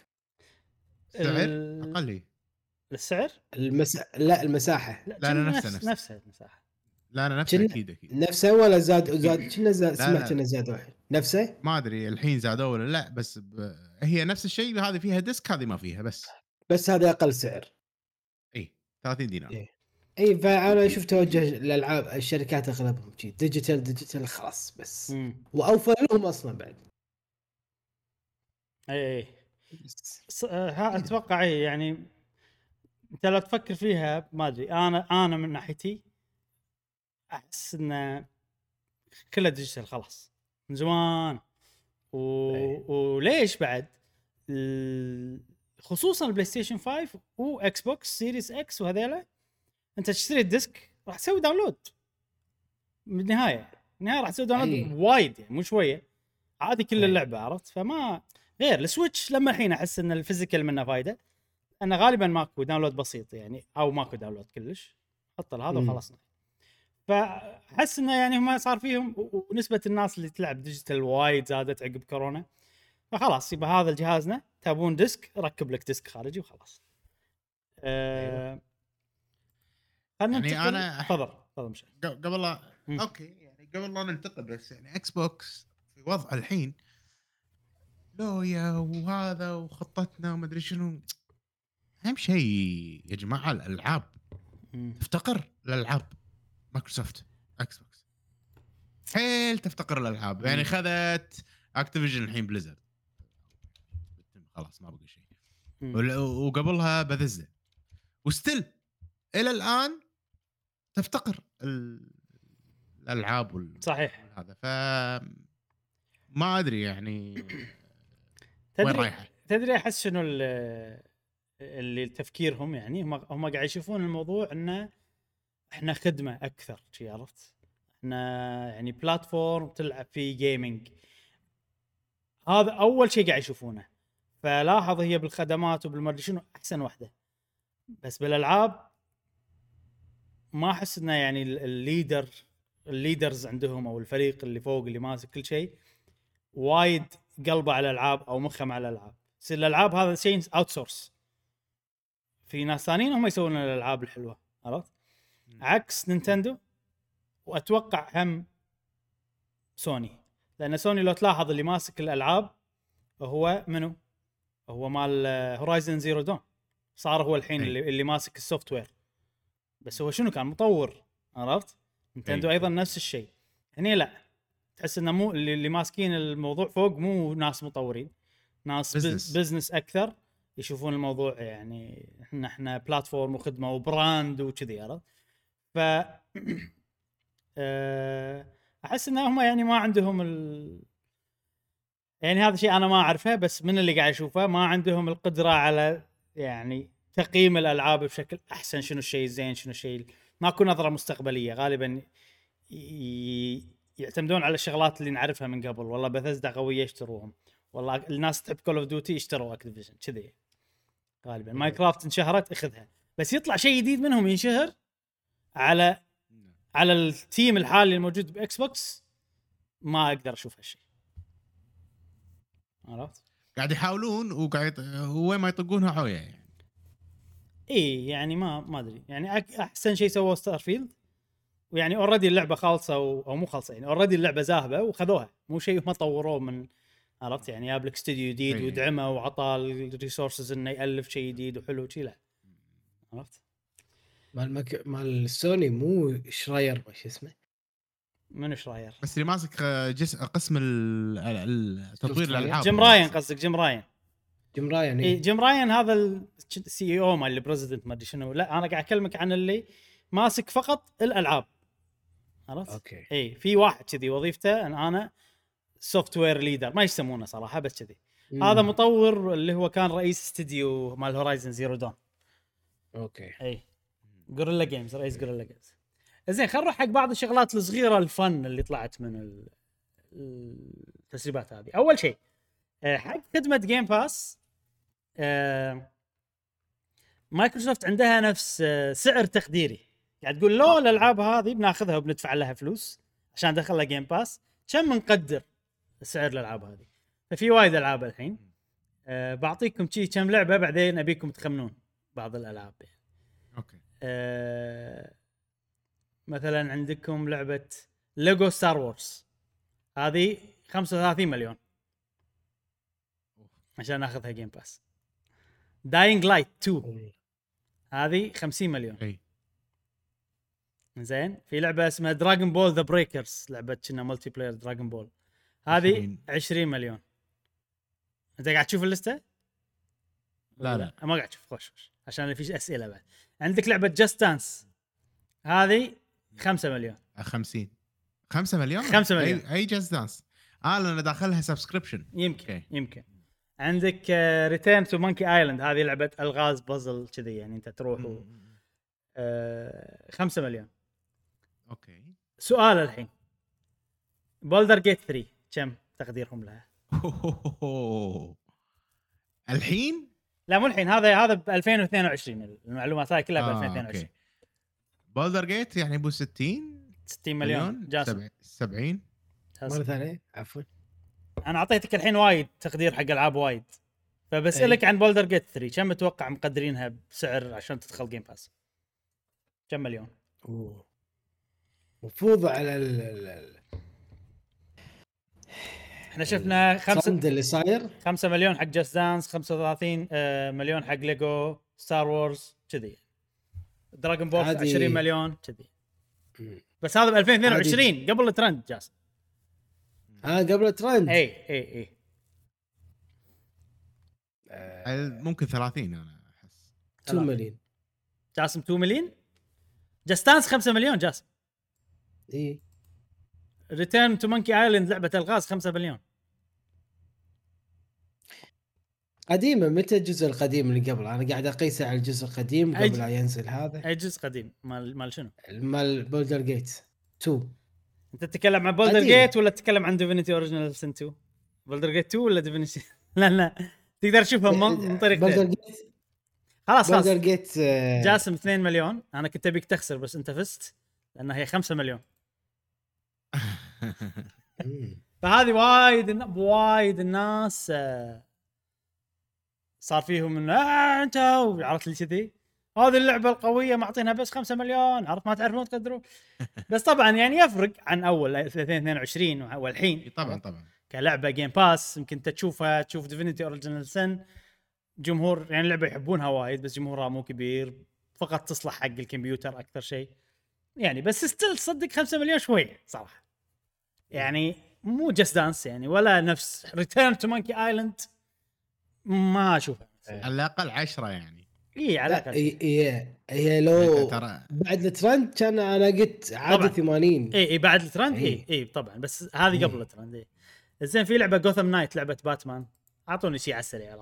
سعر؟ ال- أقل. السعر؟ المس... لا المساحة. لا، لا، نفسه- نفس- نفسه. نفسها المساحة. لا أنا نفسه أكيد أكيد. نفسه ولا زاد زاد؟ كنا زاد سمعت. إنه زاد واحد. نفسه؟ ما أدري الحين زادوا ولا لا بس ب... هي نفس الشيء هذه فيها disc هذه ما فيها بس. بس هذا أقل سعر. إي 30 دينار. إيه. إي فأنا أشوف توجه الألعاب الشركات أغلبهم شي digital digital خلاص بس. مم. وأوفر لهم أصلا بعد. إي إي. أتوقع إي يعني أنت لو تفكر فيها ما أدري أنا أنا من ناحيتي أحس انه كله digital خلاص من زمان و... أي. وليش بعد خصوصا البلاي ستيشن 5 و Xbox Series X وهذيلا أنت تشتري ال disc راح تسوي download بالنهاية بالنهاية راح تسوي download أي. وايد يعني مو شوية عادي كل أي. اللعبة عرفت فما غير السويتش لما الحين أحس إن ال physical منه فايدة انه غالبا ماكو download بسيط يعني أو ماكو download كلش حط هذا مم. وخلصنا فأحس إنه يعني هم صار فيهم ونسبة الناس اللي تلعب digital وايد زادت عقب كورونا فخلاص يبقى هذا جهازنا تابون disc ركب لك disc خارجي وخلاص. أه خلينا يعني ننتقل أنا- تفضل تفضل مشعل قبل لا. أوكي يعني قبل لا ننتقل بس يعني Xbox في وضع الحين هوية وهذا وخطتنا وما أدري شنو أهم شيء يا جماعة الألعاب مم. تفتقر الالعاب Microsoft Xbox حيل تفتقر الألعاب. يعني خذت Activision الحين Blizzard خلاص ما بقى شيء. وقبلها بثزدا و still إلى الآن تفتقر ال- الألعاب وال... صحيح. هذا ف ما أدري يعني وين تدري رايحة. تدري أحس شنو ال- اللي تفكيرهم يعني؟ هم هم قاعد يشوفون الموضوع إنه إحنا خدمة أكثر شي عرفت؟ إحنا يعني platform تلعب فيه gaming هذا أول شيء قاعد يشوفونه. فلاحظ هي بالخدمات وبالمدري شنو أحسن واحدة بس بالألعاب ما أحس إنه يعني ال- ال leader ال leaders عندهم أو الفريق اللي فوق اللي ماسك كل شيء وايد قلبه على الألعاب أو مخه مع الألعاب. يصير الألعاب هذا شيء outsource في ناس ثانيين هم يسوون الألعاب الحلوة عرفت؟ عكس نينتندو وأتوقع هم سوني. لأن سوني لو تلاحظ اللي ماسك الألعاب هو منو؟ هو مال Horizon Zero Dawn صار هو الحين أي. اللي, اللي ماسك ال software. بس هو شنو كان؟ مطور عرفت؟ Nintendo أي. أيضا نفس الشيء. هني لا. تحس إنه مو اللي, اللي ماسكين الموضوع فوق مو ناس مطورين. ناس Business. business أكثر يشوفون الموضوع يعني إحنا إحنا platform وخدمة و brand وكذي عرفت؟ ف آه، أحس إن هم يعني ما عندهم ال... يعني هذا شيء أنا ما أعرفه بس من اللي قاعد أشوفه ما عندهم القدرة على يعني تقييم الألعاب بشكل أحسن شنو الشيء الزين شنو الشيء ماكو نظرة مستقبلية. غالبا ي... يعتمدون على الشغلات اللي نعرفها من قبل. والله بثزدا قوية يشتروهم. والله الناس تحب Call of Duty اشتروا Activision كذي. غالبا. Minecraft انشهرت أخذها. بس يطلع شيء جديد منهم ينشهر. على على ال team الحالي الموجود ب Xbox ما أقدر أشوف هالشيء عرفت؟ قاعد يحاولون وقاعد وين ما يطقونها عويه يعني. إي يعني ما ما أدري. يعني أحسن شيء سووه Starfield ويعني already اللعبة خالصة و... أو مو خالصة يعني already اللعبة ذاهبه وخذوها. مو شيء ما طوروه من عرفت؟ يعني جاب لك استوديو جديد. ودعمه وعطاه ال resources إنه يألف شيء جديد وحلو شي لا. عرفت؟ مال مك... مال سوني مو شراير وش اسمه؟ منو شراير؟ بس اللي ماسك جس قسم ال- تطوير الألعاب. جيم راين قصدك جيم راين. جيم راين اي إيه. جيم راين هذا ال CEO مال ال president ما أدري شنو. لا أنا قاعد أكلمك عن اللي ماسك فقط الألعاب. عرفت؟ okay. اي في واحد كذي وظيفته إن أنا software leader ما يسمونه صراحة بس كذي. هذا. مطور اللي هو كان رئيس استديو مال Horizon Zero Dawn okay. اي Guerrilla Games رئيس Guerrilla Games زين خلينا نروح حق بعض الشغلات الصغيرة ال fun اللي طلعت من ال- التسريبات هذه. أول شيء آه، حق خدمة Game Pass آه، مايكروسوفت عندها نفس آه، سعر تقديري. قاعد تقول لو الألعاب هذه بناخذها وبندفع لها فلوس عشان ندخلها Game Pass كم نقدر سعر الألعاب هذه؟ ففي وايد ألعاب الحين. بعطيكم شي كم لعبة بعدين أبيكم تخمنون بعض الألعاب. يعني. أه مثلا عندكم لعبة Lego Star Wars. هذه 35 مليون. عشان ناخذها Game Pass Dying Light 2 هذه 50 مليون. أي. زين. في لعبة اسمها Dragon Ball The Breakers لعبة كنا multiplayer Dragon Ball هذه 20. 20 مليون. أنت قاعد تشوف اللستة؟ لا لا. ما قاعد تشوف. خوش خوش. عشان في أسئلة بعد. عندك لعبة Just Dance هذه 5 مليون. 50 5 مليون؟ 5 مليون. اي, أي Just Dance آه لأن داخلها subscription يمكن okay. يمكن. عندك آه، Return to Monkey Island هذه لعبة ألغاز بازل كذي يعني أنت تروح و... آه 5 مليون. okay. سؤال الحين. Baldur's Gate 3 كم تقديرهم لها؟ الحين؟ لا مو الحين هذا هذا ب 2022 المعلومات هاي كلها ب آه، 2022 okay. Baldur's Gate يعني ابو 60 60 مليون. جاسم. سبع- 70 جاسم. مرة ثانية؟ عفوا. أنا أعطيتك الحين وايد تقدير حق ألعاب وايد. فبسالك عن Baldur's Gate 3 كم متوقع مقدرينها بسعر عشان تدخل Game Pass؟ كم مليون؟ مفروض على ال- ال- ال- إحنا شفنا 5 الصمد اللي صاير. 5 مليون حق Just Dance 35 آه، مليون حق Lego Star Wars كذي. Dragon Ball هذه- 20 مليون كذي. بس هذا ب 2022 قبل الترند جاس ها قبل ترند اي اي اي آه، ممكن 30 أنا أحس. 2 مليون. جاسم 2 مليون؟ Just Dance 5 مليون جاسم. اي Return to Monkey Island لعبة الغاز 5 مليون. قديمة متى الجزء القديم اللي قبل؟ أنا قاعد اقيسه على الجزء القديم أي- قبل لا ينزل هذا. أي جزء قديم؟ مال مال شنو؟ مال Baldur's Gate 2 أنت تتكلم عن Baldur's. Gate ولا تتكلم عن Divinity Original Sin 2 Baldur's Gate 2 ولا Divinity لا لا. تقدر تشوفها من من Baldur's طريقتين Gate خلاص خلاص. Baldur's Gate آه، جاسم 2 مليون. أنا كنت أبيك تخسر بس أنت فزت لأن هي 5 مليون. فهذه وايد وايد الناس آه، صار فيهم إنه آه أنت عرفت اللي كذي؟ هذه اللعبة القوية معطينها بس 5 مليون عرفت؟ ما تعرفون تقدرون. بس طبعا يعني يفرق عن أول 2022 والحين. طبعا طبعا. كلعبة Game Pass يمكن أنت تشوفها تشوف Divinity Original Sin جمهور يعني لعبة يحبونها وايد بس جمهورها مو كبير. فقط تصلح حق الكمبيوتر أكثر شيء. يعني بس still تصدق 5 مليون شوي صراحة. يعني مو Just Dance يعني ولا نفس. Return to Monkey Island ما اشوفها على الأقل 10 يعني. اي على لا الأقل. هي هي هي لو ترى بعد الترند كان أنا قلت عادي طبعاً. 80 اي اي بعد الترند؟ اي إيه. اي طبعا. بس هذه قبل إيه. الترند اي زين في لعبة Gotham Knights لعبة باتمان أعطوني شيء على السريع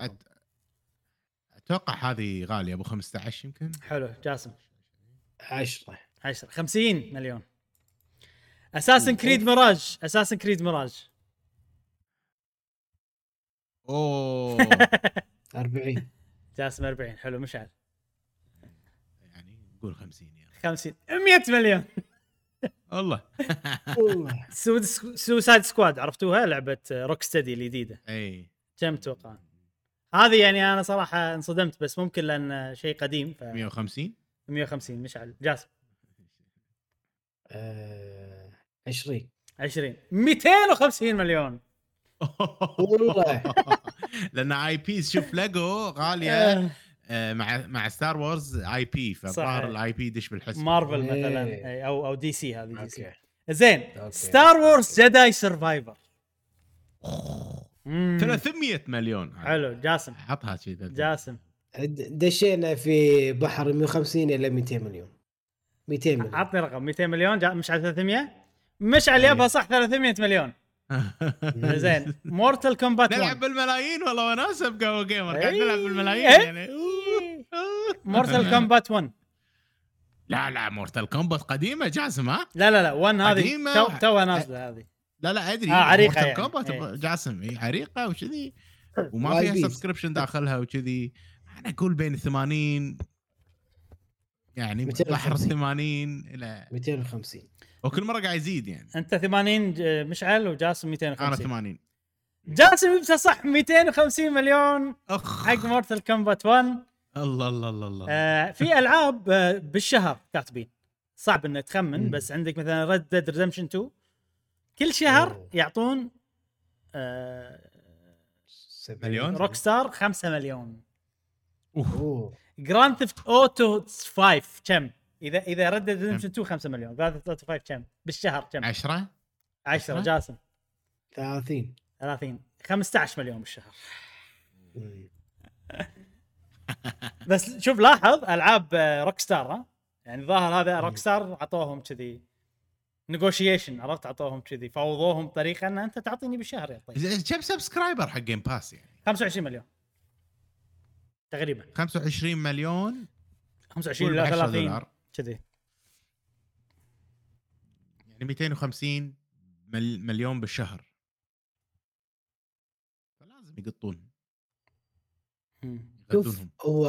أتوقع هذه غالية أبو 15 يمكن؟ حلو جاسم. 10 10 50 مليون. Assassin's Creed Mirage Assassin's Creed Mirage أوه. 40 جاسم 40 حلو مشعل يعني قول 50 يعني. 50 100 مليون. والله. Suicide Squad عرفتوها؟ لعبة Rocksteady الجديدة. أي. كم تتوقع؟ هذه يعني أنا صراحة انصدمت بس ممكن لأن شيء قديم ف 150 150 مشعل جاسم. آه، 20 20 250 مليون. والله. لأن IP شوف ليجو غالية آه، آه، مع مع Star Wars IP فالظاهر. ال IP يدش بالحسب مارفل إيه. مثلا أي- أو أو DC هذه DC okay. زين. Star Wars Jedi Survivor 300 مليون. حلو جاسم. حطها شيء ذا. جاسم. دشينا في بحر 150 إلى 200 مليون. 200 مليون. عطني رقم 200 مليون جا مش على 300 مش على يبها صح 300 مليون. زين Mortal Kombat نلعب 1 بالملايين والله وناسه بقهوة و قيمر قاعد إيه. نلعب بالملايين إيه. يعني. Mortal Kombat 1 لا لا مورتال كومبات قديمة جاسم ها لا لا لا 1 هذه قديمة تو توها نازلة هذه لا لا أدري آه، عريقة مورتال يعني. كومبات إيه. جاسم اي عريقة وكذي وما فيها بيس. سبسكريبشن داخلها وكذي أنا أقول بين 80 يعني 250. بحر 80 إلى 250 وكل مرة قاعد يزيد يعني أنت 80 ج- مشعل وجاسم 250 أنا 80 جاسم يبسى صح 250 مليون أخ حق مورتال كومبات 1 الله الله الله الله آه في ألعاب آه بالشهر كاتبين صعب انك تخمن. بس عندك مثلا Red Dead Redemption 2 كل شهر أوه. يعطون آه70. مليون؟ Rockstar 5 مليون. أوه Grand Theft Auto 5 كم؟ اذا إذا Red Dead Redemption 2 5 مليون Grand Theft Auto 5 كم؟ بالشهر كم؟ 10 10 عشرة؟ جاسم. 30 30 15 مليون بالشهر. بس شوف لاحظ ألعاب Rockstar ها؟ يعني ظاهر هذا Rockstar عطوهم كذي negotiation عرفت؟ عطوهم كذي فوضوهم بطريقة إن أنت تعطيني بالشهر يا طيب. كم subscriber حق Game Pass يعني؟ 25 مليون. تقريبا. 25 مليون؟ 25 قول لا ب 10 30 دولار. كذي يعني 250 مل مليون بالشهر. فلازم يقطون. شوف هو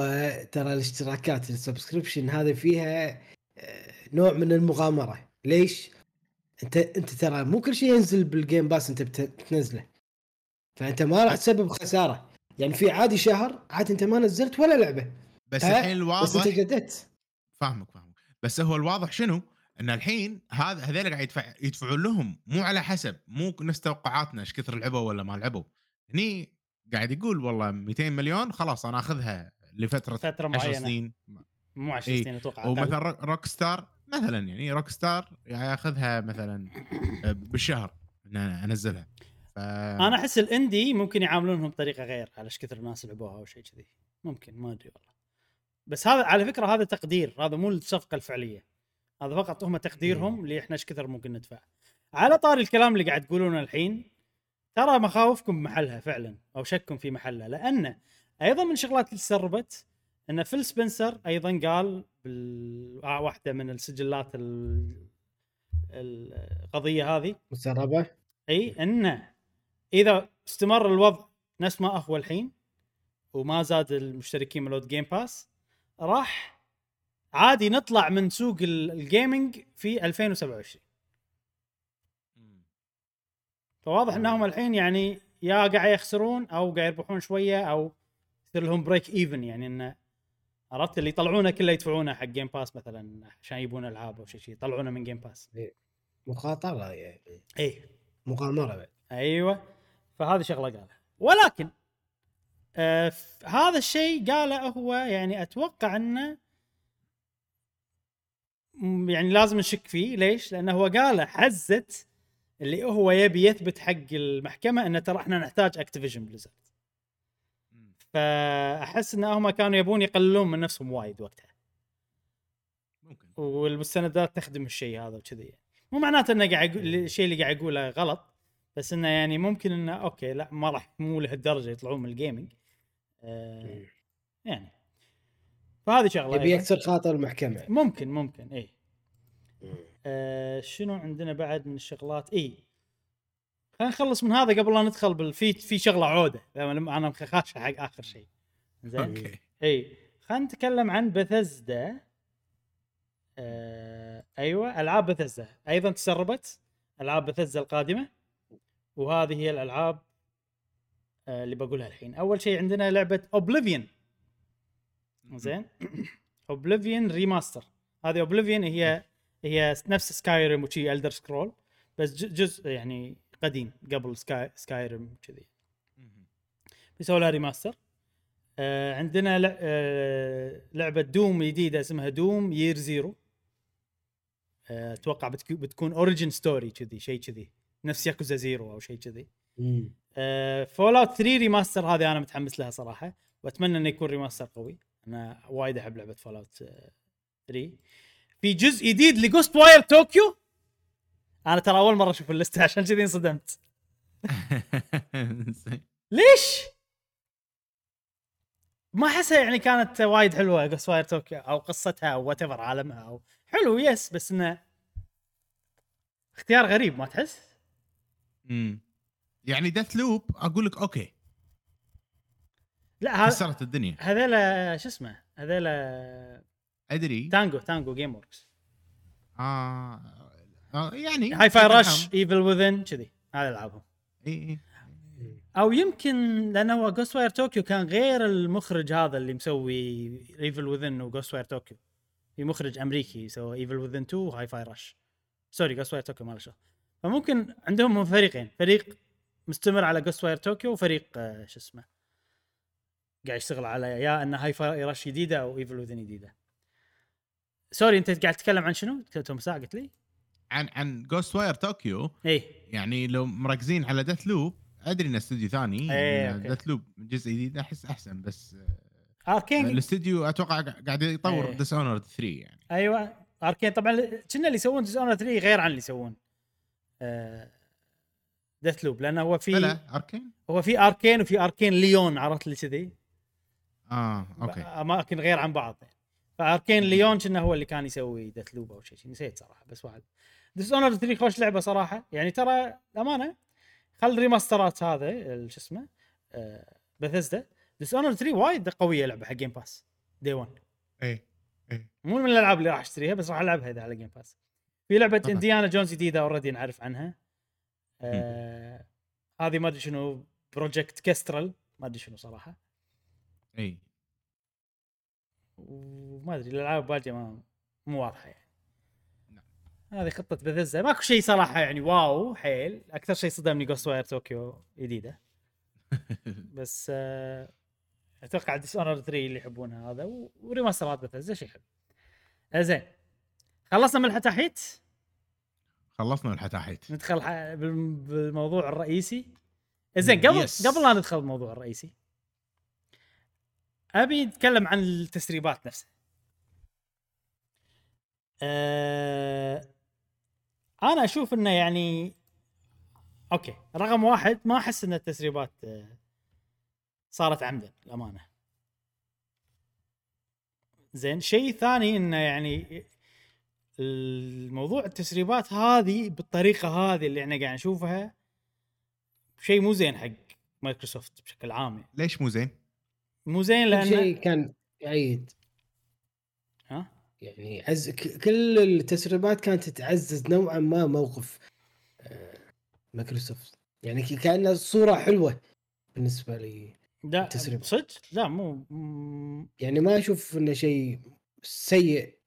ترى الاشتراكات ال subscription هذه فيها آه، نوع من المغامرة. ليش؟ انت انت ترى مو كل شيء ينزل بال Game Pass انت بت- بتنزله. فانت ما راح تسبب خسارة. يعني في عادي شهر عاد انت ما نزلت ولا لعبة. بس؟ الحين بس انت الواضح جددت. فاهمك فاهمك. بس هو الواضح شنو؟ إن الحين هذا هذول قاعد يدفع يدفعون لهم مو على حسب مو نفس توقعاتنا إيش كثر لعبوا ولا ما لعبوا هني قاعد يقول والله 200 مليون خلاص أنا أخذها لفترة فترة 10 معينة سنين مو 10 إيه. سنين أتوقع. ومثلا رو- Rockstar مثلا يعني روك ستار ياخذها مثلا آه، بالشهر إن أنا أنزلها ف أنا أحس ال indie ممكن يعاملونهم بطريقة غير على إيش كثر الناس لعبوها أو شيء كذي ممكن ما أدري والله بس هذا على فكرة هذا تقدير هذا مو الصفقة الفعلية. هذا فقط هم تقديرهم اللي إحنا إيش كثر ممكن ندفع. على طاري الكلام اللي قاعد تقولونه الحين ترى مخاوفكم بمحلها فعلا أو شككم في محلها. لأن أيضا من الشغلات اللي تسربت إن Phil Spencer أيضا قال بال آه، واحدة من السجلات ال- القضية هذه. مسربه إي انه إذا استمر الوضع نفس ما هو الحين وما زاد المشتركين مالوت Game Pass راح عادي نطلع من سوق ال- ال gaming في 2027 فواضح إنهم الحين يعني يا قاعد يخسرون أو قاعد يربحون شوية أو يصير لهم break even يعني انه عرفت اللي يطلعونه كله يدفعونه حق Game Pass مثلا عشان يبون ألعاب أو شيء شيء يطلعونه من Game Pass مخاطره يعني. اي مغامرة. بعد أيوه. فهذه شغلة قالها. ولكن آه هذا الشيء قاله هو يعني أتوقع أنه يعني لازم نشك فيه. ليش؟ لأنه هو قاله حزه اللي هو يبي يثبت حق المحكمة أنه ترى إحنا نحتاج Activision Blizzard فأحس إن هم كانوا يبون يقللون من نفسهم وايد وقتها. ممكن. والمستندات تخدم الشيء هذا وكذي مو معناته إنه قاعد يقول الشيء اللي قاعد يقوله غلط بس إنه يعني ممكن إنه okay لا ما راح مو لهالدرجة يطلعون من ال gaming آه يعني. فهذه شغلة يبي أيضاً. يكسر خاطر المحكمة. ممكن ممكن اي آه شنو عندنا بعد من الشغلات؟ اي خلينا نخلص من هذا قبل لا ندخل بال في شغلة عودة. لما أنا خاش حق آخر شيء. زين؟ okay. اي خلينا نتكلم عن بثزدا آه أيوه ألعاب بثزدا أيضا تسربت ألعاب بثزدا القادمة. وهذه هي الألعاب اللي بقولها الحين. أول شيء عندنا لعبة Oblivion زين؟ Oblivion remaster هذه Oblivion هي هي نفس Skyrim وشي Elder Scrolls بس جزء يعني قديم قبل Sky Skyrim كذي بيسووا لها remaster آه عندنا آه لعبة Doom جديدة اسمها Doom Year Zero آه أتوقع بتكو- بتكون origin story كذي شيء كذي. نفس Yakuza Zero أو شيء كذي. Fallout 3 remaster هذه أنا متحمس لها صراحة وأتمنى إنه يكون remaster قوي أنا وايد أحب لعبة Fallout 3 في جزء جديد ل Ghostwire Tokyo أنا ترى أول مرة أشوف ال list عشان كذي انصدمت. ليش؟ ما احسها يعني كانت وايد حلوة Ghostwire Tokyo أو قصتها أو what عالمها أو حلو yes بس إنه اختيار غريب ما تحس؟ مم. يعني Deathloop أقول لك okay. لا هذا كسرت الدنيا. هذيلا شو اسمه؟ هذيلا أدري. Tango Tango Gameworks آه آه يعني Hi-Fi Rush. Evil Within كذي. هذا العابهم إي إي. أو يمكن لأنه هو Ghostwire Tokyo كان غير المخرج هذا اللي مسوي Evil Within و Ghostwire Tokyo في مخرج أمريكي سوى Evil Within 2 و Hi-Fi Rush sorry Ghostwire Tokyo ما له شغل فممكن عندهم فريقين. فريق مستمر على Ghostwire Tokyo وفريق آه، شو اسمه قاعد يشتغل على يا أن Hi-Fi Rush جديدة أو Evil Within جديدة sorry أنت قاعد تتكلم عن شنو؟ توم ساعة قلت لي؟ عن عن Ghostwire Tokyo إيه يعني لو مركزين على Deathloop أدري انه استوديو ثاني okay. Deathloop جزء جديد أحس أحسن بس Arkane الاستوديو أتوقع قاعد يطور. Dishonored 3 يعني أيوه Arkane طبعا كنا اللي يسوون Dishonored 3 غير عن اللي يسوون Deathloop لأنه هو في بلا Arkane؟ هو في Arkane وفي Arkane Lyon عرفت اللي كذي؟ آه okay. أماكن غير عن بعض. ف Arkane Lyon كنا هو اللي كان يسوي Deathloop أو شيء نسيت صراحة بس واحد. Dishonored 3 خوش لعبة صراحة. يعني ترى امانه خل remasterات هذا شو اسمه آه بثزدا Dishonored 3 وايد قوية لعبة حق Game Pass day 1 اي مو من الألعاب اللي راح أشتريها بس راح ألعبها إذا على Game Pass في لعبة. Indiana Jones جديدة already نعرف عنها. آه هذه ما أدري شنو Project Kestrel ما أدري شنو صراحة. إي. وما أدري الألعاب الباقية ما مو واضحة يعني. نعم. هذه خطة بثزدا ماكو شيء صراحة يعني wow حيل. أكثر شيء صدمني Ghostwire Tokyo جديدة. بس آه أتوقع Dishonored 3 اللي يحبونها هذا و remasterات بثزدا شيء حلو. زين خلصنا من الحتاحيت خلصنا الحتاحيت. ندخل بالموضوع الرئيسي. زين قبل Yes. قبل لا ندخل بالموضوع الرئيسي أبي نتكلم عن التسريبات نفسها. أه... أنا أشوف إنه يعني أوكي رقم واحد ما أحس إن التسريبات آه، صارت عمدا الأمانة. زين شيء ثاني إنه يعني الموضوع التسريبات هذه بالطريقة هذه اللي إحنا قاعد نشوفها شيء مو زين حق مايكروسوفت بشكل عام يعني. ليش مو زين؟ مو زين لأن شيء كان يعيد ها يعني عز ك- كل التسريبات كانت تعزز نوعا ما موقف آه، مايكروسوفت يعني ك- كأنها صورة حلوة بالنسبة لي لا. صدق لا مو يعني ما أشوف إنه شيء سيء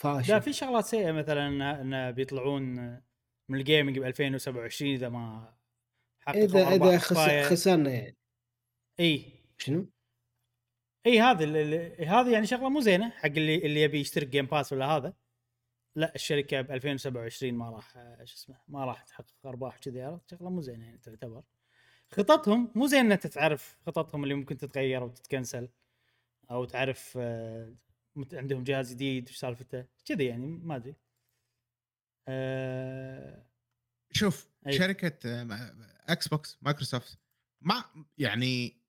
فاشل. لا في شغلات سيئة مثلا إن- إن بيطلعون من ال gaming ب 2027 إذا ما حققوا اذا إذا خس... خسرنا يعني. إي. شنو؟ إي ال- هذه يعني شغلة مو زينة حق اللي اللي يبي يشترك Game Pass ولا هذا. لا الشركة ب 2027 ما راح شو اسمه ما راح تحقق أرباح كذي عرفت؟ شغلة مو زينة يعني تعتبر. خططهم مو زي إنك تعرف خططهم اللي ممكن تتغير أو تت cancel أو تعرف آه، مت- عندهم جهاز جديد وش سالفته كذي يعني ما أدري آه، شوف أي. شركة Xbox مايكروسوفت ما يعني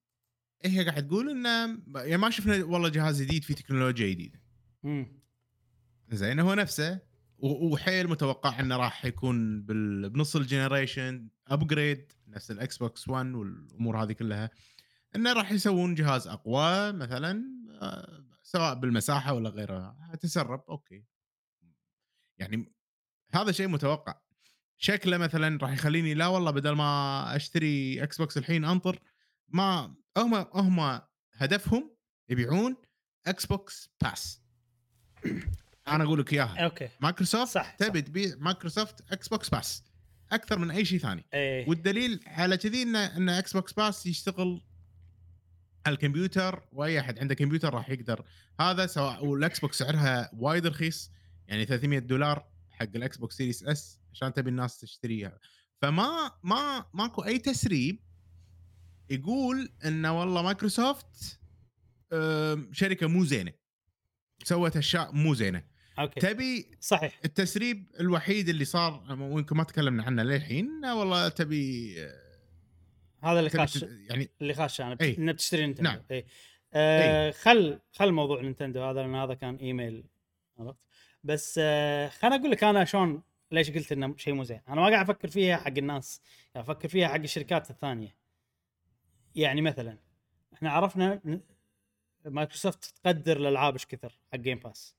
هي قاعد تقول انه يعني ما شفنا والله جهاز جديد فيه تكنولوجيا جديدة مم. زين هو نفسه وحيل متوقع إنه راح يكون بال- بنص ال generation upgrade نفس ال Xbox 1 والأمور هذه كلها إنه راح يسوون جهاز أقوى مثلا آه، سواء بالمساحة ولا غيرها تسرب okay. يعني هذا شيء متوقع. شكله مثلا راح يخليني لا والله بدل ما أشتري Xbox الحين أنطر ما هم هم هدفهم يبيعون Xbox Pass أنا أقول لك إياها. okay. مايكروسوفت صح، تبي تبيع مايكروسوفت Xbox Pass أكثر من أي شيء ثاني. إيه. والدليل على كذي إن إن Xbox Pass يشتغل الكمبيوتر وأي أحد عنده كمبيوتر راح يقدر. هذا سواء وال Xbox سعرها وايد رخيص يعني 300 دولار حق ال Xbox Series S عشان تبي الناس تشتريها. فما ما ماكو أي تسريب يقول انه والله مايكروسوفت شركة مو زينة. سوت أشياء مو زينة. أوكي. تبي صحيح. التسريب الوحيد اللي صار ويمكن ما تكلمنا عنه للحين والله تبي هذا اللي خاش يعني اللي خاش أنا إي. انك تشتري نينتندو نعم. اي آه خل خل موضوع نينتندو هذا لأن هذا كان إيميل. عرفت؟ بس آه خليني أقول لك أنا شلون ليش قلت إنه شيء مو زين. أنا ما قاعد أفكر فيها حق الناس. قاعد أفكر فيها حق الشركات الثانية. يعني مثلا إحنا عرفنا مايكروسوفت تقدر الألعاب إيش كثر حق Game Pass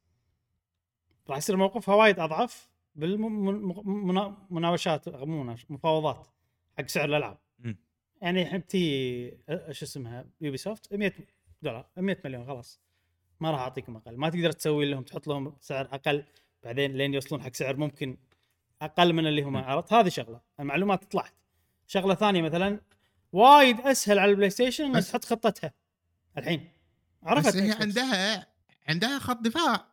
راح يصير موقفها وايد أضعف بالمناوشات مو مفاوضات حق سعر الألعاب. يعني الحين تي إيش اسمها يوبي سوفت 100 دولار 100 مليون خلاص. ما راح اعطيكم أقل ما تقدر تسوي لهم تحط لهم سعر أقل بعدين لين يوصلون حق سعر ممكن أقل من اللي هم عرضت. هذه شغلة المعلومات طلعت. شغلة ثانية مثلا وايد أسهل على البلاي ستيشن إنك بس- تحط خطتها. الحين عرفت؟ بس هي. عندها عندها خط دفاع.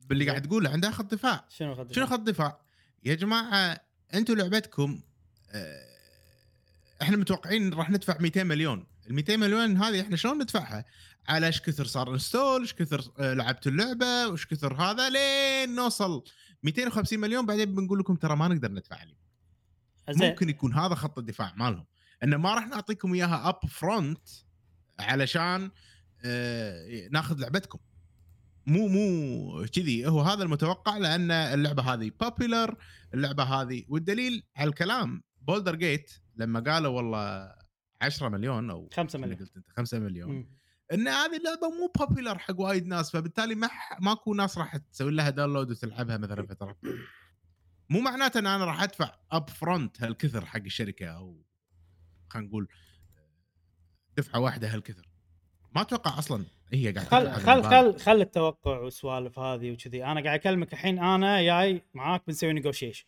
باللي. قاعد تقوله عندها خط دفاع. شنو خط شنو خط دفاع؟ يا جماعة أنتم لعبتكم آه، إحنا متوقعين راح ندفع 200 مليون. ال 200 مليون هذه إحنا شلون ندفعها؟ على إيش كثر صار install، إيش كثر آه، لعبت اللعبة، وإيش كثر هذا لين نوصل. 250 مليون بعدين بنقول لكم ترى ما نقدر ندفع. زين. ممكن يكون هذا خط الدفاع مالهم. إنه ما راح نعطيكم إياها upfront علشان آه، ناخذ لعبتكم. مو مو كذي. هو هذا المتوقع لأن اللعبة هذه popular اللعبة هذه. والدليل على الكلام Baldur's Gate لما قالوا والله 10 مليون أو 5 شنو مليون. قلت أنت؟ 5 مليون. إن هذه اللعبة مو popular حق وايد ناس فبالتالي ما ح- ماكو ناس راح تسوي لها download وتلعبها مثلا فتره مو معناته إن أنا راح أدفع upfront هالكثر حق الشركة أو خلينا نقول دفعة واحدة هالكثر. ما أتوقع أصلا هي قاعدة خل خل. خل خل التوقع والسوالف هذه وكذي. أنا قاعد أكلمك الحين أنا جاي معاك بنسوي negotiation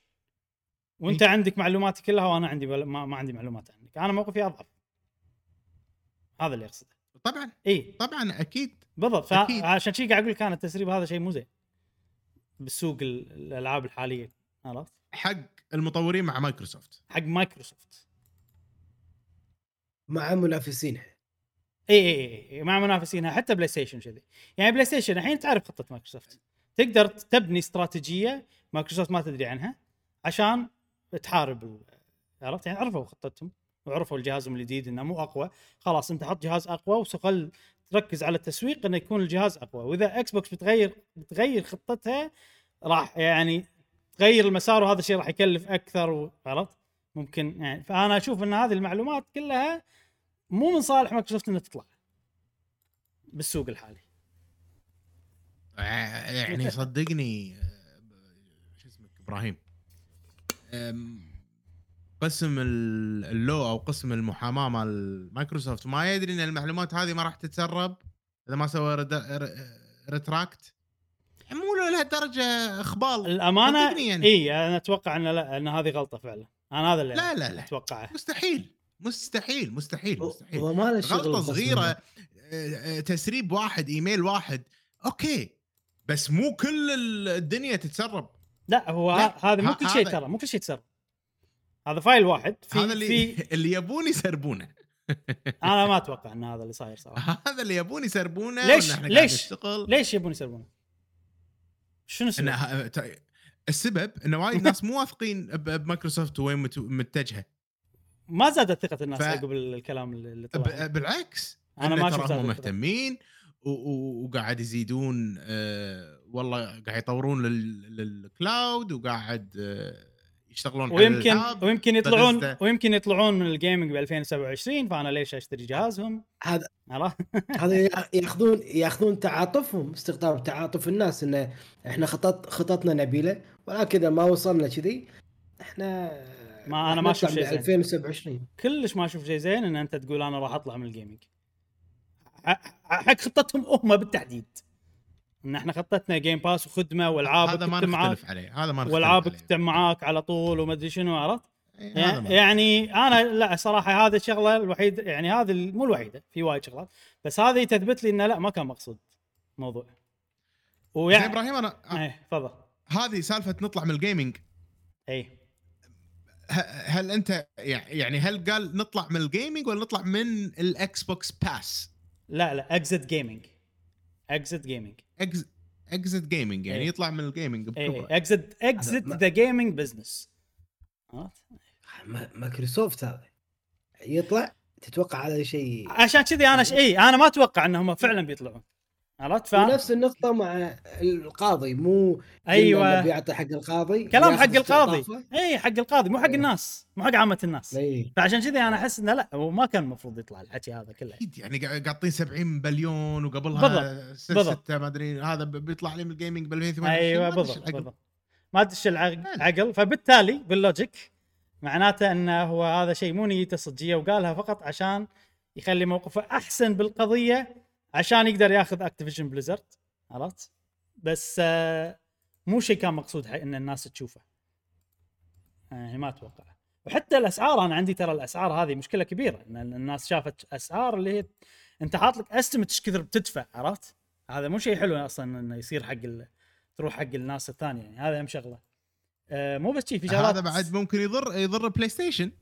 وانت إي. عندك معلوماتي كلها وأنا عندي بل... ما, ما عندي معلومات عنك. أنا موقفي أضعف. هذا اللي أقصده. طبعا. اي طبعا أكيد. بالضبط. أكيد. فعشان شي قاعد أقول لك أنا التسريب هذا شيء مو زين. بالسوق ال- الألعاب الحالية. عرفت حق المطورين مع مايكروسوفت. حق مايكروسوفت. مع منافسينها اي اي اي إي، مع منافسينها حتى بلاي ستيشن كذي يعني بلاي ستيشن الحين تعرف خطة مايكروسوفت. تقدر تبني استراتيجية مايكروسوفت ما تدري عنها عشان تحارب عرفت؟ يعني عرفوا خطتهم وعرفوا الجهازهم الجديد إنه مو أقوى. خلاص أنت حط جهاز أقوى وخل تركز على التسويق إنه يكون الجهاز أقوى. وإذا إكس بوكس بتغير بتغير خطتها راح يعني تغير المسار وهذا الشيء راح يكلف أكثر عرفت؟ ممكن يعني. فأنا أشوف إن هذه المعلومات كلها مو من صالح مايكروسوفت إنها تطلع بالسوق الحالي. يعني صدقني آه، شو اسمك؟ إبراهيم. قسم ال- law أو قسم المحاماة مال مايكروسوفت ما يدري إن المعلومات هذه ما راح تتسرب إذا ما سوى ريتراكت مو لهالدرجه اخبال الأمانة يعني. إي أنا أتوقع إن لا إن هذه غلطة فعلا. أنا هذا اللي لا لا لا. أتوقعه. مستحيل مستحيل مستحيل مستحيل. هو ما له شغل غلطة صغيرة. آه، آه، تسريب واحد إيميل واحد أوكي. بس مو كل ال- الدنيا تتسرب. لا هو هذا مو كل شيء ترى مو كل شيء تسرب هذا file واحد في هذا اللي في اللي يبون يسربونه أنا ما أتوقع إن هذا اللي صاير صراحة هذا اللي يبون يسربونه ليش- ليش؟ ليش يبون يسربونه؟ شنو إن السبب؟ ت- السبب ان وايد ناس مو واثقين بمايكروسوفت وين مت- متجهة ما زادت ثقة الناس ف- عقب الكلام اللي طلع ب- بالعكس أنا ما شفت. مهتمين و- و- وقاعد يزيدون آه والله قاعد يطورون لل- لل cloud وقاعد آه يشتغلون على ويمكن. ويمكن يطلعون بثزدا. ويمكن يطلعون من ال gaming ب 2027 فأنا ليش أشتري جهازهم؟ هذا عرفت؟ هذا يا- ياخذون ياخذون تعاطفهم استقطاب تعاطف الناس انه إحنا خطط خططنا نبيلة ولكن إذا ما وصلنا كذي إحنا ما أنا ما أشوف نطلع شيء زين. 2027 كلش ما أشوف شيء زين إن أنت تقول أنا راح أطلع من ال gaming حق خطتهم هم بالتحديد. إن إحنا خطتنا Game Pass وخدمة والعاب هذا ما نختلف عليه هذا ما نختلف والعاب. تكتب معاك على طول وما أدري شنو عرفت؟ إيه، هذا ما- يعني أنا لا صراحة هذه الشغلة الوحيدة يعني هذه مو الوحيدة في وايد شغلات. بس هذه تثبت لي إنه لا ما كان مقصود الموضوع ويعني إبراهيم أنا إيه تفضل. هذه سالفة نطلع من ال gaming إي. هل أنت يعني هل قال نطلع من ال gaming ولا نطلع من الاكس بوكس باس لا لا exit gaming exit gaming exit gaming يعني إيه. يطلع من الجيمنج بكبره exit exit the gaming business ما- مايكروسوفت هذا. يطلع تتوقع هذا شيء. عشان كذي أنا ش... اي أنا ما أتوقع إنهم فعلا بيطلعون. عرفت ف ونفس النقطة مع القاضي مو أيوة. إنه بيعطي حق القاضي كلام حق القاضي. إي حق القاضي مو حق إيه. الناس مو حق عامة الناس إي فعشان كذي أنا أحس إنه لا هو ما كان المفروض يطلع الحكي هذا كله أكيد يعني قا- قاطين 70 بليون وقبلها بالضبط، ستة بالضبط. ما أدري هذا ب- بيطلع لي من ال gaming بال 2028 أيوه بالضبط العقل. بالضبط ما تدش العقل. عقل فبالتالي بال logic معناته انه هو هذا شيء مو نيته صجيه وقالها فقط عشان يخلي موقفه أحسن بالقضية عشان يقدر ياخذ أكتيفيجن بليزرد عرفت؟ بس آه، مو شيء كان مقصود إن الناس تشوفه. يعني ما أتوقع. وحتى الأسعار أنا عندي ترى الأسعار هذه مشكلة كبيرة إن الناس شافت أسعار اللي هي أنت حاط لك estimate إيش كثر بتدفع عرفت؟ هذا مو شيء حلو أصلا إنه يصير حق ال... تروح حق الناس الثانية يعني هذا أهم شغلة. آه مو بس شي في شغلات هذا بعد ممكن يضر يضر بلاي ستيشن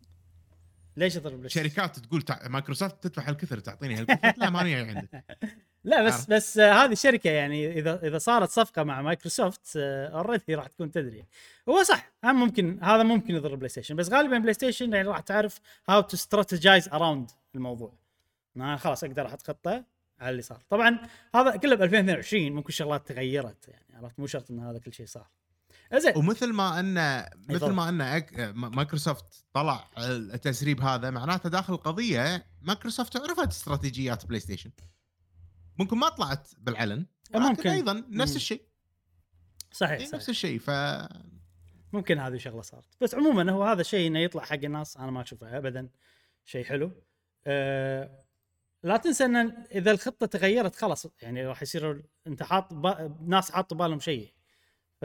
ليش يضرب ليش؟ شركات تقول تع... مايكروسوفت تدفع هالكثر تعطيني هالكثر. لا ماني عندك. لا بس عرفت. بس آه هذه شركه يعني إذا إذا صارت صفقة مع مايكروسوفت already راح تكون تدري. هو صح هم ممكن هذا ممكن يضر بلاي ستيشن بس غالبا بلاي ستيشن يعني راح تعرف how to strategize around الموضوع. أنا خلاص أقدر أحط خطه على اللي صار. طبعا هذا كله ب 2022 ممكن شغلات تغيرت يعني عرفت؟ مو شرط إن هذا كل شيء صار. زين ومثل ما ان مثل. ما أن أك... مايكروسوفت طلع التسريب هذا معناته داخل القضية مايكروسوفت عرفت استراتيجيات بلاي ستيشن ممكن ما طلعت بالعلن ولكن ممكن. أيضا نفس. الشيء صحيح, إيه، صحيح. نفس الشيء ف ممكن هذه شغلة صارت بس عموما هو هذا شيء إنه يطلع حق الناس أنا ما أشوفه ابدا شيء حلو أه لا تنسى إن إذا الخطة تغيرت خلاص يعني راح يصير انت حاط با... ناس حاطوا بالهم شيء ف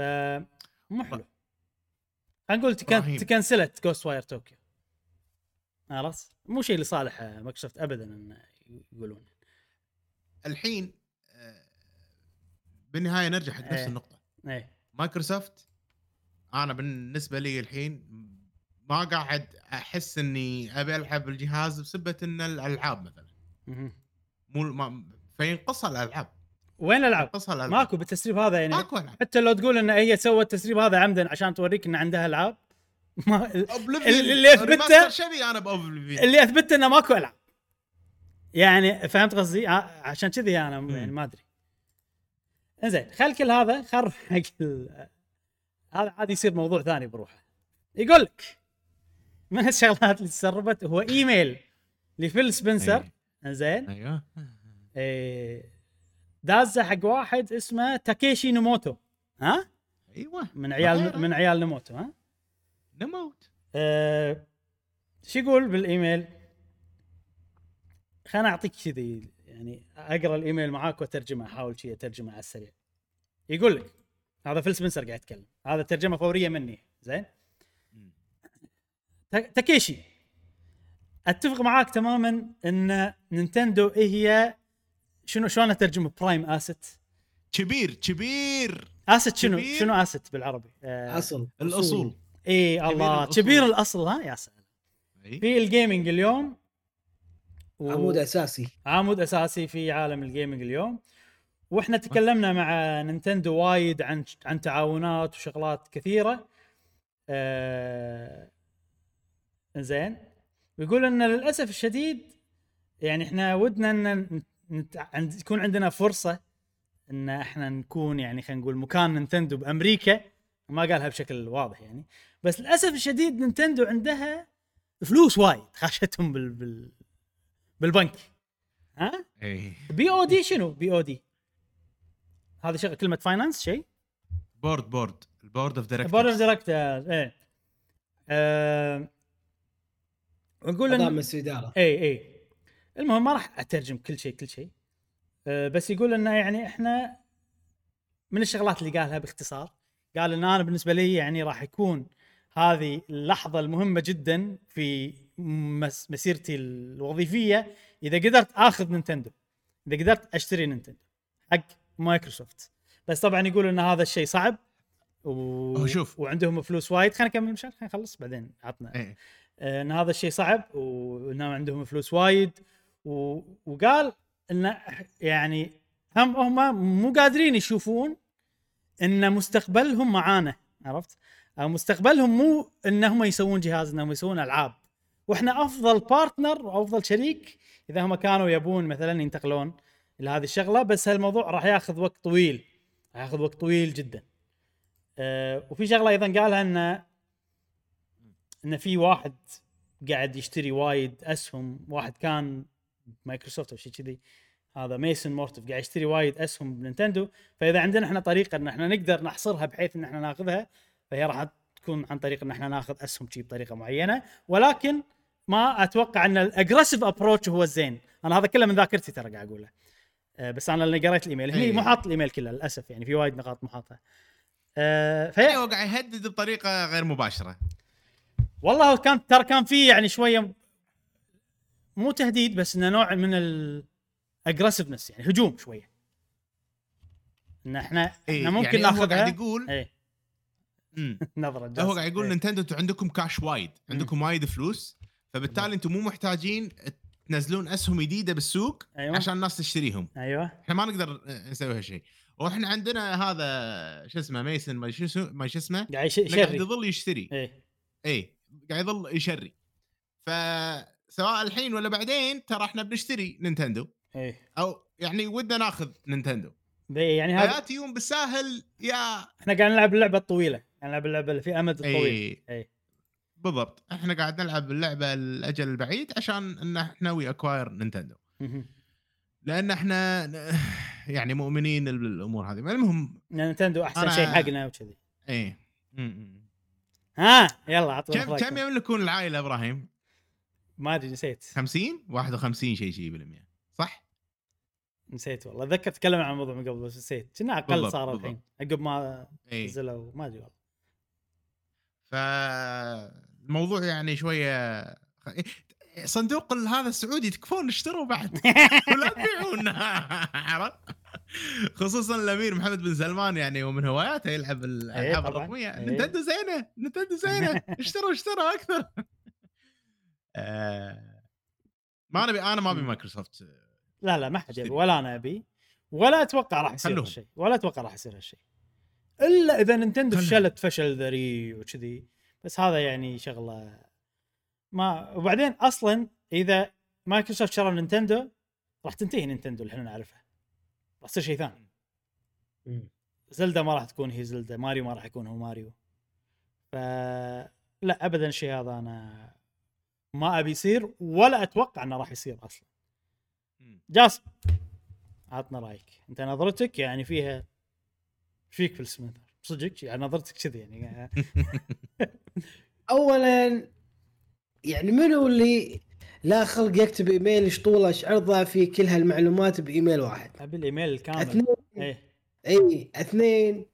مو حلو. خلينا نقول تكن... تكنسلت جوست واير طوكيو عرفت مو شيء لصالح مايكروسوفت ابدا إن يقولون. الحين آه، بالنهاية نرجع حق نفس إيه. النقطة. إيه. مايكروسوفت أنا بالنسبة لي الحين ما قاعد أحس إني أبي ألعب الجهاز بسبة إن الألعاب مثلا. مو ما فينقصها الألعاب. وين الألعاب؟ ماكو بالتسريب هذا يعني. ماكو ألعاب. حتى لو تقول إن هي سوت التسريب هذا عمدا عشان توريك إن عندها ألعاب. ما. اللي بأوبليفيون. اللي اثبت إنه ماكو ألعاب. يعني فهمت قصدي؟ ع- عشان كذي أنا يعني ما أدري. إنزين خل كل هذا خر حق هذا عادي يصير موضوع ثاني بروحه. يقول لك من الشغلات اللي تسربت هو إيميل لفيل سبنسر. إيه. زين أيوه. إيه دازه حق واحد اسمه تاكيشي نوموتو ها أيوه من عيال غيره. من عيال نوموتو ها نموت أه شو يقول بالإيميل؟ خليني أعطيك كذي يعني أقرأ الإيميل معاك واترجمه احاول شيء اترجمه على السريع. يقول لك هذا فيل سبنسر قاعد يتكلم، هذا ترجمة فورية مني، زين؟ تا- تاكيشي أتفق معاك تماما إن نينتندو هي شنو شلون اترجم prime asset؟ كبير كبير asset شنو؟ كبير. شنو asset بالعربي؟ آه اصل الأصول إي الله الأصول. كبير الأصل ها يا سلام. في الجيمنج اليوم و- عمود أساسي عمود أساسي في عالم ال gaming اليوم وإحنا تكلمنا مع نينتندو وايد عن عن تعاونات وشغلات كثيرة آه زين ويقول إن للأسف الشديد يعني إحنا ودنا إن نت- عند- يكون عندنا فرصة إن إحنا نكون يعني خلينا نقول مكان نينتندو بأمريكا ما قالها بشكل واضح يعني. بس للأسف الشديد نينتندو عندها فلوس وايد خاشتهم بال, بال بالبنك. ها؟ اي B O D شنو؟ B O D. هذا شغل كلمة finance شيء؟ بورد بورد البورد اوف بورد اوف دايركتورز دايركتورز إيه. آه، نقول اعضاء ان مجلس اداره اي اي المهم ما راح أترجم كل شيء كل شيء. أه بس يقول إنه يعني إحنا من الشغلات اللي قالها باختصار قال إن أنا بالنسبة لي يعني راح يكون هذه اللحظة المهمة جدا في مس مسيرتي الوظيفية إذا قدرت آخذ نينتندو إذا قدرت أشتري نينتندو حق مايكروسوفت. بس طبعا يقول إن هذا الشيء صعب و... شوف. وعندهم فلوس وايد. خلينا نكمل مشان خلينا نخلص بعدين عطنا. اي آه، إن هذا الشيء صعب وانهم عندهم فلوس وايد. و... وقال إن يعني هم هم مو قادرين يشوفون إن مستقبلهم معانا عرفت؟ مستقبلهم مو انهم يسوون جهاز انهم يسوون ألعاب وإحنا أفضل بارتنر وافضل شريك إذا هم كانوا يبون مثلا ينتقلون إلى هذه الشغلة بس هالموضوع راح ياخذ وقت طويل راح ياخذ وقت طويل جدا. أه وفي شغلة أيضا قالها إن إن في واحد قاعد يشتري وايد أسهم واحد كان مايكروسوفت أو شيء كذي. هذا ميسون مورتف قاعد يشتري وايد أسهم بنينتندو فإذا عندنا إحنا طريقة إن إحنا نقدر نحصرها بحيث إن إحنا ناخذها فهي راح تكون عن طريق إن إحنا ناخذ أسهم شي بطريقة معينة. ولكن ما أتوقع إن ال aggressive approach هو الزين. أنا هذا كله من ذاكرتي ترى قاعد أقوله. أه بس أنا اللي قريت الإيميل. هني إيه. مو حاط الإيميل كله للأسف يعني في وايد نقاط مو حاطها أه فهي هو قاعد يهدد بطريقة غير مباشرة. والله كان ترى كان في يعني شوية مو تهديد بس إنه نوع من ال aggressiveness يعني هجوم شوية. إن إحنا إحنا ممكن يعني ناخذها. قاعد يقول مم. نظرة هو. قاعد يقول إيه. نينتندو أنتم عندكم كاش وايد عندكم وايد فلوس فبالتالي أنتم مو محتاجين تنزلون أسهم جديدة بالسوق أيوة. عشان الناس تشتريهم. أيوه. إحنا ما نقدر نسوي هالشيء. وإحنا عندنا هذا شو اسمه ميسن ما شو اسمه- ما شو اسمه؟ قاعد يظل يشتري. اي اي قاعد يظل يشري. فسواء الحين ولا بعدين ترى إحنا بنشتري نينتندو. اي أو يعني ودنا ناخذ نينتندو. بي- يعني هذا حياتي يوم بالساهل يا إحنا قاعد نلعب اللعبة الطويلة. قاعد نلعب اللعبة اللي في أمد الطويل اي اي بالضبط. إحنا قاعد نلعب اللعبة الأجل البعيد عشان إن إحنا we acquire نينتندو. لأن إحنا يعني مؤمنين بالامور هذه. المهم نينتندو أحسن أنا- شيء حقنا وكذي. إيه. م- م. ها؟ يلا عطنا كم كم يملكون العائلة إبراهيم؟ ما أدري نسيت. 50 51 شيء شيء بالمية. صح؟ نسيت والله. أتذكر تكلمنا عن الموضوع من قبل بس نسيت. كنا أقل بالضبط، صار بالضبط. الحين. عقب ما إيه. نزلوا ما أدري والله. فالموضوع يعني شوية إيه، صندوق هذا السعودي تكفون اشتروا بعد. ولا تبيعون عرفت؟ خصوصا الأمير محمد بن سلمان يعني ومن هواياته يلعب الالعاب طبعاً. الرقمية. إيه. نينتندو زينة نينتندو زينة. اشتروا اشتروا أكثر. آه، ما نبي أنا ما أبي. مايكروسوفت لا لا ما حد يبي. ولا أنا أبي ولا أتوقع راح يصير. هالشيء ولا أتوقع راح يصير هالشيء إلا إذا نينتندو. فشلت فشل ذريع وكذي بس هذا يعني شغلة ما وبعدين أصلا إذا مايكروسوفت شرى نينتندو راح تنتهي نينتندو اللي إحنا نعرفها راح تصير شيء ثاني. زلدا ما راح تكون هي زلدا ماريو ما راح يكون هو ماريو ف لا ابدا الشيء هذا أنا ما أبي يصير ولا أتوقع إنه راح يصير أصلا. جاسم عطنا رأيك. أنت نظرتك يعني فيها فيك في something صدق يعني نظرتك كذي يعني. اولا يعني منو اللي لا خلق يكتب إيميل شطوله عرضه في كل هالمعلومات بإيميل واحد؟ أبي الإيميل الكامل. اثنين. إيه. اي اثنين.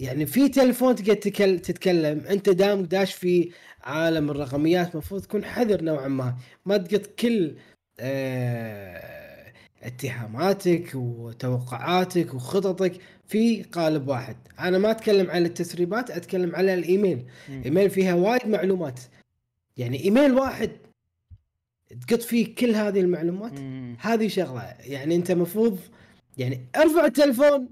يعني في تليفون تقدر تكل- تتكلم. أنت دام داش في عالم الرقميات المفروض تكون حذر نوعا ما. ما تقط كل آه اتهاماتك وتوقعاتك وخططك في قالب واحد. أنا ما أتكلم عن التسريبات أتكلم على الإيميل. إيميل فيها وايد معلومات. يعني إيميل واحد تقط فيه كل هذه المعلومات. هذه شغلة. يعني أنت مفروض يعني ارفع التلفون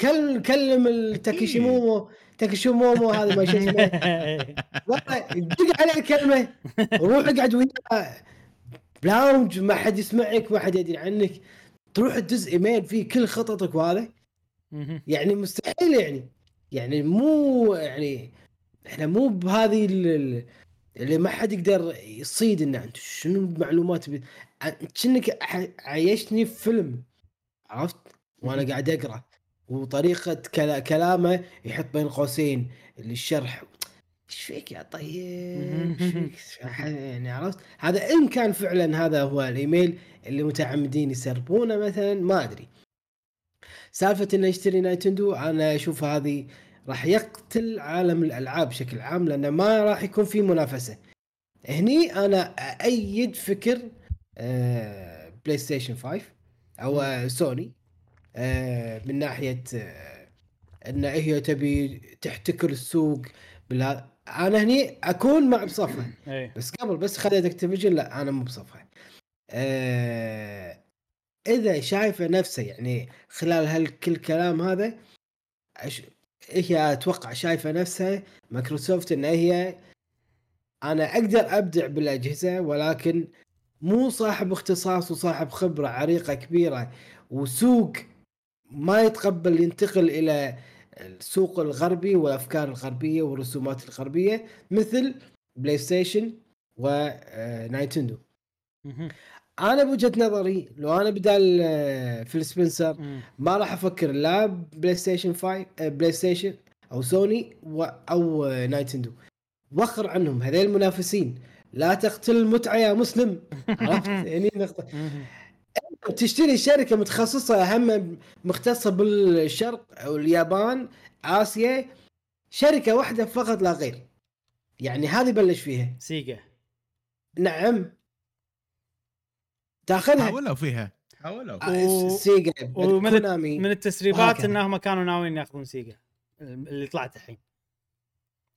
كلم كلم التاكيشيمومو تاكيشيمومو هذا ما شو اسمه. والله دق عليه كلمه روح اقعد وياه. ب lounge ما حد يسمعك ما حد يدري عنك. تروح تدز إيميل فيه كل خططك وهذا. يعني مستحيل يعني. يعني مو يعني إحنا مو بهذه ال- ال- اللي ما حد يقدر يصيد إنه. أنت شنو المعلومات كأنك عايشتني في فيلم. عرفت؟ وأنا. قاعد أقرأ. وطريقة كلا كلامه يحط بين قوسين الشرح. إيش فيك يا طيب؟ إيش فيك؟ يعني عرفت؟ هذا إن كان فعلا هذا هو الإيميل اللي متعمدين يسربونه مثلا ما أدري. سالفة إنه يشتري نايتندو أنا أشوف هذه راح يقتل عالم الألعاب بشكل عام لأنه ما راح يكون في منافسة. هني أنا أؤيد فكر بلاي ستيشن 5 أو سوني آه، من ناحية آه، إن هي تبي تحتكر السوق بالها أنا هني أكون مع بصفها إيه. بس قبل بس خذت Activision لا أنا مو بصفها آه إذا شايفة نفسه يعني خلال هالكل كلام هذا أش... هي أتوقع شايفة نفسها مايكروسوفت إن هي أنا أقدر أبدع بالأجهزة ولكن مو صاحب اختصاص وصاحب خبرة عريقة كبيرة وسوق ما يتقبل ينتقل إلى السوق الغربي والأفكار الغربية والرسومات الغربية مثل بلاي ستيشن ونايتندو. أنا بوجهة نظري لو أنا بدال آه، فيل سبنسر. ما راح أفكر لا بلاي ستيشن 5 آه، بلاي ستيشن أو سوني أو آه، نايتندو وخر عنهم هذيل المنافسين لا تقتل المتعة يا مسلم. عرفت؟ يعني نقطة. تشتري شركة متخصصة هم مختصة بالشرق أو اليابان آسيا. شركة واحدة فقط لا غير. يعني هذه بلش فيها. سيجا. نعم. تاخذها حاولوا فيها. حاولوا. و- سيجا ومن كونامي. من التسريبات وهكذا. إنهم كانوا ناويين يأخذون سيجا اللي طلعت الحين.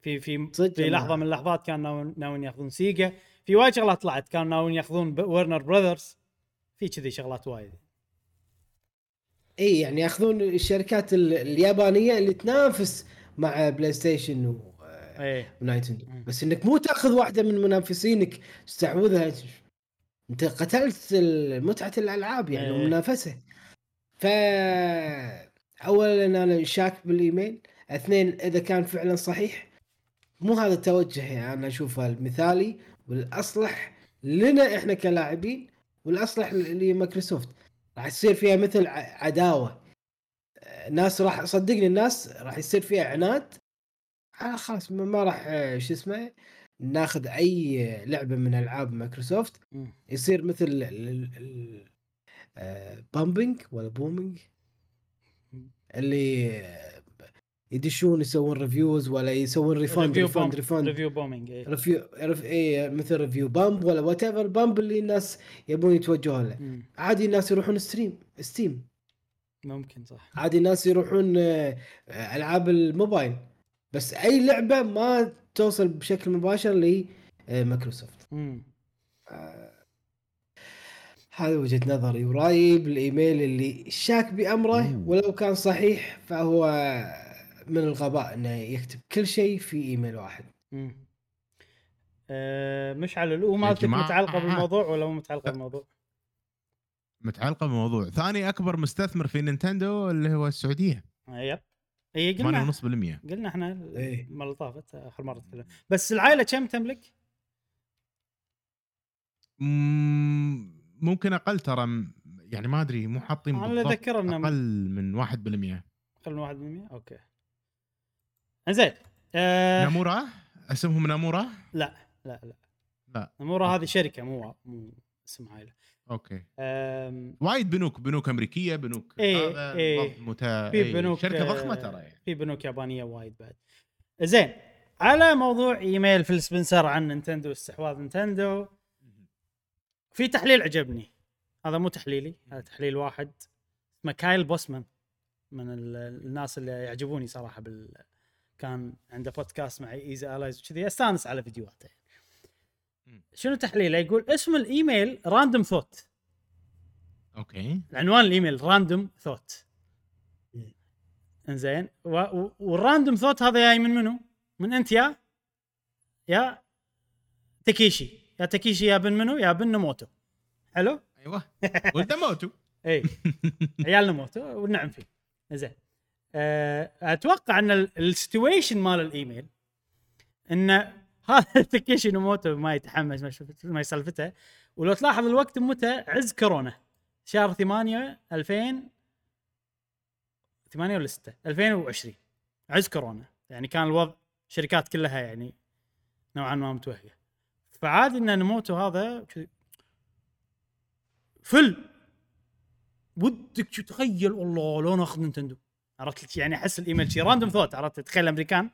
في في صدق في. لحظة من اللحظات كانوا ناويين- ياخذون سيجا. في وايد شغلات طلعت. كانوا ناويين ياخذون ورنر براذرز في كذي شغلات وايد. إي يعني ياخذون الشركات ال- اليابانية اللي تنافس مع بلاي ستيشن و- إيه ونايتندو. بس إنك مو تاخذ واحدة من منافسينك تستحوذها أنت قتلت متعة الألعاب يعني إيه. والمنافسه ف اولا أنا شاك بالإيميل. اثنين إذا كان فعلا صحيح مو هذا التوجه يعني أنا أشوفه المثالي والأصلح لنا إحنا كلاعبين والأصلح لمايكروسوفت راح يصير فيها مثل عداوة. الناس راح صدقني الناس راح يصير فيها عناد. آه خلاص ما راح آه، شو اسمه ناخذ أي لعبة من ألعاب مايكروسوفت. يصير مثل آه، bumping ولا bombing؟ اللي يدشون يسوون reviews ولا يسوون refund review refund bomb refund review bombing إيه. review رف... إيه مثل review bomb ولا whatever bomb اللي الناس يبون يتوجهون له. مم. عادي الناس يروحون stream Steam ممكن صح. عادي الناس يروحون آه، آه، ألعاب الموبايل. بس أي لعبة ما توصل بشكل مباشر لمايكروسوفت مم. هذه وجهة نظري. ورايي بالايميل اللي شاك بأمره مم. ولو كان صحيح فهو من الغباء إنه يكتب كل شيء في إيميل واحد مم. آه مشعل الأو مالتك جماعة. متعلقة بالموضوع ولا مو متعلقة بالموضوع؟ متعلقة بموضوع ثاني أكبر مستثمر في نينتندو اللي هو السعودية آه يب هي قلنا 8.5% قلنا إحنا إيه. المره اللي طافت آخر مرة تكلم بس العائلة كم تملك؟ مم، ممكن أقل ترى م- يعني ما أدري مو حاطين بالضبط أقل من 1% خلنا 1% أوكي زين. آه نامورا؟ اسمهم نامورا؟ لا لا لا. لا. نمورا هذه شركة مو مو اسم عائله okay. آم، وايد بنوك بنوك أمريكية بنوك إيه، هذا. بالضبط متا... في إيه، بنوك شركة آه، ضخمة ترى يعني. في بنوك يابانية وايد بعد. زين على موضوع إيميل فيل سبنسر عن نينتندو واستحواذ نينتندو. في تحليل عجبني. هذا مو تحليلي هذا تحليل واحد. اسمه كايل بوسمان من ال- الناس اللي يعجبوني صراحة بال كان عنده بودكاست مع Easy Allies وكذي أستانس على فيديوهاته. شنو تحليله؟ يقول اسم الإيميل random thought okay. عنوان الإيميل random thought. إنزين. وال random thought هذا جاي من منو؟ من أنت يا؟ يا تاكيشي. يا تاكيشي يا بن منو؟ يا بن نموتو حلو؟ أيوه. ولد موتوا اي عيال نموتو والنعم فيه. زين أتوقع أن ال situation مال الإيميل إن هذا تاكيشي نموتو ما يتحمس ما ما سالفته ولو تلاحظ الوقت متى عز كورونا. شهر 8 2000 8 ولا 6 2020 عز كورونا. يعني كان الوضع شركات كلها يعني نوعا ما متوهقة. فعادي إن نموتو هذا فل! ودك تخيل؟ والله لو ناخذ نينتندو. عرفت يعني أحس الإيميل شي random thought عرفت؟ تخيل الامريكان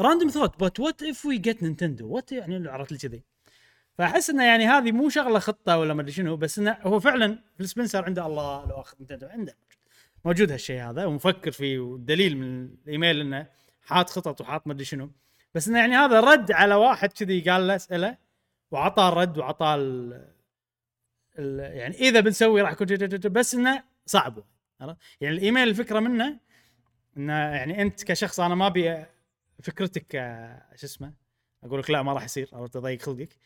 random thought but what if we get Nintendo what يعني عرفت كذي. فأحس إنه يعني هذه مو شغلة خطة ولا ما أدري شنو بس إنه هو فعلا سبنسر عنده الله لو أخذ نينتندو عنده. موجود هالشيء هذا ومفكر فيه والدليل من الإيميل إنه حاط خطط وحاط ما أدري شنو. بس إنه يعني هذا رد على واحد كذي قال له أسأله وعطاه الرد وعطاه ال- ال- يعني إذا بنسوي راح يكون بس إنه صعب؟ يعني الإيميل الفكرة منه إنه يعني أنت كشخص أنا ما أبي فكرتك آه، شو اسمه أقول لك لا ما راح يصير عرفت اضيق خلقك.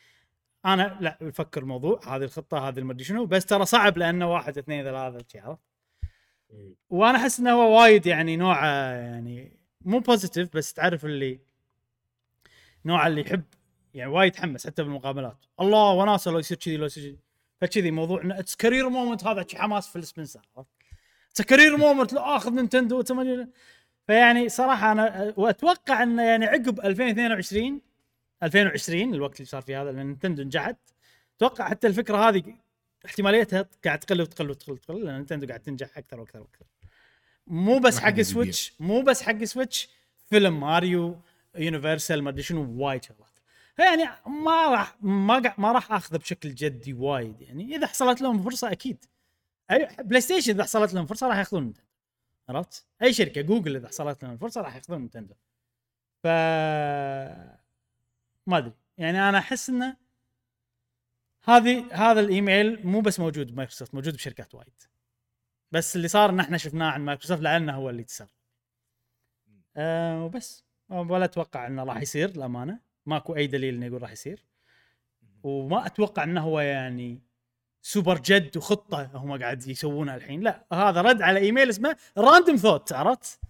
أنا لا بفكر الموضوع هذه الخطة هذه المدري شنو بس ترى صعب لأنه واحد اثنين ثلاثة عرفت؟ وأنا أحس إنه هو وايد يعني نوعه يعني مو positive بس تعرف اللي نوع اللي يحب يعني وايد يتحمس حتى بالمقابلات. الله وناسه لو يصير كذي لو يصير كذي. فكذي موضوع it's career moment هذا حماس فيل سبنسر it's career moment لو آخذ نينتندو فيعني صراحة أنا وأتوقع انه يعني عقب 2022 2020 الوقت اللي صار فيه هذا لأن نينتندو نجحت. أتوقع حتى الفكرة هذه احتماليتها قاعد تقل وتقل وتقل وتقل لأن نينتندو قاعد تنجح أكثر وأكثر وأكثر. مو بس حق سويتش مو بس حق سويتش فيلم ماريو يونيفرسال ما أدري شنو وايد شغلات. فيعني ما راح ما ما راح أخذه بشكل جدي وايد يعني. إذا حصلت لهم فرصة أكيد. بلاي ستيشن إذا حصلت لهم فرصة راح ياخذون نينتندو عرفت؟ أي شركة جوجل إذا حصلت لهم الفرصه راح ياخذون نينتندو ف ما أدري. يعني أنا أحس إنه هذه هذا الإيميل مو بس موجود بمايكروسوفت موجود بشركات وايد. بس اللي صار إن إحنا شفناه عن مايكروسوفت لأنه هو اللي تسرب أه وبس. ولا أتوقع إنه راح يصير للأمانة. ماكو أي دليل إنه يقول راح يصير. وما أتوقع إنه هو يعني سوبر جد وخطة هم قاعد يسوونها الحين. لا هذا رد على إيميل اسمه random thought عرفت؟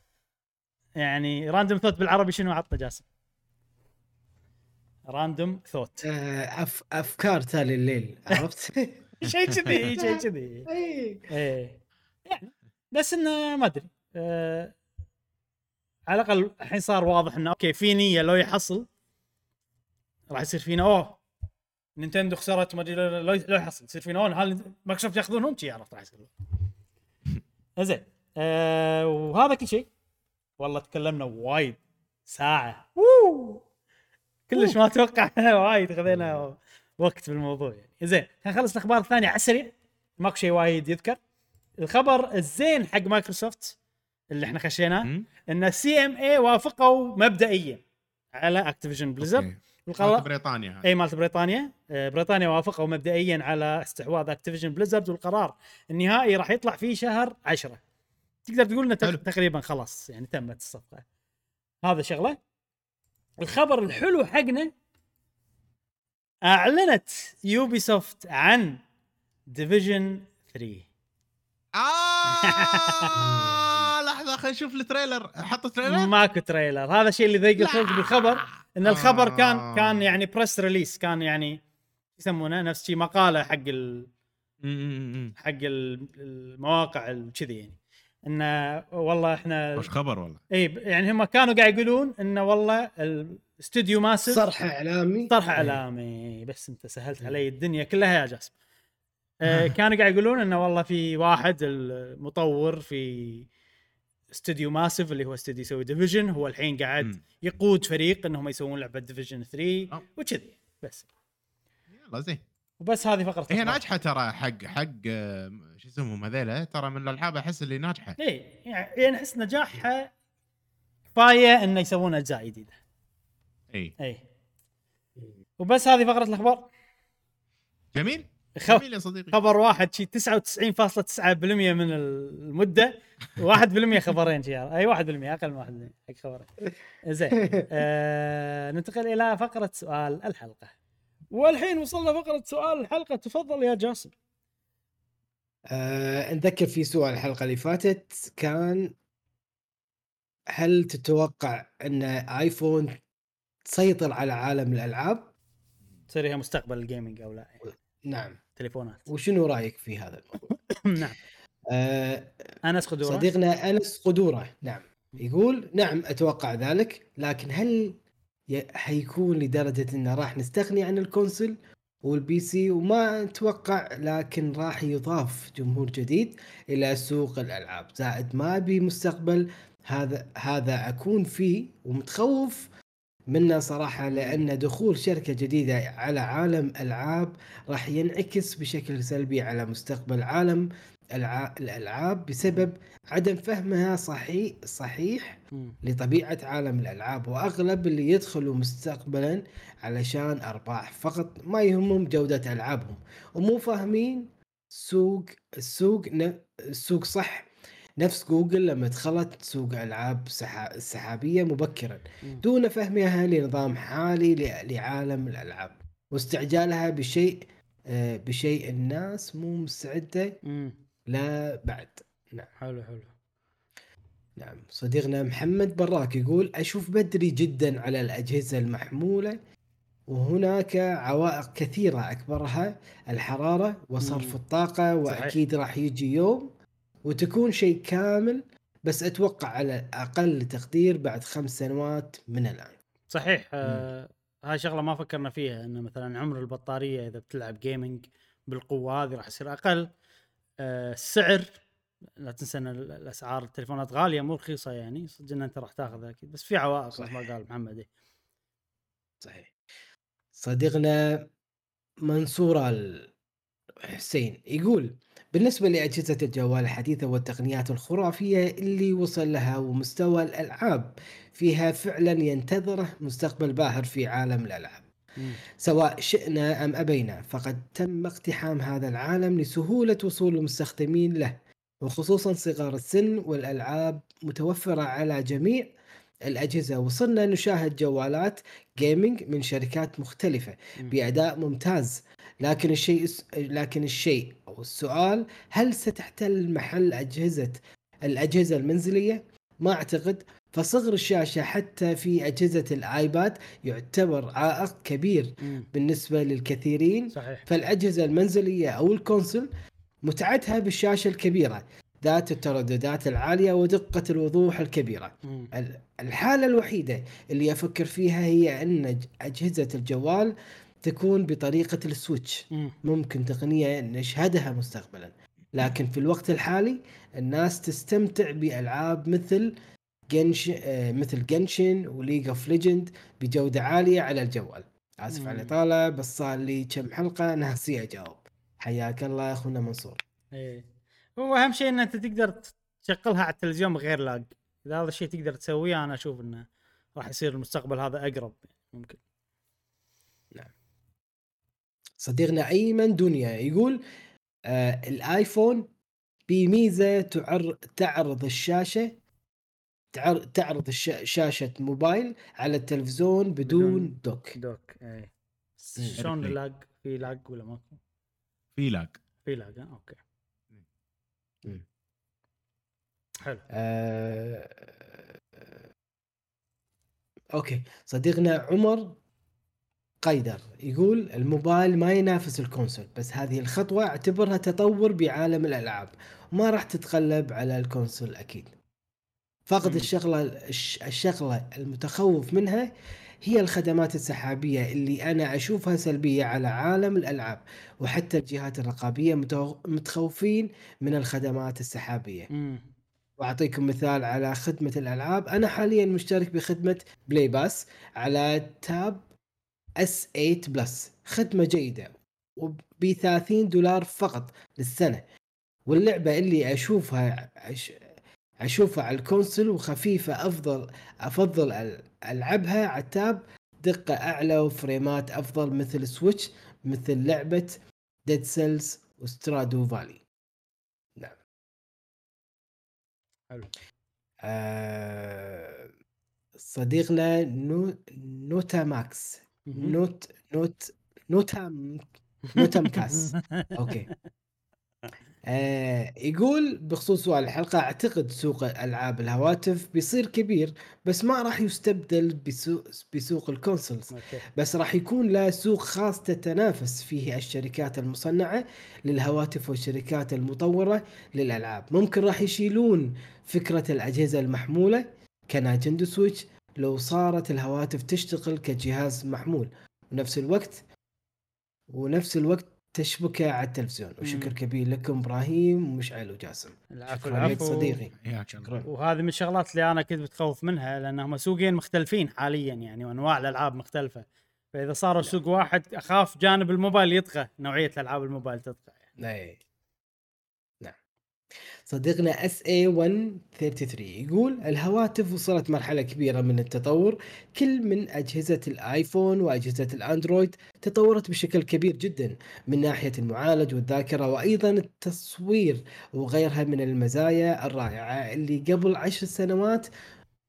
يعني random thought بالعربي شنو؟ عطنا جاسم. random thought آه، أف... أفكار تالي الليل عرفت؟ شيء كذي شيء كذي. إيه. يعني بس إنه ما أدري. أه على الأقل الحين صار واضح إنه أوكي في نية لو يحصل راح يصير فينا أوه نينتندو خسرت ما أدري لو يحصل يصير فينا هل مايكروسوفت ياخذونهم شي عرفت راح يصير زين. أه وهذا كل شيء. والله تكلمنا وايد. ساعة. ووو. كلش ما أتوقع. وايد خذينا وقت بالموضوع يعني. زين نخلص الأخبار الثانية على السريع. ماكو شيء وايد يذكر. الخبر الزين حق مايكروسوفت اللي إحنا خشيناه. إن ال CMA وافقوا مبدئيا على Activision Blizzard أوكي. والقرار مالت بريطانيا هاي. إي مالت بريطانيا. آه، بريطانيا وافقوا مبدئيا على استحواذ Activision Blizzard والقرار النهائي راح يطلع في شهر عشرة. تقدر تقول إنه تقريبا خلاص يعني تمت الصفقة. هذا شغلة. الخبر الحلو حقنا أعلنت Ubisoft عن Division 3 آه! لحظة خلينا نشوف ال trailer. حط التريلر. ماكو trailer. هذا الشيء اللي ضيق الخلق بالخبر إن الخبر كان آه. كان يعني press release كان يعني يسمونه؟ نفس شيء مقالة حق ال. حق ال- المواقع الكذي يعني. انه والله إحنا وش خبر والله. إي يعني هم كانوا قاعد يقولون انه والله الاستوديو Massive صرح إعلامي. طرح إعلامي. بس أنت سهلت علي الدنيا كلها يا جاسم. آه، كانوا قاعد يقولون انه والله في واحد المطور في استوديو Massive اللي هو استوديو يسوي Division هو الحين قاعد مم. يقود فريق إنهم يسوون لعبة Division 3 أو. وكذي. بس. يلا زين. وبس هذه فقرة هي. ناجحة ترى حق حق آه، شو اسمهم هذيلا؟ ترى من الألعاب أحس اللي ناجحة. اي يعني أحس نجاحها كفاية إنه يسوون أجزاء جديدة. اي اي وبس هذه فقرة الأخبار. جميل. جميل يا صديقي. خبر واحد شي 99.9% من المدة. 1% خبرين شي أي 1% أقل من 1% حق خبرين. زين. آه ننتقل إلى فقرة سؤال الحلقة. والحين وصلنا فقرة سؤال الحلقة. تفضل يا جاسم. آه نذكر في سؤال الحلقة اللي فاتت كان هل تتوقع أن آيفون تسيطر على عالم الألعاب؟ تصير هي مستقبل الجيمنج أو لا؟ نعم. تليفونات. وشنو رأيك في هذا الموضوع؟ نعم. آه أنس قدوره صديقنا أنس قدوره نعم. يقول نعم أتوقع ذلك لكن هل حيكون لدرجة انه راح نستغني عن ال console وال PC؟ وما أتوقع لكن راح يضاف جمهور جديد إلى سوق الألعاب. زائد ما بمستقبل هذا هذا أكون فيه ومتخوف منه صراحة لأن دخول شركة جديدة على عالم ألعاب راح ينعكس بشكل سلبي على مستقبل عالم الألعاب بسبب عدم فهمها صحيح صحيح. لطبيعة عالم الألعاب وأغلب اللي يدخلوا مستقبلا علشان أرباح فقط ما يهمهم جودة ألعابهم ومو فاهمين سوق السوق السوق صح نفس جوجل لما دخلت سوق ألعاب سحا- سحابية مبكرا. دون فهمها لنظام حالي ل- لعالم الألعاب واستعجالها بشيء آه، بشيء الناس مو مستعدة. لا بعد حلو حلو نعم صديقنا محمد براك يقول أشوف بدري جدا على الأجهزة المحمولة وهناك عوائق كثيرة أكبرها الحرارة وصرف. الطاقة وأكيد راح يجي يوم وتكون شيء كامل بس أتوقع على أقل تقدير بعد خمس سنوات من الآن صحيح آه هاي شغلة ما فكرنا فيها إنه مثلا عمر البطارية إذا بتلعب جيمنج بالقوة هذه راح يصير أقل آه السعر لا تنسى إن ال- الأسعار التليفونات غالية مو رخيصة يعني صدق إن أنت راح تاخذها أكيد بس في عوائق مثل. ما قال محمد إيه. صحيح صديقنا منصور الحسين يقول بالنسبة لأجهزة الجوال الحديثة والتقنيات الخرافية اللي وصل لها ومستوى الألعاب فيها فعلا ينتظره مستقبل باهر في عالم الألعاب مم. سواء شئنا أم أبينا فقد تم اقتحام هذا العالم لسهولة وصول المستخدمين له وخصوصا صغار السن والألعاب متوفرة على جميع الأجهزة وصلنا نشاهد جوالات جيمنج من شركات مختلفة. بأداء ممتاز لكن الشيء لكن الشيء أو السؤال هل ستحتل محل أجهزة الأجهزة المنزلية؟ ما أعتقد فصغر الشاشة حتى في أجهزة الآيباد يعتبر عائق كبير مم. بالنسبة للكثيرين صحيح فالأجهزة المنزلية أو ال console متعتها بالشاشة الكبيرة ذات الترددات العالية ودقة الوضوح الكبيرة مم. ال- الحالة الوحيدة اللي أفكر فيها هي أن أجهزة الجوال تكون بطريقة ال Switch. مم. ممكن تقنية نشهدها مستقبلا. لكن في الوقت الحالي الناس تستمتع بألعاب مثل Gensh آه، مثل Genshin و League of Legends بجودة عالية على الجوال. آسف على مم. الإطالة بس صار لي كم حلقة ناسي أجاوب. حياك الله يا أخونا منصور. إيه. هو أهم شيء إن أنت تقدر تشغلها على التلفزيون بغير lag. إذا هذا الشيء تقدر تسويه أنا أشوف إنه راح يصير المستقبل هذا أقرب ممكن. صديقنا أيمن دنيا يقول آه الآيفون بميزة تعر تعرض الشاشة تعر تعرض الش شاشة موبايل على التلفزيون بدون, بدون dock dock إيه مم. شلون. lag في lag ولا ماكو؟ في lag في lag ها okay مم. حلو آه okay صديقنا عمر قيدر يقول الموبايل ما ينافس ال console بس هذه الخطوة اعتبرها تطور بعالم الألعاب. وما راح تتغلب على ال console أكيد. مم. الشغلة الش- الشغلة المتخوف منها هي الخدمات السحابية اللي أنا أشوفها سلبية على عالم الألعاب وحتى الجهات الرقابية متخوفين من الخدمات السحابية. وأعطيكم مثال على خدمة الألعاب. أنا حاليا مشترك بخدمة Play Pass على Tab S8 Plus خدمة جيدة وب 30 دولار فقط للسنة. واللعبة اللي أشوفها أش... أشوفها على ال console وخفيفة أفضل أفضل ألعبها على ال tab دقة أعلى وفريمات أفضل مثل Switch مثل لعبة Dead Cells و Stardew Valley نعم. حلو. آه صديقنا نو نوتا ماكس. نوت نوت نوتا نوتا مكاس okay آه يقول بخصوص سؤال الحلقة أعتقد سوق ألعاب الهواتف بيصير كبير بس ما راح يستبدل بسوق بسوق ال consoles. بس راح يكون له سوق خاص تتنافس فيه الشركات المصنعة للهواتف والشركات المطورة للألعاب. ممكن راح يشيلون فكرة الأجهزة المحمولة كنايتندو سويتش لو صارت الهواتف تشتغل كجهاز محمول. ونفس الوقت ونفس الوقت تشبكه على التلفزيون. وشكر. كبير لكم إبراهيم ومشعل وجاسم. العفو شكرا لك العفو صديقي شكرا. وهذه من الشغلات اللي أنا كنت متخوف منها لأنهم سوقين مختلفين حاليا يعني وأنواع الألعاب مختلفة. فإذا صاروا سوق واحد أخاف جانب الموبايل يطغى نوعية الألعاب الموبايل تطغى اي نعم صديقنا اس اي 133 يقول الهواتف وصلت مرحلة كبيرة من التطور. كل من أجهزة الآيفون وأجهزة الأندرويد تطورت بشكل كبير جدا من ناحية المعالج والذاكرة وأيضا التصوير وغيرها من المزايا الرائعة اللي قبل عشر سنوات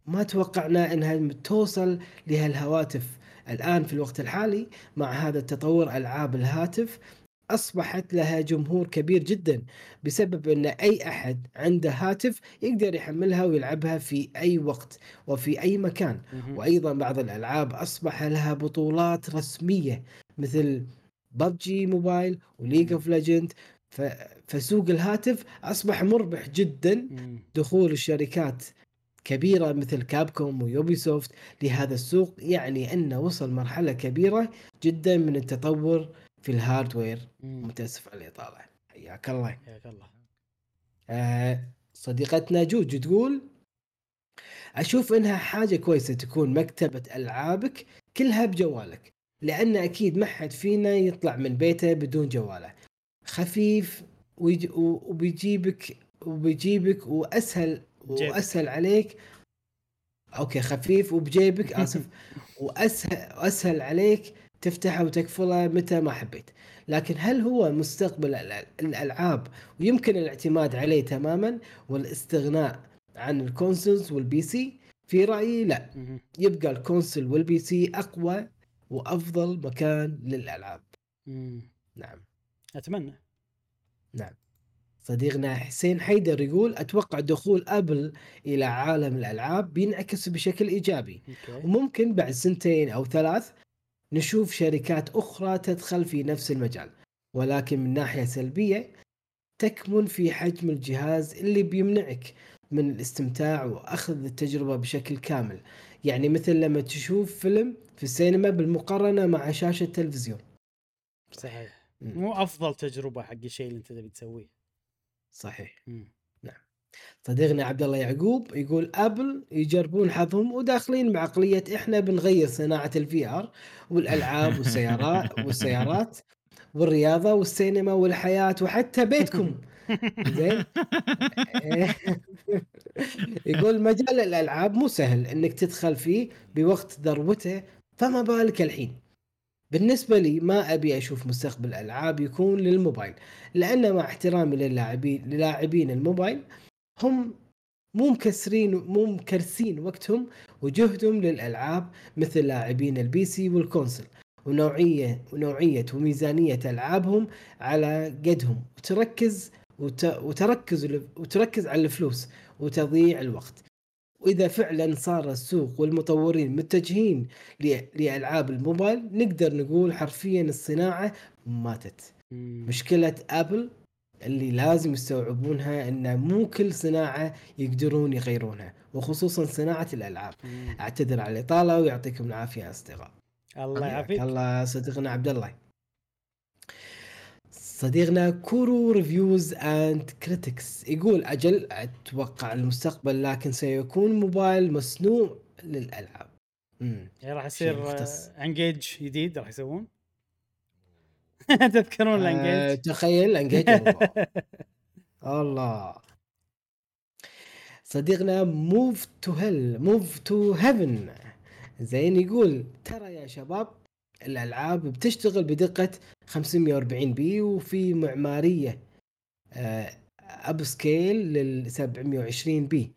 ما توقعنا إنها توصل لهالهواتف الآن في الوقت الحالي مع هذا التطور ألعاب الهاتف أصبحت لها جمهور كبير جدا بسبب أن أي أحد عنده هاتف يقدر يحملها ويلعبها في أي وقت وفي أي مكان مهم. وأيضا بعض الألعاب أصبح لها بطولات رسمية مثل ببجي موبايل وليج أوف ليجند فسوق الهاتف أصبح مربح جدا. دخول الشركات كبيرة مثل كابكوم ويوبي سوفت لهذا السوق يعني أنه وصل مرحلة كبيرة جدا من التطور في ال hardware مم. متأسف على الإطالة. حياك الله. حياك الله. آه صديقتنا جوج تقول أشوف إنها حاجة كويسة تكون مكتبة ألعابك كلها بجوالك لأن أكيد ما حد فينا يطلع من بيته بدون جواله. خفيف وبيجيبك وبيجيبك وأسهل جيبك. وأسهل عليك. okay خفيف وبجيبك آسف. وأسهل أسهل عليك تفتحه وتقفله متى ما حبيت. لكن هل هو مستقبل الألعاب؟ ويمكن الاعتماد عليه تماما والاستغناء عن ال consoles وال PC في رأيي لا. يبقى ال console وال PC أقوى وأفضل مكان للألعاب. مم. نعم. أتمنى. نعم. صديقنا حسين حيدر يقول أتوقع دخول أبل إلى عالم الألعاب بينعكس بشكل إيجابي. أوكي. وممكن بعد سنتين أو ثلاث نشوف شركات أخرى تدخل في نفس المجال ولكن من ناحية سلبية تكمن في حجم الجهاز اللي بيمنعك من الاستمتاع وأخذ التجربة بشكل كامل. يعني مثل لما تشوف فيلم في السينما بالمقارنة مع شاشة تلفزيون صحيح. مو أفضل تجربة حق الشيء اللي أنت تبي تسويه. صحيح. مم. صديقنا عبد الله يعقوب يقول أبل يجربون حظهم وداخلين بعقلية إحنا بنغير صناعة ال VR والألعاب والسيارات والسيارات والرياضة والسينما والحياة وحتى بيتكم. زين؟ يقول مجال الألعاب مو سهل إنك تدخل فيه بوقت ذروته فما بالك الحين. بالنسبة لي ما أبي أشوف مستقبل الألعاب يكون للموبايل لأن مع احترامي للاعبين للاعبين الموبايل هم مو مكسرين مو مكرسين وقتهم وجهدهم للألعاب مثل لاعبين ال PC وال console. ونوعية ونوعية وميزانية ألعابهم على قدهم. وتركز وت... وتركز وتركز على الفلوس وتضييع الوقت. وإذا فعلا صار السوق والمطورين متجهين ل... لألعاب الموبايل نقدر نقول حرفيا الصناعة ماتت. مم. مشكلة ابل اللي لازم يستوعبونها إن مو كل صناعة يقدرون يغيرونها وخصوصا صناعة الألعاب. مم. أعتذر على الإطالة ويعطيكم العافية يا أصدقاء. الله يعافيك. الله صديقنا عبد الله. صديقنا كورو Reviews and Critics يقول أجل أتوقع المستقبل لكن سيكون موبايل مصنوع للألعاب. امم يعني راح يصير. N-Gage جديد راح يسوون. تذكرون آه ال N-Gage تخيل N-Gage الله الله. صديقنا Move to Hell Move to Heaven زين يقول ترى يا شباب الألعاب بتشتغل بدقة 540 p وفي معمارية upscale لل 720 p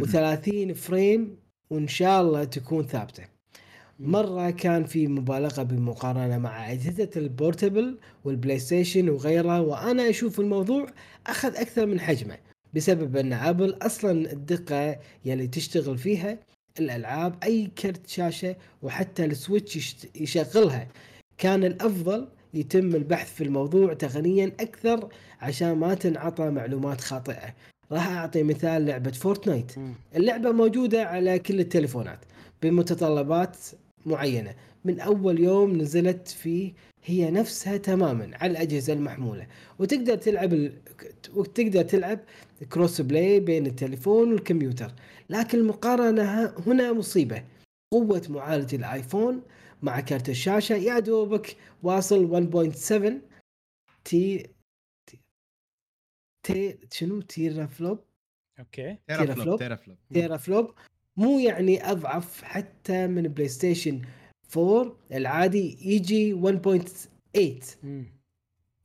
و30 frame وإن شاء الله تكون ثابتة. مرة كان في مبالغة بالمقارنة مع أجهزة ال portable والبلاي ستيشن وغيرها وأنا أشوف الموضوع أخذ أكثر من حجمه بسبب أن أبل أصلا الدقة يلي تشتغل فيها الألعاب أي كرت شاشة وحتى السويتش يشغلها. كان الأفضل يتم البحث في الموضوع تقنيا أكثر عشان ما تنعطى معلومات خاطئة. راح أعطي مثال لعبة Fortnite اللعبة موجودة على كل التليفونات بمتطلبات معينة. من أول يوم نزلت فيه هي نفسها تماما على الأجهزة المحمولة. وتقدر تلعب ال... وتقدر تلعب cross play بين التليفون والكمبيوتر. لكن المقارنة هنا مصيبة. قوة معالج الآيفون مع كارت الشاشة يا دوبك واصل 1.7 te te- شنو؟ teraflop okay. flop. teraflop teraflop مو يعني أضعف حتى من بلاي ستيشن 4 العادي يجي 1.8 مم.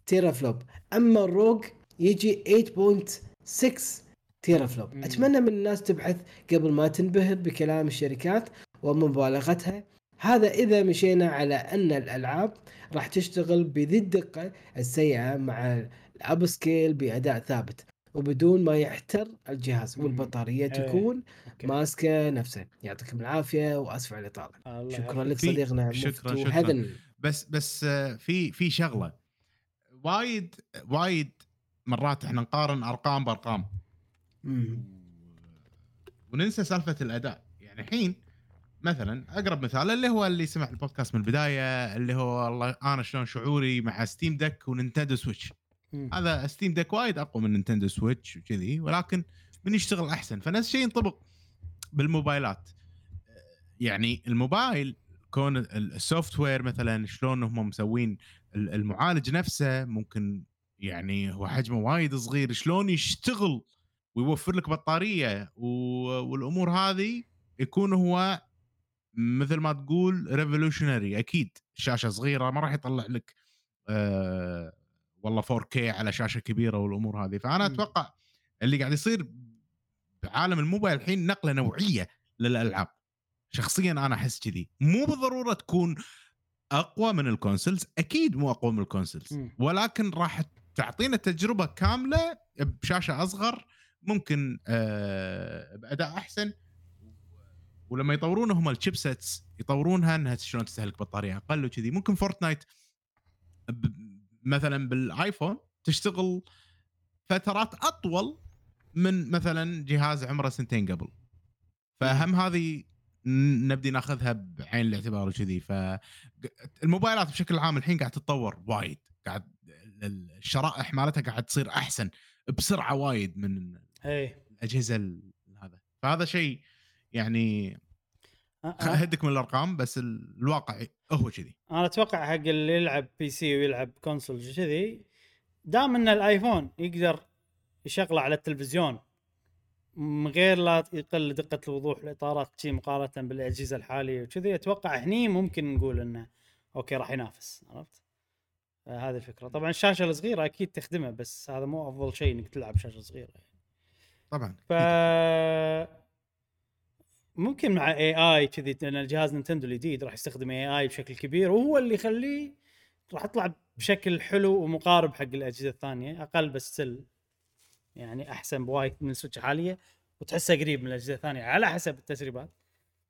teraflop أما ال ROG يجي 8.6 teraflop مم. أتمنى من الناس تبحث قبل ما تنبهر بكلام الشركات ومبالغتها هذا إذا مشينا على أن الألعاب راح تشتغل بذي الدقة السيئة مع ال upscale بأداء ثابت وبدون ما يحتر الجهاز. والبطارية إيه. تكون أوكي. ماسكة نفسها يعطيكم العافية وأسف على الإطالة شكرا. لك صديقنا شكراً، شكراً. بس بس آه، في في شغلة وايد وايد مرات إحنا نقارن أرقام بأرقام مم. وننسى سالفة الأداء يعني الحين مثلا أقرب مثال اللي هو اللي سمع البودكاست من البداية اللي هو والله أنا شلون شعوري مع Steam Deck و Nintendo Switch مم. هذا Steam Deck وايد أقوى من Nintendo Switch وكذي ولكن من يشتغل أحسن. فنفس الشيء ينطبق بالموبايلات. يعني الموبايل كون ال- ال software مثلا شلون هم مسوين ال- المعالج نفسه ممكن يعني هو حجمه وايد صغير شلون يشتغل ويوفر لك بطارية والأمور هذه يكون هو مثل ما تقول revolutionary أكيد. شاشة صغيرة ما راح يطلع لك آه والله 4K على شاشة كبيرة والأمور هذه فأنا مم. أتوقع اللي قاعد يصير بعالم الموبايل الحين نقلة نوعية للألعاب شخصيا أنا أحس كذي مو بالضرورة تكون أقوى من ال consoles أكيد مو أقوى من ال consoles مم. ولكن راح تعطينا تجربة كاملة بشاشة أصغر ممكن آه بأداء أحسن ولما يطورون هم ال chipsets يطورونها إنها شلون تستهلك بطارية أقل وكذي ممكن Fortnite مثلا بالآيفون تشتغل فترات أطول من مثلا جهاز عمره سنتين قبل. فهم هذه نبدي ناخذها بعين الاعتبار وكذي. فالموبايلات بشكل عام الحين قاعد تتطور وايد. قاعد ال- الشرائح مالتها قاعد تصير أحسن بسرعة وايد من إيه. الأجهزة ال- هذا. فهذا شيء يعني هدك من الأرقام بس ال- الواقع هو كذي. أنا أتوقع حق اللي يلعب PC ويلعب console كذي دام إن الآيفون يقدر يشغله على التلفزيون من غير لا يقل دقة الوضوح الاطارات شي مقارنة بالأجهزة الحالية وكذي أتوقع هني ممكن نقول إنه أوكي راح ينافس عرفت؟ آه، هذه الفكرة. طبعا الشاشة الصغيرة أكيد تخدمه بس هذا مو أفضل شيء إنك تلعب شاشة صغيرة طبعا ف ممكن مع AI كذي لأن الجهاز نينتندو الجديد راح يستخدم AI بشكل كبير وهو اللي يخليه راح يطلع بشكل حلو ومقارب حق الأجهزة الثانية أقل بس still يعني أحسن بوايد من ال Switch الحاليه وتحسه قريب من الأجهزة الثانية على حسب التسريبات.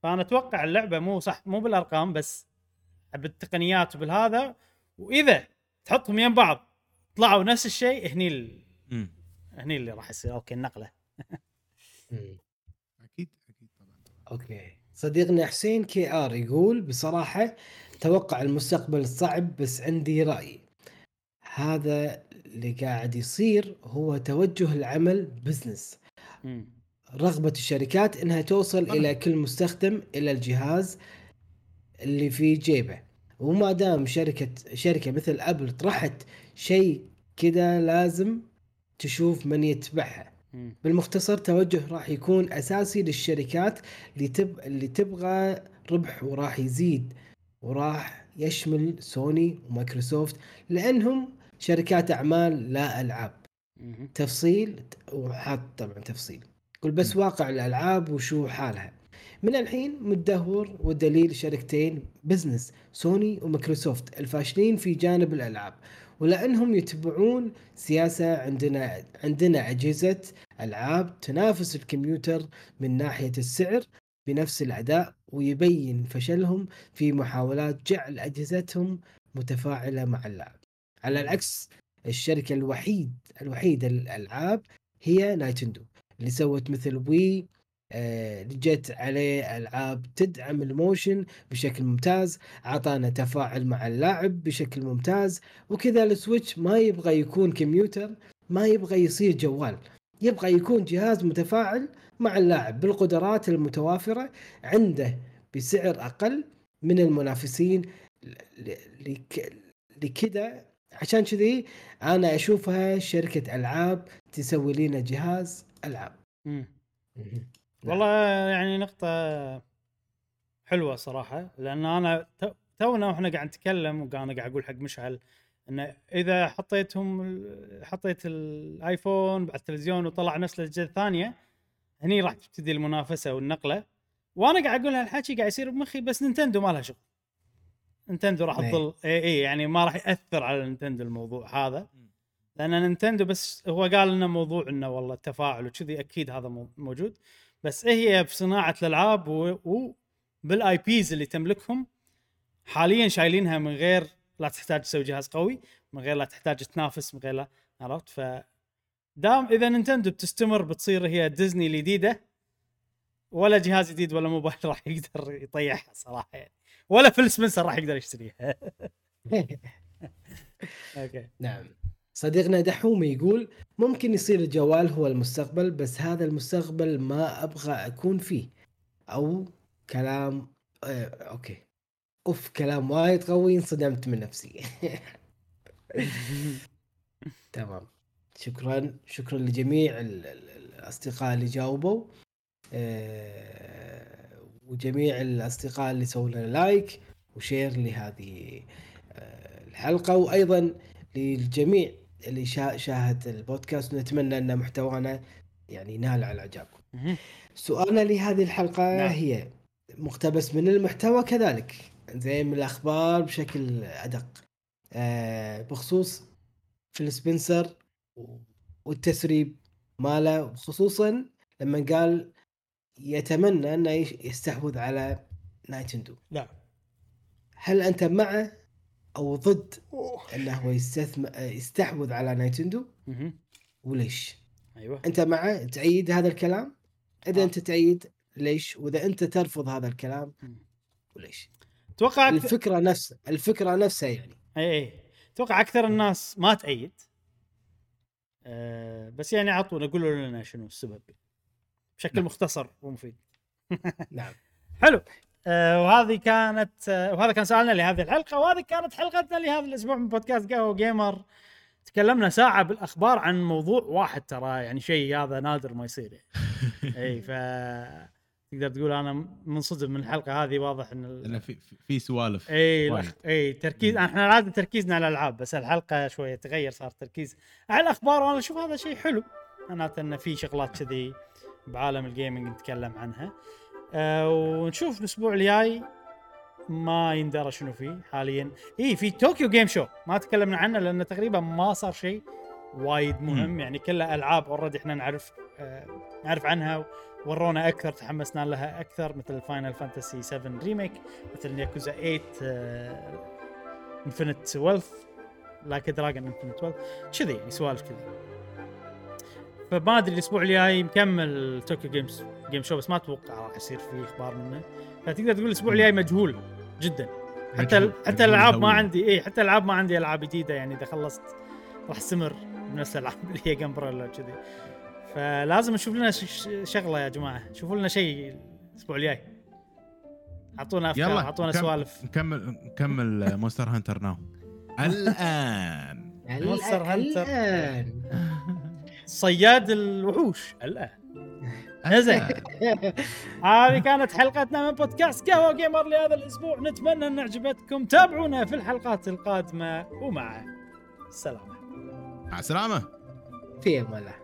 فأنا أتوقع اللعبة مو صح مو بالأرقام بس بالتقنيات وبالهذا وإذا تحطهم يم بعض طلعوا نفس الشيء هني ال... هني اللي راح يصير. أوكي النقله مم. أكيد أكيد طبعا أوكي صديقنا حسين KR يقول بصراحة توقع المستقبل صعب بس عندي رأي هذا اللي قاعد يصير هو توجه العمل business. رغبة الشركات إنها توصل. إلى كل مستخدم إلى الجهاز اللي في جيبه وما دام شركة شركة مثل ابل طرحت شيء كذا لازم تشوف من يتبعها. بالمختصر توجه راح يكون أساسي للشركات اللي تب... اللي تبغى ربح وراح يزيد وراح يشمل سوني ومايكروسوفت لأنهم شركات أعمال لا ألعاب. تفصيل وحاط طبعا تفصيل. قل بس واقع الألعاب وشو حالها. من الحين متدهور والدليل شركتين business سوني ومايكروسوفت الفاشلين في جانب الألعاب. ولأنهم يتبعون سياسة عندنا عندنا أجهزة ألعاب تنافس الكمبيوتر من ناحية السعر بنفس الأداء ويبين فشلهم في محاولات جعل أجهزتهم متفاعلة مع اللعب. على العكس الشركة الوحيد الوحيدة للألعاب هي نينتندو اللي سوت مثل Wii جت عليه ألعاب تدعم ال motion بشكل ممتاز أعطانا تفاعل مع اللاعب بشكل ممتاز وكذا السويتش ما يبغى يكون كمبيوتر ما يبغى يصير جوال يبغى يكون جهاز متفاعل مع اللاعب بالقدرات المتوافرة عنده بسعر أقل من المنافسين لكذا. عشان كذي أنا أشوفها شركة ألعاب تسوي لنا جهاز ألعاب. مم. والله يعني نقطة حلوة صراحة لأن أنا تو- تونا وإحنا قاعد نتكلم وأنا قاعد أقول حق مشعل إنه إذا حطيتهم ال- حطيت الآيفون على التلفزيون وطلع نفس الأجهزة الثانية هني راح تبتدي المنافسة والنقلة. وأنا قاعد أقول هالحكي قاعد يصير بمخي بس نينتندو ما لها شغل. نينتندو راح إيه. تظل إي إي يعني ما راح يأثر على نينتندو الموضوع هذا. لأن نينتندو بس هو قال لنا موضوع إنه والله التفاعل وكذي أكيد هذا مو- موجود. بس إيه هي بصناعه الألعاب و- وبال IPs اللي تملكهم حاليا شايلينها من غير لا تحتاج تسوي جهاز قوي من غير لا تحتاج تنافس من غير لا عرفت؟ ف دام إذا نينتندو بتستمر بتصير هي ديزني الجديدة ولا جهاز جديد ولا موبايل راح يقدر يطيحها صراحة يعني. ولا فيل سبنسر راح يقدر يشتريها. أوكي. نعم. صديقنا دحوم يقول ممكن يصير الجوال هو المستقبل بس هذا المستقبل ما أبغى أكون فيه. أو كلام آه، أوكي. أوف كلام وايد قوي انصدمت من نفسي. تمام. شكرا شكرا لجميع ال- ال- الأصدقاء اللي جاوبوا. آه، وجميع الأصدقاء اللي سووا لنا like و share لهذه آه، الحلقة. وأيضا للجميع اللي شا- شاهد البودكاست ونتمنى إن محتوانا يعني ينال على إعجابكم. سؤالنا لهذه الحلقة نعم. هي مقتبس من المحتوى كذلك. زي من الأخبار بشكل أدق. آه، بخصوص فيل سبنسر والتسريب ماله خصوصا لما قال يتمنى إنه يستحوذ على نايتندو. لا هل أنت مع أو ضد أنه هو يستثم... يستحوذ على نايتندو. وليش؟ أيوه أنت مع تأييد هذا الكلام؟ إذا آه. أنت تأييد ليش؟ وإذا أنت ترفض هذا الكلام. وليش؟ أتوقع. الفكرة نفسها الفكرة نفسها يعني اي أي أتوقع أكثر الناس ما تأيد أه بس يعني عطونا قولوا لنا شنو السبب بشكل نعم. مختصر ومفيد نعم حلو وهذه كانت آه وهذا كان سؤالنا لهذه الحلقة وهذه كانت حلقتنا لهذا الأسبوع من بودكاست قهوة جيمر تكلمنا ساعة بالأخبار عن موضوع واحد ترى يعني شيء هذا نادر ما يصير يعني. إي ف تقدر تقول أنا منصدم من الحلقة هذه واضح إن ال... في في- سوالف إي إي تركيز. إحنا عاده تركيزنا على الألعاب بس الحلقة شوية تغير صار تركيز على الأخبار وأنا أشوف هذا شيء حلو معناته انه في شغلات كذي بعالم ال gaming نتكلم عنها أه ونشوف الأسبوع الجاي. ما يندرى شنو فيه حاليا. إي في Tokyo Game Show ما تكلمنا عنه لأنه تقريبا ما صار شيء وايد مهم. يعني كلها العاب already إحنا نعرف آه نعرف عنها. ورونا أكثر تحمسنا لها أكثر مثل Final Fantasy 7 Remake مثل ياكوزا 8 Infinite Wealth Like a Dragon Infinite Wealth كذي يعني سوالف كذي. فما أدري الأسبوع الجاي مكمل Tokyo Games Game Show بس ما أتوقع راح يصير في إخبار منه. فتقدر تقول الأسبوع الجاي مجهول جدا. حتى مجهول- حتى الألعاب ما. عندي اي حتى الألعاب ما عندي ألعاب جديدة يعني إذا خلصت راح أستمر بنفس الألعاب اللي هي جمبريلا كذي فلازم نشوف لنا شغلة يا جماعة. شوفوا لنا شيء الأسبوع الجاي. أعطونا أفكار أعطونا كم- سوالف. نكمل نكمل Monster Hunter Now الآن. Monster Hunter. الان صياد الوحوش الآن. زين. هذه كانت حلقتنا من بودكاست قهوة جيمر لهذا الأسبوع. نتمنى أن عجبتكم تابعونا في الحلقات القادمة. ومع السلامة. مع السلامة. في أمان الله.